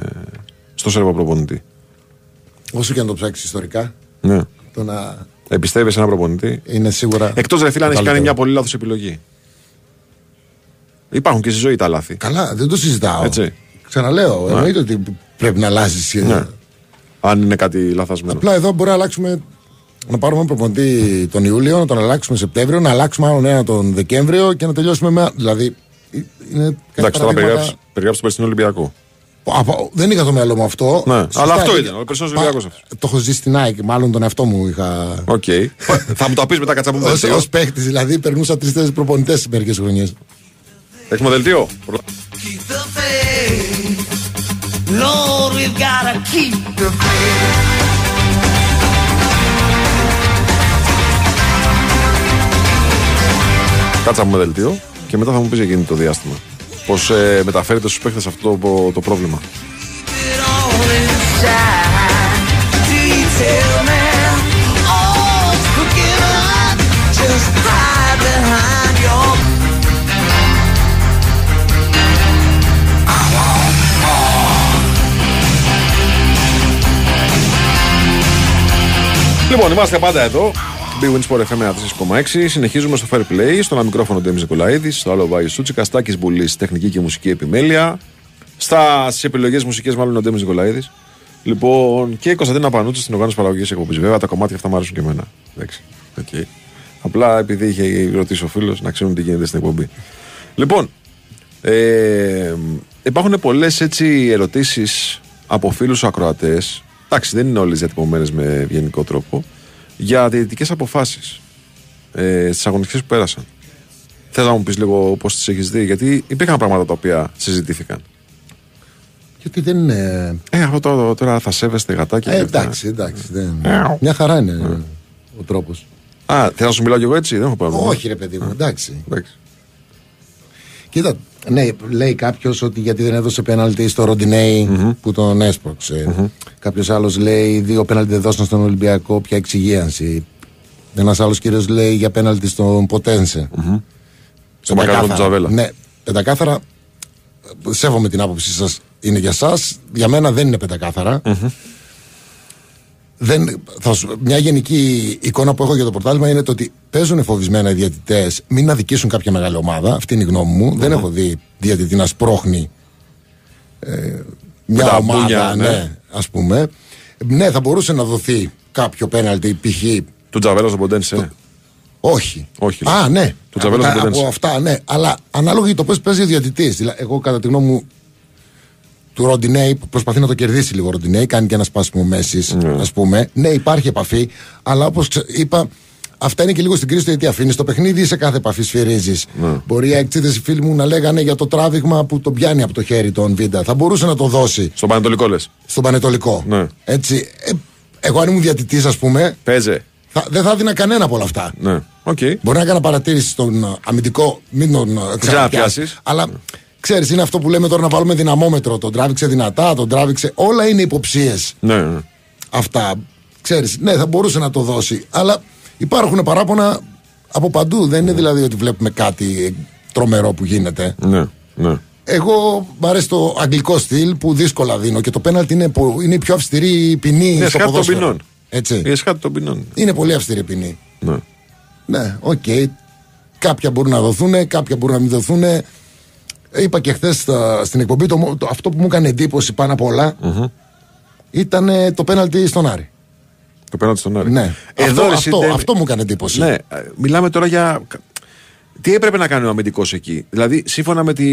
στο Σέρβο προπονητή. Όσο και αν το ψάξεις ιστορικά, Ναι. το να Εμπιστεύεσαι ένα προπονητή. είναι σίγουρα. Εκτός ρε φίλε, αν έχεις κάνει καλύτερο. μια πολύ λάθος επιλογή. Υπάρχουν και στη ζωή τα λάθη. Καλά, δεν το συζητάω. Έτσι. Ξαναλέω, εννοείται ότι πρέπει να αλλάζει. Ναι. Αν είναι κάτι λαθασμένο. Απλά εδώ μπορεί να αλλάξουμε. Να πάρουμε ένα προπονητή τον Ιούλιο, να τον αλλάξουμε Σεπτέμβριο, να αλλάξουμε άλλον ένα τον Δεκέμβριο και να τελειώσουμε με. Δηλαδή. ε, Είναι κάτι Εντάξει, τώρα παραδείγματα- περιγράψει το περσινό Ολυμπιακό. Από- δεν είχα στο μυαλό μου αυτό. Ναι, Σωστά, αλλά αυτό ε, ήταν, ο περσινός πα- Ολυμπιακός αυτός. Το έχω ζήσει στην ΑΕΚ, μάλλον τον εαυτό μου είχα. Οκ. θα μου το πεις μετά κάτσα που Ω δελτίο. παίχτη, δηλαδή, περνούσα τρει-τέσσερι προπονητές μερικές χρονιές. Έχουμε δελτίο. Keep the faith. Lord, we've gotta keep the faith. Κάτσα μου δελτίο και μετά θα μου πεις για εκείνη το διάστημα. Πώς ε, μεταφέρεται στους παίχτες αυτό το, το πρόβλημα. Λοιπόν, είμαστε πάντα εδώ. Big Win Sport FM 4,6. Συνεχίζουμε στο Fair Play. Στο ένα μικρόφωνο Ντέμις Νικολαίδης. Στο άλλο Βάγιο Σούτσικας. Στάκης Μπουλής, τεχνική και μουσική επιμέλεια. Στα στις επιλογές μουσικές, μάλλον ο Ντέμις Νικολαίδης. Λοιπόν, και η Κωνσταντίνα Πανούτση στην οργάνωση παραγωγής εκπομπής. Βέβαια, τα κομμάτια αυτά μου αρέσουν και εμένα. Εντάξει. Okay. Απλά επειδή είχε ρωτήσει ο φίλος να ξέρουν τι γίνεται στην εκπομπή. Λοιπόν, ε, υπάρχουν πολλές ερωτήσεις από φίλους ακροατές. Εντάξει, δεν είναι όλες διατυπωμένες με ευγενικό τρόπο. Για διαιτητικές αποφάσεις ε, στις αγωνιστικές που πέρασαν. Θέλω να μου πεις λίγο πώς τις έχεις δει, γιατί υπήρχαν πράγματα τα οποία συζητήθηκαν. Γιατί δεν είναι. Ε, αυτό τώρα, τώρα θα σέβεστε γατάκια. Ε, και αυτά. εντάξει, εντάξει. Δεν... Μια χαρά είναι ο τρόπος. Α, θέλω να σου μιλάω κι εγώ έτσι, δεν έχω πρόβλημα. Όχι, ρε παιδί μου, εντάξει. Εντάξει. Κοίτα, ναι, λέει κάποιος ότι γιατί δεν έδωσε πέναλτι στο ροντινεη που τον έσπρωξε. Κάποιος άλλος λέει δύο πέναλτι δεν δώσαν στον Ολυμπιακό, πια εξυγίανση. Ένας άλλος κύριος λέει για πέναλτι στον ποτενσε Στον Μακαρόνο του Τζαβέλα. Ναι, πεντακάθαρα. Σέβομαι την άποψή σας. Είναι για εσά. Για μένα δεν είναι πεντακάθαρα. Δεν, θα σου, μια γενική εικόνα που έχω για το πορτάλιμα είναι το ότι παίζουν φοβισμένα οι διαιτητές μην αδικήσουν κάποια μεγάλη ομάδα. Αυτή είναι η γνώμη μου. Δεν έχω δει διαιτητή να σπρώχνει ε, μια τα ομάδα, μπούνια, ναι. ναι, ας πούμε. Ναι, θα μπορούσε να δοθεί κάποιο πέναλτι, π.χ. Του Τζαβέλα στον Ποντένσε. Όχι. Όχι, Α, ναι. Του Τζαβέλα από, στον τα- Ποντένσε. από αυτά, ναι. Αλλά ανάλογα το πώς παίζει ο διαιτητής. Δηλαδή, εγώ κατά τη γνώμη μου του Ροντινέη που προσπαθεί να το κερδίσει λίγο ο Ροντινέη, κάνει και ένα σπάσιμο μέσης, Ναι. ας πούμε. Ναι, υπάρχει επαφή, αλλά όπως είπα, Αυτά είναι και λίγο στην κρίση του γιατί αφήνεις το παιχνίδι σε κάθε επαφή σφυρίζεις. Ναι. Μπορεί οι αεξίδες οι φίλοι μου να λέγανε για το τράβηγμα που τον πιάνει από το χέρι τον Βίντα. Θα μπορούσε να το δώσει Στον Πανετολικό λες. στον Πανετολικό. Ναι. Έτσι. Ε, εγώ αν ήμουν διαιτητής, ας πούμε, Παίζε. θα, δεν θα έδινα κανένα από όλα αυτά. Ναι. Οκ. Μπορεί να έκανα παρατήρηση στον ε, αμυντικό, μην τον ε, ξαναπιάσεις. Ξαναπιάσεις. Αλλά ξέρεις, είναι αυτό που λέμε τώρα να βάλουμε δυναμόμετρο. Τον τράβηξε δυνατά, τον τράβηξε. Όλα είναι υποψίες Ναι, ναι. αυτά. Ξέρεις, ναι, θα μπορούσε να το δώσει. Αλλά υπάρχουν παράπονα από παντού. Δεν είναι δηλαδή ότι βλέπουμε κάτι τρομερό που γίνεται. ναι, ναι. Εγώ μου αρέσει το αγγλικό στυλ που δύσκολα δίνω και το πέναλτι είναι, που- είναι η πιο αυστηρή ποινή Είναι στο σχάτη των ποδόσφαιρο. ποινών. Έτσι. Η εσχάτη των ποινών. Είναι πολύ αυστηρή ποινή. Ναι. Ναι, οκ. Κάποια μπορούν να δοθούν, κάποια μπορούν να μην δοθούν. Είπα και χθες στην εκπομπή το, μο- το- αυτό που μου έκανε εντύπωση πάνω απ' όλα ήταν ε, το πέναλτι στον Άρη. Το πέναλτι στον Άρη. Ναι. Εδώ αυτό, εσύ αυτό, δεν- αυτό μου έκανε εντύπωση. Ναι, ε, μιλάμε τώρα για. Τι έπρεπε να κάνει ο αμυντικός εκεί. Δηλαδή, σύμφωνα με, τη...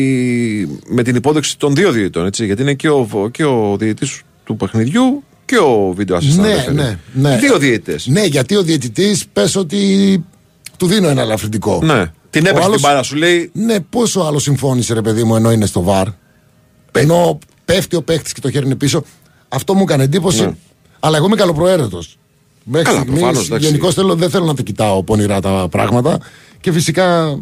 με την υπόδειξη των δύο διαιτητών, έτσι. Γιατί είναι και ο, και ο διαιτητής του παιχνιδιού και ο βίντεο assistant. Ναι, referee. ναι, ναι. Δύο διαιτητές. Ναι, γιατί ο διαιτητής πες ότι του δίνω ένα ελαφρυντικό. Ναι. Την Ο έπαιξε άλλος- την μπάρα, σου λέει. Ναι, πόσο άλλο συμφώνησε ρε παιδί μου ενώ είναι στο βαρ. Ενώ πέφτει ο παίχτη και το χέρι είναι πίσω. Αυτό μου έκανε εντύπωση. Ναι. Αλλά εγώ είμαι καλοπροαίρετος. Μέχρι Καλά, στιγμής, προφανώς, εντάξει. γενικώς θέλω, δεν θέλω να τα κοιτάω πονηρά τα πράγματα. Και φυσικά.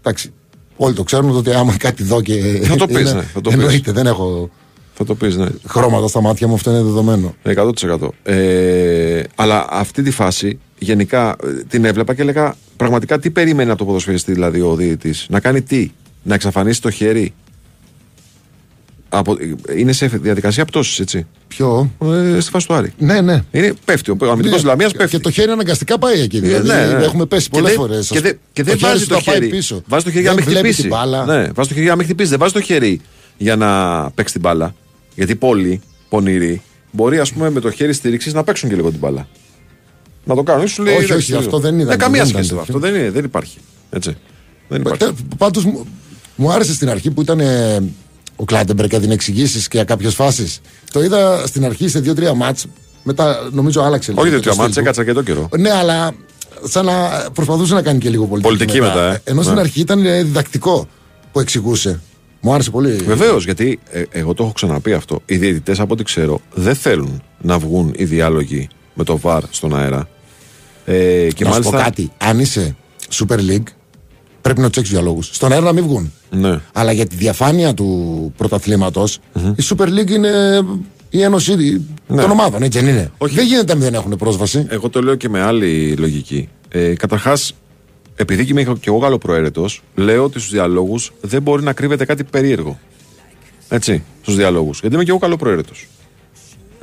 Εντάξει, όλοι το ξέρουν ότι άμα κάτι δω και. Θα το πεις, είναι- ναι, θα το πεις. εννοείται, δεν έχω Θα το πεις, ναι. χρώματα στα μάτια μου, αυτό είναι δεδομένο. 100%. Ε, αλλά αυτή τη φάση γενικά ε, την έβλεπα και έλεγα πραγματικά τι περίμενε από το ποδοσφαιριστή δηλαδή ο διαιτητής. Να κάνει τι, να εξαφανίσει το χέρι; Από, είναι σε διαδικασία πτώσης, έτσι; Ποιο; Ε, στη φάση του Άρη. Ναι, ναι. Είναι, πέφτει. Ο αμυντικός Ναι, Λαμίας και- πέφτει. Και το χέρι αναγκαστικά πάει εκεί. Δηλαδή, Ναι, ναι. Έχουμε πέσει Και πολλές δεν- φορές. Και, δεν- και δεν βάζει το χέρι. Πίσω. Βάζει το χέρι για να Δεν μην βλέπει χτυπήσει. την μπάλα. Ναι, βάζει το χέρι για να μην χτυπήσει. Δεν βάζει το χέρι για να παίξει την μπάλα. Γιατί πολλοί πονηροί μπορεί ας πούμε, με το χέρι στήριξης να παίξουν και λίγο την μπάλα. Να το κάνουν. Σου λέει, Όχι, εντάξει, όχι, αυτό δεν ήταν, Δεν καμία δεν ήταν σχέση. τέτοιο. Αυτό δεν, είναι, δεν υπάρχει. Έτσι. Δεν υπάρχει. Πάντως μου άρεσε στην αρχή που ήταν ε, ο Κλάντεμπερ και έδινε εξηγήσεις και για κάποιες φάσεις. Το είδα στην αρχή σε δύο-τρία μάτς. Μετά νομίζω άλλαξε λίγο. Όχι το τέτοιο στυλ μάτσε, του. έκατσα και το καιρό. Ναι, αλλά σαν να προσπαθούσε να κάνει και λίγο πολιτική, Πολιτική μετά, ε. Ενώ στην Ναι. αρχή ήταν ε, διδακτικό που εξηγούσε. Μου άρεσε πολύ. Βεβαίως, γιατί ε, εγώ το έχω ξαναπεί αυτό. Οι διαιτητές, από ό,τι ξέρω, δεν θέλουν να βγουν οι διάλογοι με το VAR στον αέρα. Ε, και να μάλιστα. σου πω κάτι. Αν είσαι Super League, πρέπει να τσέξεις διαλόγου. Στον αέρα να μην βγουν. Ναι. Αλλά για τη διαφάνεια του πρωταθληματο η Super League είναι η ένωση των ομάδων, έτσι δεν είναι. Ναι. Όχι. Δεν γίνεται να μην έχουν πρόσβαση. Εγώ το λέω και με άλλη λογική. Ε, Καταρχάς, επειδή και είμαι και εγώ καλοπροαίρετο, λέω ότι στους διαλόγους δεν μπορεί να κρύβεται κάτι περίεργο. Έτσι, στους διαλόγους. Γιατί είμαι και εγώ καλοπροαίρετο.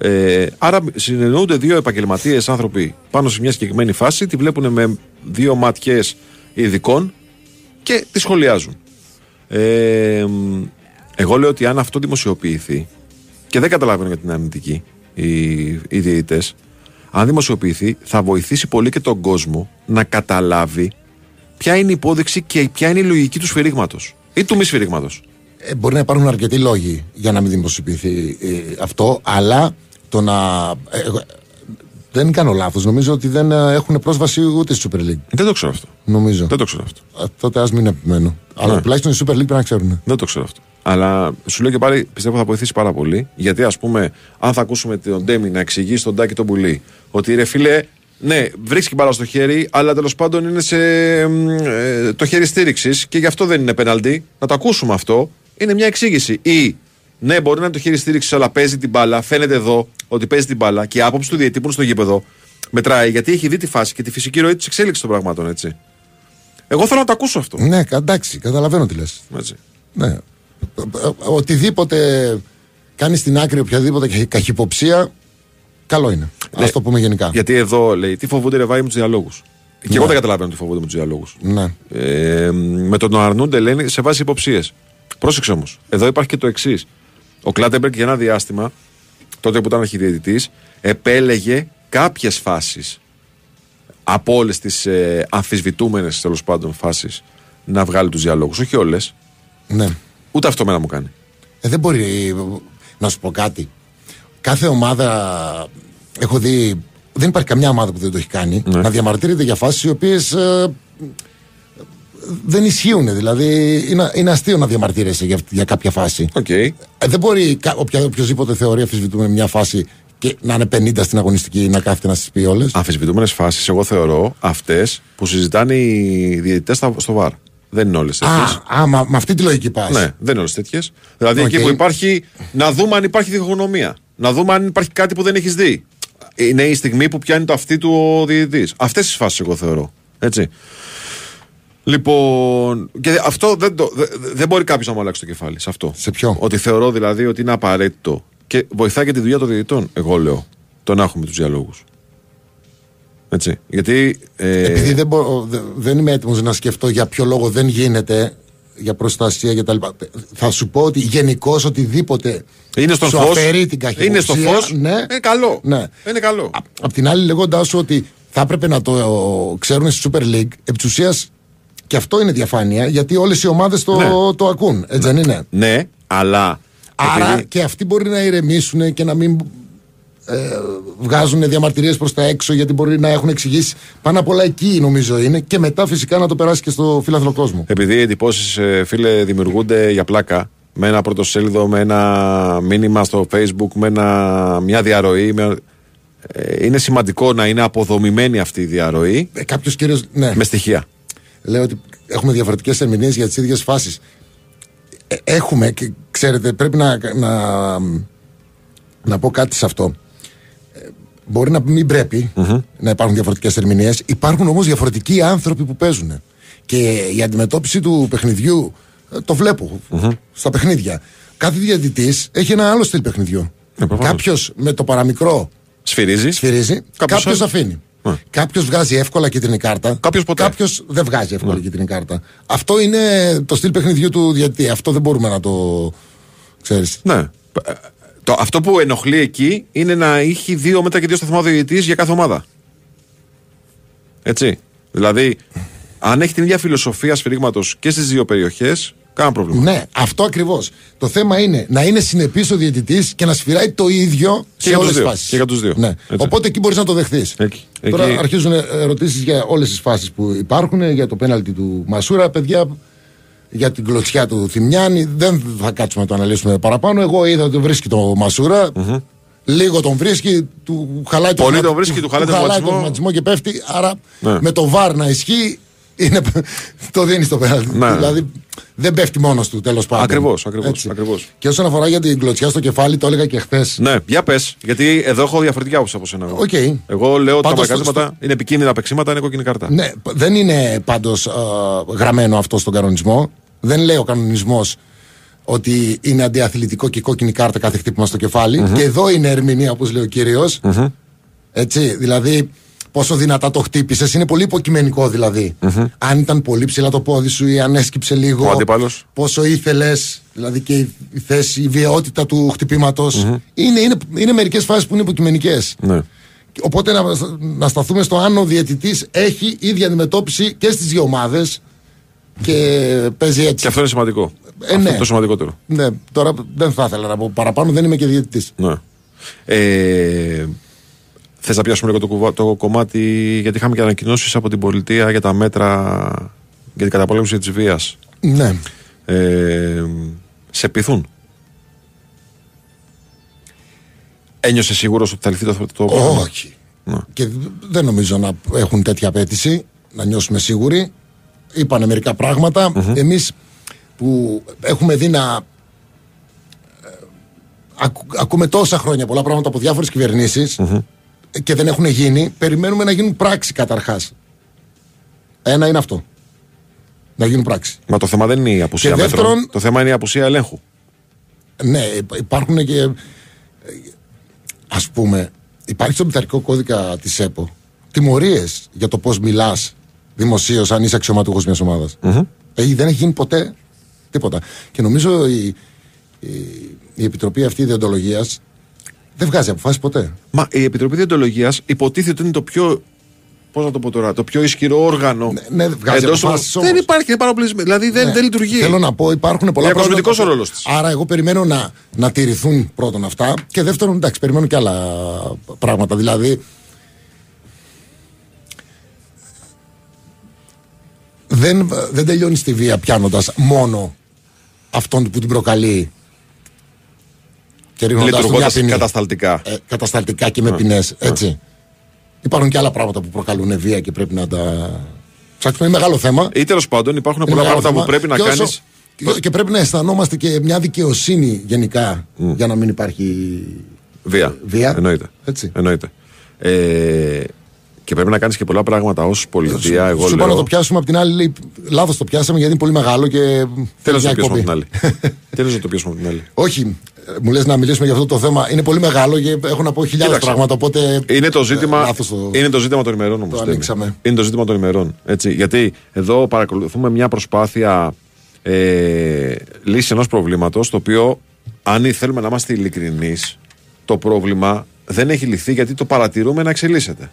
Ε, άρα συνεννοούνται δύο επαγγελματίες άνθρωποι πάνω σε μια συγκεκριμένη φάση, τη βλέπουν με δύο ματιές ειδικών και τη σχολιάζουν. Ε, μ, εγώ λέω ότι αν αυτό δημοσιοποιηθεί και δεν καταλαβαίνω για την αρνητική οι, οι διαιτητές, αν δημοσιοποιηθεί θα βοηθήσει πολύ και τον κόσμο να καταλάβει ποια είναι η υπόδειξη και ποια είναι η λογική του σφυρίγματος ή του μη σφυρίγματος. Ε, μπορεί να υπάρχουν αρκετοί λόγοι για να μην δημοσιοποιηθεί ε, αυτό, αλλά το να. ε, εγώ- δεν κάνω λάθος. Νομίζω ότι δεν ε, έχουν πρόσβαση ούτε στη Super League. Δεν το ξέρω αυτό. Νομίζω. Δεν το ξέρω αυτό. Ε, τότε ας μην επιμένω. Αλλά Ναι. τουλάχιστον η Super League πρέπει να ξέρουν. Δεν το ξέρω αυτό. Αλλά σου λέω και πάλι πιστεύω θα βοηθήσει πάρα πολύ. Γιατί ας πούμε, αν θα ακούσουμε τον Ντέμι να εξηγεί στον Τάκη τον Πουλή ότι ρε φίλε, ναι, βρίσκει μπάλα στο χέρι, αλλά τέλος πάντων είναι σε μ, ε, το χέρι στήριξης και γι' αυτό δεν είναι πέναλτι. Να το ακούσουμε αυτό. Είναι μια εξήγηση. Ή ναι, μπορεί να είναι το χέρι στήριξης, αλλά παίζει την μπάλα. Φαίνεται εδώ ότι παίζει την μπάλα και η άποψη του διαιτή που είναι στο γήπεδο μετράει γιατί έχει δει τη φάση και τη φυσική ροή της εξέλιξης των πραγμάτων, έτσι. Εγώ θέλω να το ακούσω αυτό. Ναι, κα- εντάξει, καταλαβαίνω τι λες. Έτσι. Ναι. Ε, ε, Οτιδήποτε κάνει στην άκρη οποιαδήποτε καχυ- καχυποψία, καλό είναι. Ναι. Α το πούμε γενικά. Γιατί εδώ λέει τι φοβούνται ρε βάει με τους διαλόγους. Και εγώ δεν καταλαβαίνω τι φοβούνται με τους διαλόγους. Ναι. Ε, με τον να αρνούνται λένε σε βάση υποψίες. Πρόσεξε όμως. Εδώ υπάρχει και το εξής. Ο Κλάτεμπεργκ για ένα διάστημα, τότε που ήταν αρχιδιαιτητής, επέλεγε κάποιες φάσεις από όλες τις ε, αμφισβητούμενες τέλος πάντων φάσεις να βγάλει τους διαλόγους. Όχι όλες. ναι. Ούτε αυτό μένα μου κάνει. Ε, δεν μπορεί να σου πω κάτι. Κάθε ομάδα έχω δει δεν υπάρχει καμιά ομάδα που δεν το έχει κάνει. Ναι. Να διαμαρτύρεται για φάσεις οι οποίες δεν ισχύουν. Δηλαδή είναι, είναι αστείο να διαμαρτύρεσαι για, για κάποια φάση. Οκ. Ε, δεν μπορεί κα- οποια- οποιοδήποτε θεωρεί αμφισβητούμε μια φάση και να είναι 50 στην αγωνιστική να κάθεται να τις πει όλες. Αμφισβητούμενες φάσεις, εγώ θεωρώ αυτές που συζητάνε οι διαιτητές στο VAR. Δεν είναι όλες τέτοιες. Α, α, μα, με αυτή τη λογική πας. Ναι, δεν είναι όλες τέτοιες. Δηλαδή Οκ. εκεί που υπάρχει, να δούμε αν υπάρχει διχογνωμία. Να δούμε αν υπάρχει κάτι που δεν έχεις δει. Είναι η στιγμή που πιάνει το αυτί του ο διαιτητής. Αυτές τις φάσεις εγώ θεωρώ. Έτσι. Λοιπόν, και αυτό δεν, το, δε- δεν μπορεί κάποιος να μου αλλάξει το κεφάλι σε αυτό. Σε ποιο; Ότι θεωρώ δηλαδή ότι είναι απαραίτητο και βοηθάει και τη δουλειά των διαιτητών. Εγώ λέω το να έχουμε τους διαλόγους. Έτσι. Γιατί. Ε, Επειδή δεν, μπορώ, δε- δεν είμαι έτοιμος να σκεφτώ για ποιο λόγο δεν γίνεται για προστασία κτλ. Θα σου πω ότι γενικώς οτιδήποτε είναι στον σου φως. αφαιρεί την καχυποψία. Είναι στο φως. Ναι, Είναι καλό. Ναι. Είναι καλό. Απ' την άλλη, λέγοντάς σου ότι θα έπρεπε να το ε, ξέρουν στη Super League, επί της ουσίας, και αυτό είναι διαφάνεια, γιατί όλες οι ομάδες το, Ναι. το ακούν. Έτσι δεν είναι; Ναι, αλλά. Άρα επειδή- και αυτοί μπορεί να ηρεμήσουν και να μην ε, βγάζουν διαμαρτυρίες προς τα έξω γιατί μπορεί να έχουν εξηγήσει. Πάνω απ' όλα εκεί νομίζω είναι και μετά φυσικά να το περάσει και στο φιλάθλο κόσμο. Επειδή οι εντυπώσεις, φίλε, δημιουργούνται για πλάκα, με ένα πρωτοσέλιδο, με ένα μήνυμα στο facebook, με ένα, μια διαρροή. Με, ε, είναι σημαντικό να είναι αποδομημένη αυτή η διαρροή Ε, Κάποιος κύριο. Ναι, με στοιχεία. Λέει ότι έχουμε διαφορετικές ερμηνείες για τις ίδιες φάσεις. Ε, έχουμε και ξέρετε, πρέπει να, να, να πω κάτι σε αυτό. Ε, Μπορεί να μην πρεπει να υπάρχουν διαφορετικές ερμηνείες. Υπάρχουν όμως διαφορετικοί άνθρωποι που παίζουν. Και η αντιμετώπιση του παιχνιδιού ε, το βλέπω στα παιχνίδια. Κάθε διαιτητής έχει ένα άλλο στυλ παιχνιδιού. προφανώς. Κάποιος με το παραμικρό Σφυρίζεις. σφυρίζει, Κάποιος κάποιος άλλος- αφήνει. Α. Κάποιος βγάζει εύκολα κίτρινη κάρτα. Κάποιος ποτέ. Ναι. Κάποιος δεν βγάζει εύκολα κίτρινη κάρτα. Αυτό είναι το στυλ παιχνιδιού του διαιτητή. Αυτό δεν μπορούμε να το. ξέρεις. Ναι. Ε, Το, αυτό που ενοχλεί εκεί είναι να έχει δύο μέτρα και δύο σταθμά διαιτητής για κάθε ομάδα. Έτσι. Δηλαδή, αν έχει την ίδια φιλοσοφία σφυρίγματος και στις δύο περιοχές, κανένα πρόβλημα. Ναι, αυτό ακριβώς. Το θέμα είναι να είναι συνεπής ο διαιτητής και να σφυράει το ίδιο Και σε για όλες τους τις δύο. φάσεις. Και για τους δύο. Ναι. Έτσι. Οπότε εκεί μπορείς να το δεχθείς. Εκεί. Τώρα Εκεί- αρχίζουν ερωτήσεις για όλες τις φάσεις που υπάρχουν, για το πέναλτι του Μασούρα. Παιδιά, για την κλωτσιά του Θημιάνη. Δεν θα κάτσουμε να το αναλύσουμε παραπάνω. Εγώ είδα ότι βρίσκει το Μασούρα Λίγο τον βρίσκει, του χαλάει Πολύ το, τον βρίσκει, του χαλάει τον βηματισμό. βηματισμό και πέφτει. Άρα Ναι. με το VAR να ισχύει, είναι, το δίνεις στο πέναλτι. Ναι. Δηλαδή δεν πέφτει μόνος του τέλος πάντων. Ακριβώς, ακριβώς, Έτσι. ακριβώς. Και όσον αφορά για την κλωτσιά στο κεφάλι, το έλεγα και χθες. Ναι, για πες. Γιατί εδώ έχω διαφορετική άποψη από σένα. εγώ. Οκ. Εγώ λέω ότι τα Πάντως, μαρκαρίσματα είναι επικίνδυνα παιξίματα, είναι κόκκινη κάρτα. Ναι, π- δεν είναι πάντως γραμμένο αυτό στον κανονισμό. Δεν λέει ο κανονισμός ότι είναι αντιαθλητικό και κόκκινη κάρτα κάθε χτύπημα στο κεφαλι Και εδώ είναι ερμηνεία, όπως λέει ο κύριος. Έτσι, δηλαδή, πόσο δυνατά το χτύπησες, είναι πολύ υποκειμενικό δηλαδή. Αν ήταν πολύ ψηλά το πόδι σου ή αν έσκυψε λίγο. Ο αντίπαλος. Πόσο ήθελες, δηλαδή και η η θέση, η βιαιότητα του χτυπηματο Είναι, είναι, είναι μερικές φάσεις που είναι υποκειμενικές. Ναι. Οπότε να, να σταθούμε στο αν ο διαιτητής έχει ίδια αντιμετώπιση και στις δύο ομάδες και παίζει έτσι. Και αυτό είναι σημαντικό. Ε, αυτό ναι. είναι το σημαντικότερο. Ναι, τώρα δεν θα ήθελα να πω παραπάνω, δεν είμαι και διαιτητής. Ναι. Ε, Θες να πιάσουμε λίγο το, κουβα- το κομμάτι, γιατί είχαμε και ανακοινώσεις από την πολιτεία για τα μέτρα για την καταπολέμηση της βίας. Ναι. Ε, σε πειθούν. Ένιωσες σίγουρος ότι θα λυθεί το, το πρόβλημα; Όχι. Ναι. Και δ- δεν νομίζω να έχουν τέτοια απέτηση, να νιώσουμε σίγουροι. Είπανε μερικά πράγματα. Εμείς που έχουμε δει να ε, ακου- ακούμε τόσα χρόνια πολλά πράγματα από διάφορες κυβερνήσεις, και δεν έχουν γίνει, περιμένουμε να γίνουν πράξη καταρχάς. Ένα είναι αυτό. Να γίνουν πράξη. Μα το θέμα δεν είναι η απουσία Και δεύτερον- μέτρων. Το θέμα είναι η απουσία ελέγχου. Ναι, υπ- υπάρχουν και. ε, ας πούμε, υπάρχει στο πειθαρχικό κώδικα της ΕΠΟ τιμωρίες για το πώς μιλάς δημοσίως αν είσαι αξιωματούχος μιας ομάδας. Ε, δεν έχει γίνει ποτέ τίποτα. Και νομίζω η, η, η Επιτροπή αυτή ιδεοντολογίας δεν βγάζει αποφάσεις ποτέ. Μα η Επιτροπή Διοντολογίας υποτίθεται ότι είναι το πιο. Πώς να το πω τώρα, το πιο ισχυρό όργανο. Ναι, ναι, βγάζει εντός αποφάσεις, όμως. Δεν υπάρχει, παροπλισμένο. Δηλαδή δεν, ναι. δεν λειτουργεί. Θέλω να πω, υπάρχουν πολλά πράγματα. Είναι κοσμητικός ο ρόλος της. Άρα, εγώ περιμένω να, να τηρηθούν πρώτον αυτά και δεύτερον, εντάξει, περιμένω και άλλα πράγματα. Δηλαδή. Δεν, δεν τελειώνει στη βία πιάνοντας μόνο αυτόν που την προκαλεί και ρίχνοντας του μια Λειτουργώντας ποινή. κατασταλτικά. Ε, κατασταλτικά και με ποινές. Έτσι. Υπάρχουν και άλλα πράγματα που προκαλούν βία και πρέπει να τα ψάξουμε. Είναι μεγάλο θέμα. Ή τέλος πάντων υπάρχουν Είναι πολλά μεγάλο πράγματα που θέμα. πρέπει να Και όσο- κάνεις. και- Και πρέπει να αισθανόμαστε και μια δικαιοσύνη γενικά για να μην υπάρχει Βία. Βία. Εννοείται. Έτσι. Εννοείται. Ε, και πρέπει να κάνεις και πολλά πράγματα ως πολιτεία. Εγώ Σου είπα να λέω. το πιάσουμε απ' την άλλη, λέει, λάθος το πιάσαμε γιατί είναι πολύ μεγάλο και. Τέλος μια να το πιάσουμε εκπομπή. από την άλλη. Τέλος να το πιάσουμε από την άλλη. Όχι, ε, μου λες να μιλήσουμε για αυτό το θέμα. Είναι πολύ μεγάλο και έχω να πω χιλιάδες Κοίταξε. πράγματα. Οπότε. Είναι το ζήτημα, ε, λάθος το- είναι το ζήτημα των ημερών όμως. το ανοίξαμε. Είναι το ζήτημα των ημερών. Έτσι, γιατί εδώ παρακολουθούμε μια προσπάθεια ε, λύση ενός προβλήματος το οποίο, αν θέλουμε να είμαστε ειλικρινείς, το πρόβλημα δεν έχει λυθεί γιατί το παρατηρούμε να εξελίσσεται.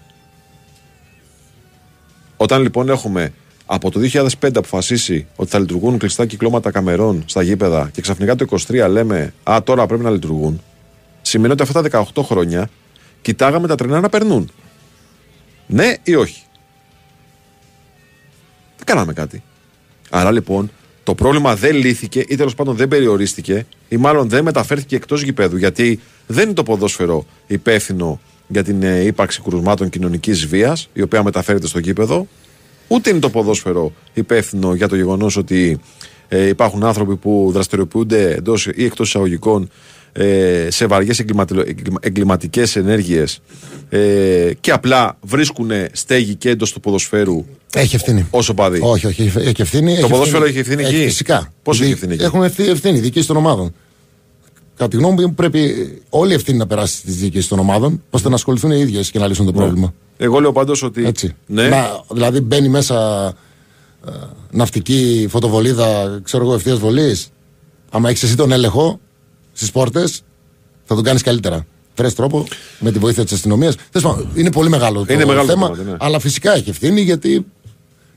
Όταν λοιπόν έχουμε από το 2005 αποφασίσει ότι θα λειτουργούν κλειστά κυκλώματα καμερών στα γήπεδα και ξαφνικά το 23 λέμε Α, τώρα πρέπει να λειτουργούν, σημαίνει ότι αυτά τα 18 χρόνια κοιτάγαμε τα τρενά να περνούν. Ναι ή όχι; Δεν κάναμε κάτι. Άρα λοιπόν το πρόβλημα δεν λύθηκε ή τέλος πάντων δεν περιορίστηκε ή μάλλον δεν μεταφέρθηκε εκτός γηπέδου γιατί δεν είναι το ποδόσφαιρο υπεύθυνο για την ε, ύπαρξη κρουσμάτων κοινωνικής βίας η οποία μεταφέρεται στο γήπεδο, ούτε είναι το ποδόσφαιρο υπεύθυνο για το γεγονός ότι ε, υπάρχουν άνθρωποι που δραστηριοποιούνται εντός ή εκτός εισαγωγικών ε, σε βαριές εγκληματικές ενέργειες ε, και απλά βρίσκουν στέγη και εντός του ποδοσφαίρου Έχει ευθύνη. όσο παδί. Όχι, όχι, έχει έχει ευθύνη. έχει ποδόσφαιρο έχει ευθύνη εκεί; Φυσικά. Πώς έχει Δι- ευθύνη εκεί; Έχουν ευθύ- ευθύνη, διοίκηση των ομάδων. Κατά τη γνώμη μου, πρέπει όλη η ευθύνη να περάσει στι διοικήσει των ομάδων, ώστε να ασχοληθούν οι ίδιες και να λύσουν το πρόβλημα. Εγώ λέω πάντως ότι. Έτσι. Ναι, Να, δηλαδή μπαίνει μέσα ε, ναυτική φωτοβολίδα, ξέρω εγώ, ευθείας βολής. Άμα έχεις εσύ τον έλεγχο στις πόρτες, θα τον κάνεις καλύτερα. Βρες τρόπο με τη βοήθεια της αστυνομίας. Είναι πολύ μεγάλο το Είναι μεγάλο το θέμα. κομμάτι, ναι. Αλλά φυσικά έχει ευθύνη γιατί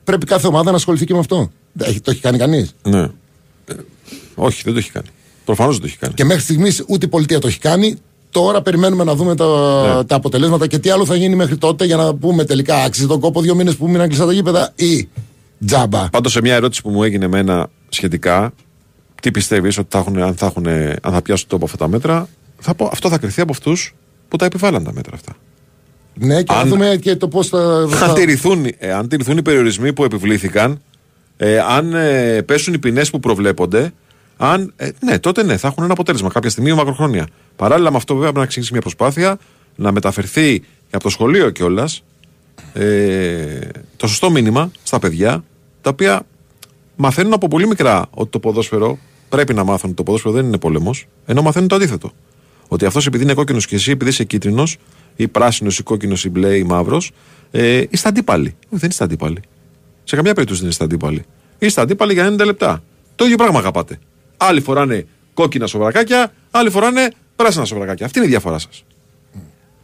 πρέπει κάθε ομάδα να ασχοληθεί και με αυτό. Δεν έχει- Το έχει κάνει κανείς. ναι. Ε, όχι, δεν το έχει κάνει. Προφανώς δεν το έχει κάνει. Και μέχρι στιγμής ούτε η πολιτεία το έχει κάνει. Τώρα περιμένουμε να δούμε τα, Ναι. τα αποτελέσματα και τι άλλο θα γίνει μέχρι τότε για να πούμε τελικά άξιζε τον κόπο δύο μήνες που μείναν κλειστά τα γήπεδα ή τζάμπα. Πάντως σε μια ερώτηση που μου έγινε εμένα σχετικά, τι πιστεύεις ότι θα έχουν, αν, θα έχουν, αν θα πιάσουν τόπο αυτά τα μέτρα, θα πω αυτό θα κρυθεί από αυτούς που τα επιβάλλαν τα μέτρα αυτά. Ναι, και Αν- να δούμε και το πώς θα. θα- Αν τηρηθούν, ε, αν τηρηθούν οι περιορισμοί που επιβλήθηκαν, ε, αν ε, πέσουν οι ποινές που προβλέπονται, αν, ε, ναι, τότε ναι, θα έχουν ένα αποτέλεσμα κάποια στιγμή μακροχρόνια. Παράλληλα με αυτό, βέβαια, πρέπει να ξεκινήσει μια προσπάθεια να μεταφερθεί από το σχολείο κιόλας ε, το σωστό μήνυμα στα παιδιά, τα οποία μαθαίνουν από πολύ μικρά ότι το ποδόσφαιρο πρέπει να μάθουν ότι το ποδόσφαιρο δεν είναι πόλεμος, ενώ μαθαίνουν το αντίθετο. Ότι αυτός επειδή είναι κόκκινος και εσύ, επειδή είσαι κίτρινος, ή πράσινος, ή κόκκινος, ή μπλε, ή μαύρος, ε, είστε αντίπαλοι. Όχι, δεν είστε αντίπαλοι. Σε καμιά περίπτωση δεν είστε αντίπαλοι. Είστε αντίπαλοι για 90 λεπτά. Το ίδιο πράγμα αγαπάτε. Άλλοι φοράνε κόκκινα σοβρακάκια, άλλοι φοράνε πράσινα σοβρακάκια. Αυτή είναι η διαφορά σας.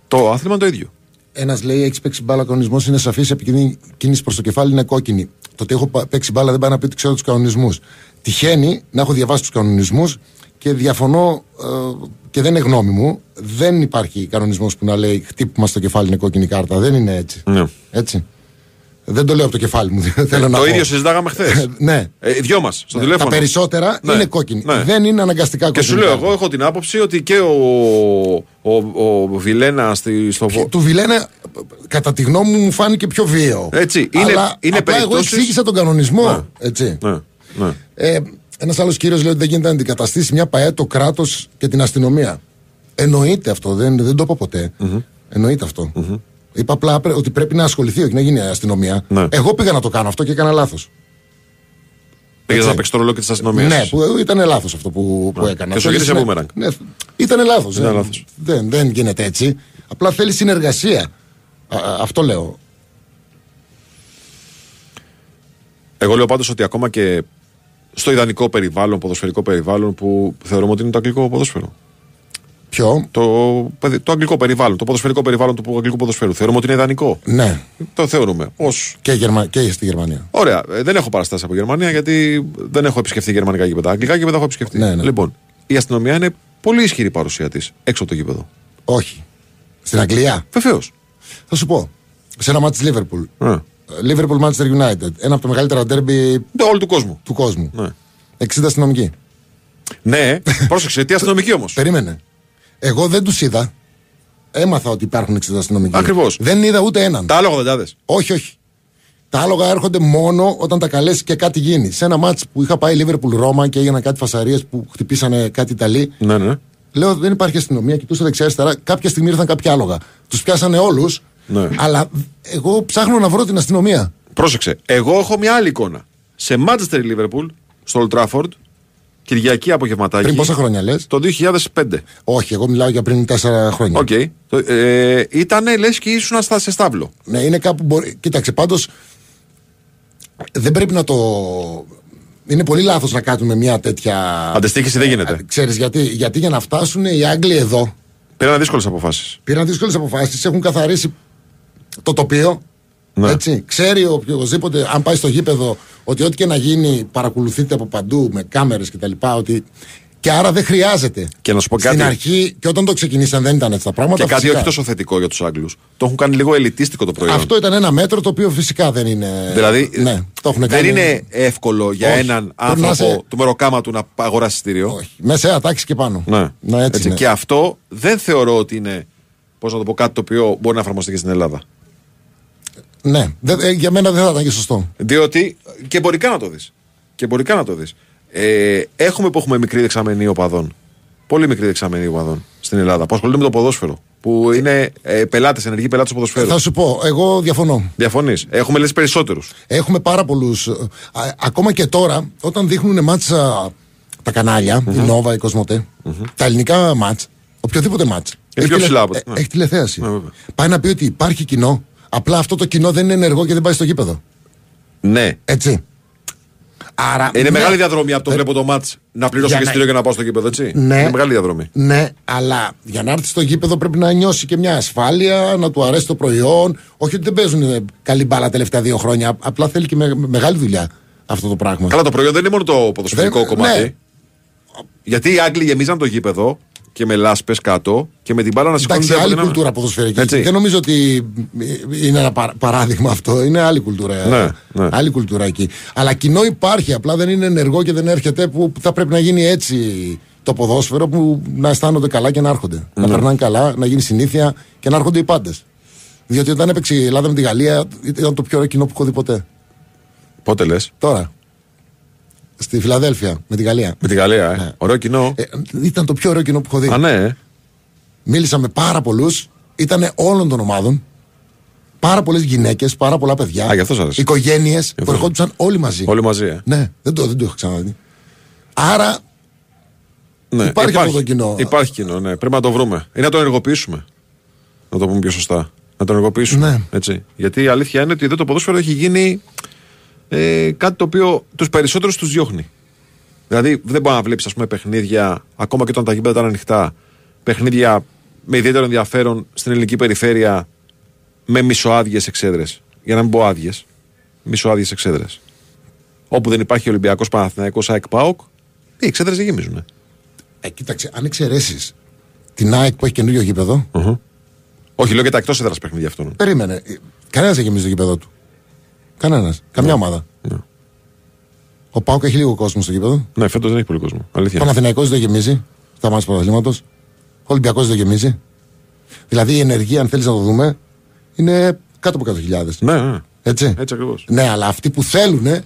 Το άθλημα είναι το ίδιο. Ένας λέει: Έχεις παίξει μπάλα, ο κανονισμός είναι σαφής, επειδή κίνηση προς το κεφάλι είναι κόκκινη. Το ότι έχω πα- παίξει μπάλα δεν πάει να πει ότι ξέρω τους κανονισμούς. Τυχαίνει να έχω διαβάσει τους κανονισμούς και διαφωνώ ε, και δεν είναι γνώμη μου. Δεν υπάρχει κανονισμός που να λέει χτύπημα στο κεφάλι είναι κόκκινη κάρτα. Δεν είναι έτσι. Ναι. Έτσι. Δεν το λέω από το κεφάλι μου. Θέλω να το πω. ίδιο συζητάγαμε χθες. ναι. Ε, οι δυο μας στο τηλέφωνο. Τα περισσότερα Ναι. είναι κόκκινη. Ναι. Δεν είναι αναγκαστικά Και κόκκινη. σου λέω, κάρτα. εγώ έχω την άποψη ότι και ο, ο, ο, Βιλένα στη, στο. Και Του Βιλένα, κατά τη γνώμη μου, μου φάνηκε πιο βίαιο. Έτσι, είναι- Αλλά είναι απλά εγώ περιπτώσεις- εξήγησα τον κανονισμό. Ναι. Έτσι. Ναι, ναι. Ε, Ένας άλλος κύριος λέει ότι δεν γίνεται να αντικαταστήσει μια ΠαΕ το κράτος και την αστυνομία. Εννοείται αυτό, δεν, δεν το είπα ποτέ. Εννοείται αυτό. Είπα απλά πρέ- ότι πρέπει να ασχοληθεί, όχι να γίνει αστυνομία. Ναι. Εγώ πήγα να το κάνω αυτό και έκανα λάθος. Πήγες Έτσι. να παίξεις το ρολόι της αστυνομίας. Ναι, που ήταν λάθος αυτό που, που έκανα. Και σου γύρισε Θέλεις- boomerang. Ναι, ήταν λάθος. Ήταν λάθος. Δεν, δεν γίνεται έτσι. Απλά θέλει συνεργασία. Α, α, αυτό λέω. Εγώ λέω πάντως ότι ακόμα και στο ιδανικό περιβάλλον, ποδοσφαιρικό περιβάλλον που θεωρούμε ότι είναι το αγγλικό ποδόσφαιρο. Ποιο; Το, παιδι- το αγγλικό περιβάλλον, το ποδοσφαιρικό περιβάλλον του αγγλικού ποδοσφαίρου. Θεωρούμε ότι είναι ιδανικό. Ναι. Το θεωρούμε. Ω. Και, Γερμα... και στη Γερμανία. Ωραία. Ε, δεν έχω παραστάσει από Γερμανία γιατί δεν έχω επισκεφθεί γερμανικά γήπεδα. Αγγλικά γήπεδα έχω επισκεφθεί. Ναι, ναι. Λοιπόν, η αστυνομία είναι πολύ ισχυρή παρουσία της έξω από το γήπεδο. Όχι. Στην Αγγλία; Βεβαίως. Θα σου πω. Σε ένα μάτι τη Λίβερπουλ. Ε. Liverpool Manchester United. Ένα από τα μεγαλύτερα ντέρμπι Το όλου του κόσμου. του κόσμου. Ναι. 60 αστυνομικοί. Ναι, πρόσεξε, τι αστυνομική όμως. Περίμενε. Εγώ δεν τους είδα. Έμαθα ότι υπάρχουν 60 αστυνομικοί. Ακριβώς. Δεν είδα ούτε έναν. Τα άλλα 80. Όχι, όχι. Τα άλογα έρχονται μόνο όταν τα καλέσει και κάτι γίνει. Σε ένα μάτς που είχα πάει Liverpool Ρώμα και έγιναν κάτι φασαρίες που χτυπήσανε κάτι Ιταλοί. Ναι, ναι. Λέω δεν υπάρχει αστυνομία, κοιτούσα δεξιά-αριστερά. Κάποια στιγμή ήρθαν κάποια άλογα. Τους πιάσανε όλους. Ναι. Αλλά εγώ ψάχνω να βρω την αστυνομία. Πρόσεξε. Εγώ έχω μια άλλη εικόνα. Σε Manchester Liverpool, στο Old Trafford, Κυριακή απογευματάκι. Πριν πόσα χρόνια λες; Το 2005. Όχι, εγώ μιλάω για πριν 4 χρόνια. Οκ. Το- Ε, ήτανε λες και ήσουν στα, σε στάβλο. Ναι, είναι κάπου. Μπορεί... Κοίταξε, πάντως. Δεν πρέπει να το. Είναι πολύ λάθος να κάνουμε μια τέτοια. Αντιστοίχηση δεν γίνεται. Ξέρεις γιατί, γιατί για να φτάσουν οι Άγγλοι εδώ Πήραν δύσκολες αποφάσεις. πήραν δύσκολες αποφάσεις, έχουν καθαρίσει το τοπίο. Ναι. Έτσι. Ξέρει οποιοδήποτε, αν πάει στο γήπεδο, ότι ό,τι και να γίνει παρακολουθείται από παντού με κάμερες κτλ. Ότι... Και άρα δεν χρειάζεται. Και να σου πω Στην κάτι. αρχή και όταν το ξεκινήσαν δεν ήταν έτσι τα πράγματα. Και κάτι φυσικά. όχι τόσο θετικό για τους Άγγλους. Το έχουν κάνει λίγο ελιτίστικο το προϊόν. Αυτό ήταν ένα μέτρο το οποίο φυσικά δεν είναι. Δηλαδή, ναι, το έχουν δεν κάνει. είναι εύκολο για Όχι. έναν Πρέπει να άνθρωπο είσαι- του μεροκάμα του να αγοράσει εισιτήριο. Όχι. Μέσα τάξη και πάνω. Ναι. ναι έτσι, Έτσι. είναι. Και αυτό δεν θεωρώ ότι είναι, πώς να το πω, κάτι το οποίο μπορεί να εφαρμοστεί και στην Ελλάδα. Ναι. Δεν- ε, για μένα δεν θα ήταν και σωστό. Διότι και εμπορικά να το δεις. Και εμπορικά να το δεις. Ε, έχουμε που έχουμε μικρή δεξαμενή οπαδών. Πολύ μικρή δεξαμενή οπαδών στην Ελλάδα. Που ασχολούνται με το ποδόσφαιρο. Που είναι ε, πελάτες, ενεργοί πελάτες του ποδοσφαίρου. Θα σου πω, εγώ διαφωνώ. Διαφωνείς; Έχουμε λες περισσότερους. Έχουμε πάρα πολλούς. Ακόμα και τώρα, όταν δείχνουν μάτσα τα κανάλια, η Νόβα, η κοσμοτε τα ελληνικά μάτς, οποιοδήποτε μάτς. έχει πιο τηλε- ψηλά από- ε, ναι. Έχει τηλεθέαση. Ναι, βέβαια. Πάει να πει ότι υπάρχει κοινό, απλά αυτό το κοινό δεν είναι ενεργό και δεν πάει στο γήπεδο. Ναι. Έτσι. Άρα, Είναι ναι, μεγάλη διαδρομή από το βλέπω το μάτς να πληρώσω Για και να- εισιτήριο για να πάω στο γήπεδο, έτσι. Ναι. Είναι μεγάλη διαδρομή. Ναι, αλλά για να έρθει στο γήπεδο πρέπει να νιώσει και μια ασφάλεια, να του αρέσει το προϊόν. Όχι ότι δεν παίζουν ε, καλή μπάλα τελευταία δύο χρόνια. Απλά θέλει και με- μεγάλη δουλειά αυτό το πράγμα. Καλά, το προϊόν δεν είναι μόνο το ποδοσφαιρικό Δεν- κομμάτι. ναι. Γιατί οι Άγγλοι γεμίζαν το γήπεδο και με λάσπες κάτω και με την μπάλα να σηκώνεται. Εντάξει, από άλλη την- κουλτούρα ποδοσφαιρικής. Έτσι. Δεν νομίζω ότι είναι ένα παρα- παράδειγμα αυτό. Είναι άλλη κουλτούρα. Ναι, ναι. Άλλη κουλτούρα εκεί. Αλλά κοινό υπάρχει. Απλά δεν είναι ενεργό και δεν έρχεται που θα πρέπει να γίνει έτσι το ποδόσφαιρο που να αισθάνονται καλά και να έρχονται. Ναι. Να περνάνε καλά, να γίνει συνήθεια και να έρχονται οι πάντες. Διότι όταν έπαιξε η Ελλάδα με τη Γαλλία ήταν το πιο ωραίο κοινό που έχω δει ποτέ. Πότε λες; Τώρα. Στη Φιλαδέλφια με τη Γαλλία. Με τη Γαλλία, ε. Ωραίο κοινό. Ε, ήταν το πιο ωραίο κοινό που έχω δει. Α, ναι. ε. Μίλησα με πάρα πολλούς. Ήταν όλων των ομάδων. Πάρα πολλές γυναίκες, πάρα πολλά παιδιά. Α, γι' αυτό σ' άρεσε. Οικογένειες που αυτό. ερχόντουσαν όλοι μαζί. Όλοι μαζί, ε. Ναι, δεν το, δεν το είχα ξαναδεί. Άρα Ναι. Υπάρχει αυτό το κοινό. Υπάρχει κοινό, ναι. Πρέπει να το βρούμε. Ή να το ενεργοποιήσουμε. Να το πούμε πιο σωστά. Να το ενεργοποιήσουμε. Ναι. Έτσι. Γιατί η αλήθεια είναι ότι εδώ το ποδόσφαιρο έχει γίνει ε, κάτι το οποίο τους περισσότερους τους διώχνει. Δηλαδή δεν μπορείς να βλέπεις παιχνίδια, ακόμα και όταν τα γήπεδα ήταν ανοιχτά, παιχνίδια με ιδιαίτερο ενδιαφέρον στην ελληνική περιφέρεια με μισοάδιες εξέδρες. Για να μην πω άδειες. Μισοάδιες εξέδρες. Όπου δεν υπάρχει Ολυμπιακός Παναθυναϊκό ΑΕΚ ΠΑΟΚ, οι εξέδρες δεν γεμίζουν. ε, κοίταξε, αν εξαιρέσεις την ΑΕΚ που έχει καινούριο γήπεδο, Όχι, λέω και τα εκτός έδρας παιχνίδια αυτών. περίμενε. Κανένας δεν γεμίζει το γήπεδο του. Κανένας. Καμιά ομάδα. Ναι. Ο Πάουκ έχει λίγο κόσμο στο γήπεδο. Ναι, φέτος δεν έχει πολύ κόσμο. Αλήθεια. Ο Παναθηναϊκός δεν γεμίζει στα μάτια του πρωταθλήματο. Ο Ολυμπιακός δεν γεμίζει. Δηλαδή η ενεργεία, αν θέλεις να το δούμε, είναι κάτω από 100.000. Ναι, ναι. Έτσι. Έτσι ακριβώς. Ναι, αλλά αυτοί που θέλουν, ε,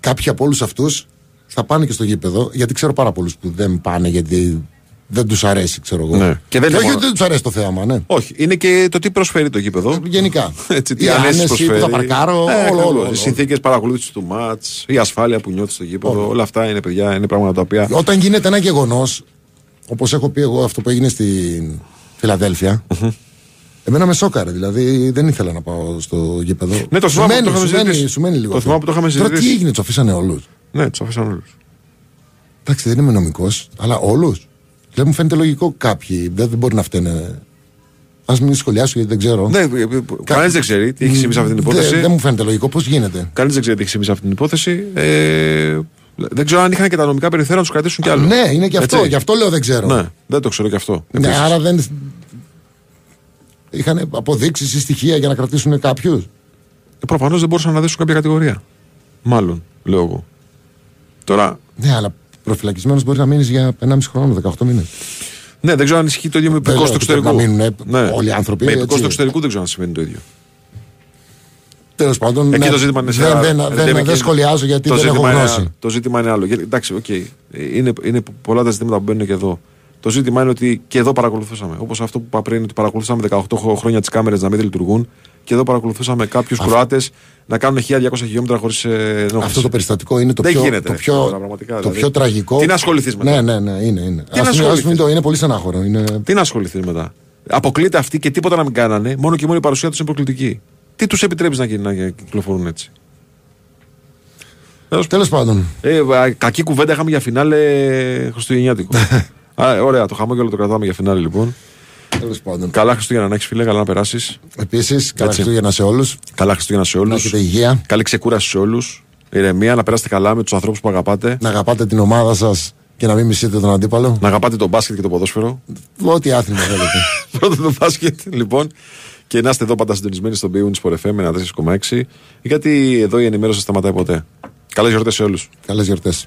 κάποιοι από όλους αυτούς θα πάνε και στο γήπεδο, γιατί ξέρω πάρα πολλούς που δεν πάνε γιατί δεν τους αρέσει, ξέρω εγώ. Ναι. Και δεν είναι όχι μόνο- ότι δεν τους αρέσει το θέαμα, ναι. Όχι, είναι και το τι προσφέρει το γήπεδο. Γενικά. Έτσι, τι η ανέσεις άνεση προσφέρει. που θα παρκάρω, Ε, όλο, ακριβώς. όλο, όλο. Οι συνθήκες παρακολούθησης του ματ, η ασφάλεια που νιώθεις στο γήπεδο. Όλα αυτά είναι παιδιά, είναι πράγματα τα οποία. Όταν γίνεται ένα γεγονός, όπως έχω πει εγώ αυτό που έγινε στην φιλαδελφια εμένα με σόκαρε. Δηλαδή δεν ήθελα να πάω στο γήπεδο. Ναι, το σου θυμάμαι, μένει, το είχαμε σου, μένει, συζητήσει. σου μένει λίγο. Το αυτό. θυμάμαι που το είχαμε Τώρα τι συζητήσει. έγινε, τους αφήσανε όλους. Ναι, τους αφήσαν όλους. Εντάξει, δεν είμαι νομικός, αλλά όλους. Δεν μου φαίνεται λογικό κάποιοι. Δεν, δεν μπορεί να φταίνε. Α μην σχολιάσω γιατί δεν ξέρω. Ναι, κανείς δεν ξέρει τι έχει συμβεί σε αυτή την Δεν- υπόθεση. Δεν μου φαίνεται λογικό. Πώς γίνεται; Κανείς δεν ξέρει τι έχει συμβεί σε αυτή την υπόθεση. Ε, δεν ξέρω αν είχαν και τα νομικά περιθώρια να τους κρατήσουν κι άλλο. Ναι, είναι και αυτό. Έτσι. Γι' αυτό λέω δεν ξέρω. Ναι, δεν το ξέρω κι αυτό. Ναι, Επίσης. άρα δεν. Είχαν αποδείξεις ή στοιχεία για να κρατήσουν κάποιους; Προφανώς δεν μπορούσαν να δέσουν κάποια κατηγορία. Μάλλον, λέω εγώ. Τώρα, Ναι, αλλά προφυλακισμένος μπορείς να μείνεις για 1,5 χρόνο, 18 μήνες. ναι, δεν ξέρω αν ισχύει το ίδιο με Δεν υπηκό λέω του ότι πρέπει εξωτερικού. να μείνουν, ε, όλοι οι άνθρωποι, Με υπηκό έτσι. του εξωτερικού δεν ξέρω αν σημαίνει το ίδιο. Τέλος πάντων. Εκεί ναι, το ζήτημα είναι σε δεν, άλλο. δεν, Ε, δεν, λέμε δεν και- σχολιάζω γιατί το δεν έχω ζήτημα είναι γνώση. άλλο. Το ζήτημα είναι άλλο. Γιατί, Εντάξει, οκ. Είναι, είναι πολλά τα ζητήματα που μπαίνουν και εδώ. Το ζήτημα είναι ότι και εδώ παρακολουθούσαμε. Όπως αυτό που είπα πριν, ότι παρακολουθούσαμε 18 χρόνια τις κάμερες να μην λειτουργούν και εδώ παρακολουθούσαμε κάποιους Κροάτες να κάνουν 1200 χιλιόμετρα χωρίς ενόχληση. Αυτό το περιστατικό είναι το Δεν πιο, γίνεται, το ρε, πιο, τώρα, πραγματικά, το δηλαδή. πιο τραγικό. Τι να ασχοληθείς μετά; Ναι, ναι, ναι, είναι. είναι. Τι να Ας μην- ασχοληθείς. ας μην το είναι πολύ στενάχωρο. Είναι... Τι να ασχοληθείς μετά; Αποκλείται αυτοί και τίποτα να μην κάνανε, μόνο και μόνο η παρουσία τους είναι προκλητική. Τι τους επιτρέπεις να, γι- να κυκλοφορούν έτσι; Τέλο πάντων. Ε, α, κακή κουβέντα είχαμε για φινάλε Χριστουγεννιάτικο. Α, ωραία, το χαμόγελο το κρατάμε για φινάλε λοιπόν. Τέλος πάντων. Καλά Χριστούγεννα να έχεις φίλε, καλά να περάσεις. Επίσης, καλά Έτσι. Χριστούγεννα σε όλους. Καλά Χριστούγεννα σε Να όλου. έχετε υγεία. Καλή ξεκούραση σε όλους. Ηρεμία, να περάσετε καλά με τους ανθρώπους που αγαπάτε. Να αγαπάτε την ομάδα σας και να μην μισείτε τον αντίπαλο. Να αγαπάτε το μπάσκετ και το ποδόσφαιρο. Ό,τι άθλημα θέλετε. Πρώτα το μπάσκετ, λοιπόν. Και να είστε εδώ πάντα συντονισμένοι στον Beyond Sport FM 1,4,6. Γιατί εδώ η ενημέρωση δεν σταματάει ποτέ. Καλές γιορτές σε όλους. Καλές γιορτές.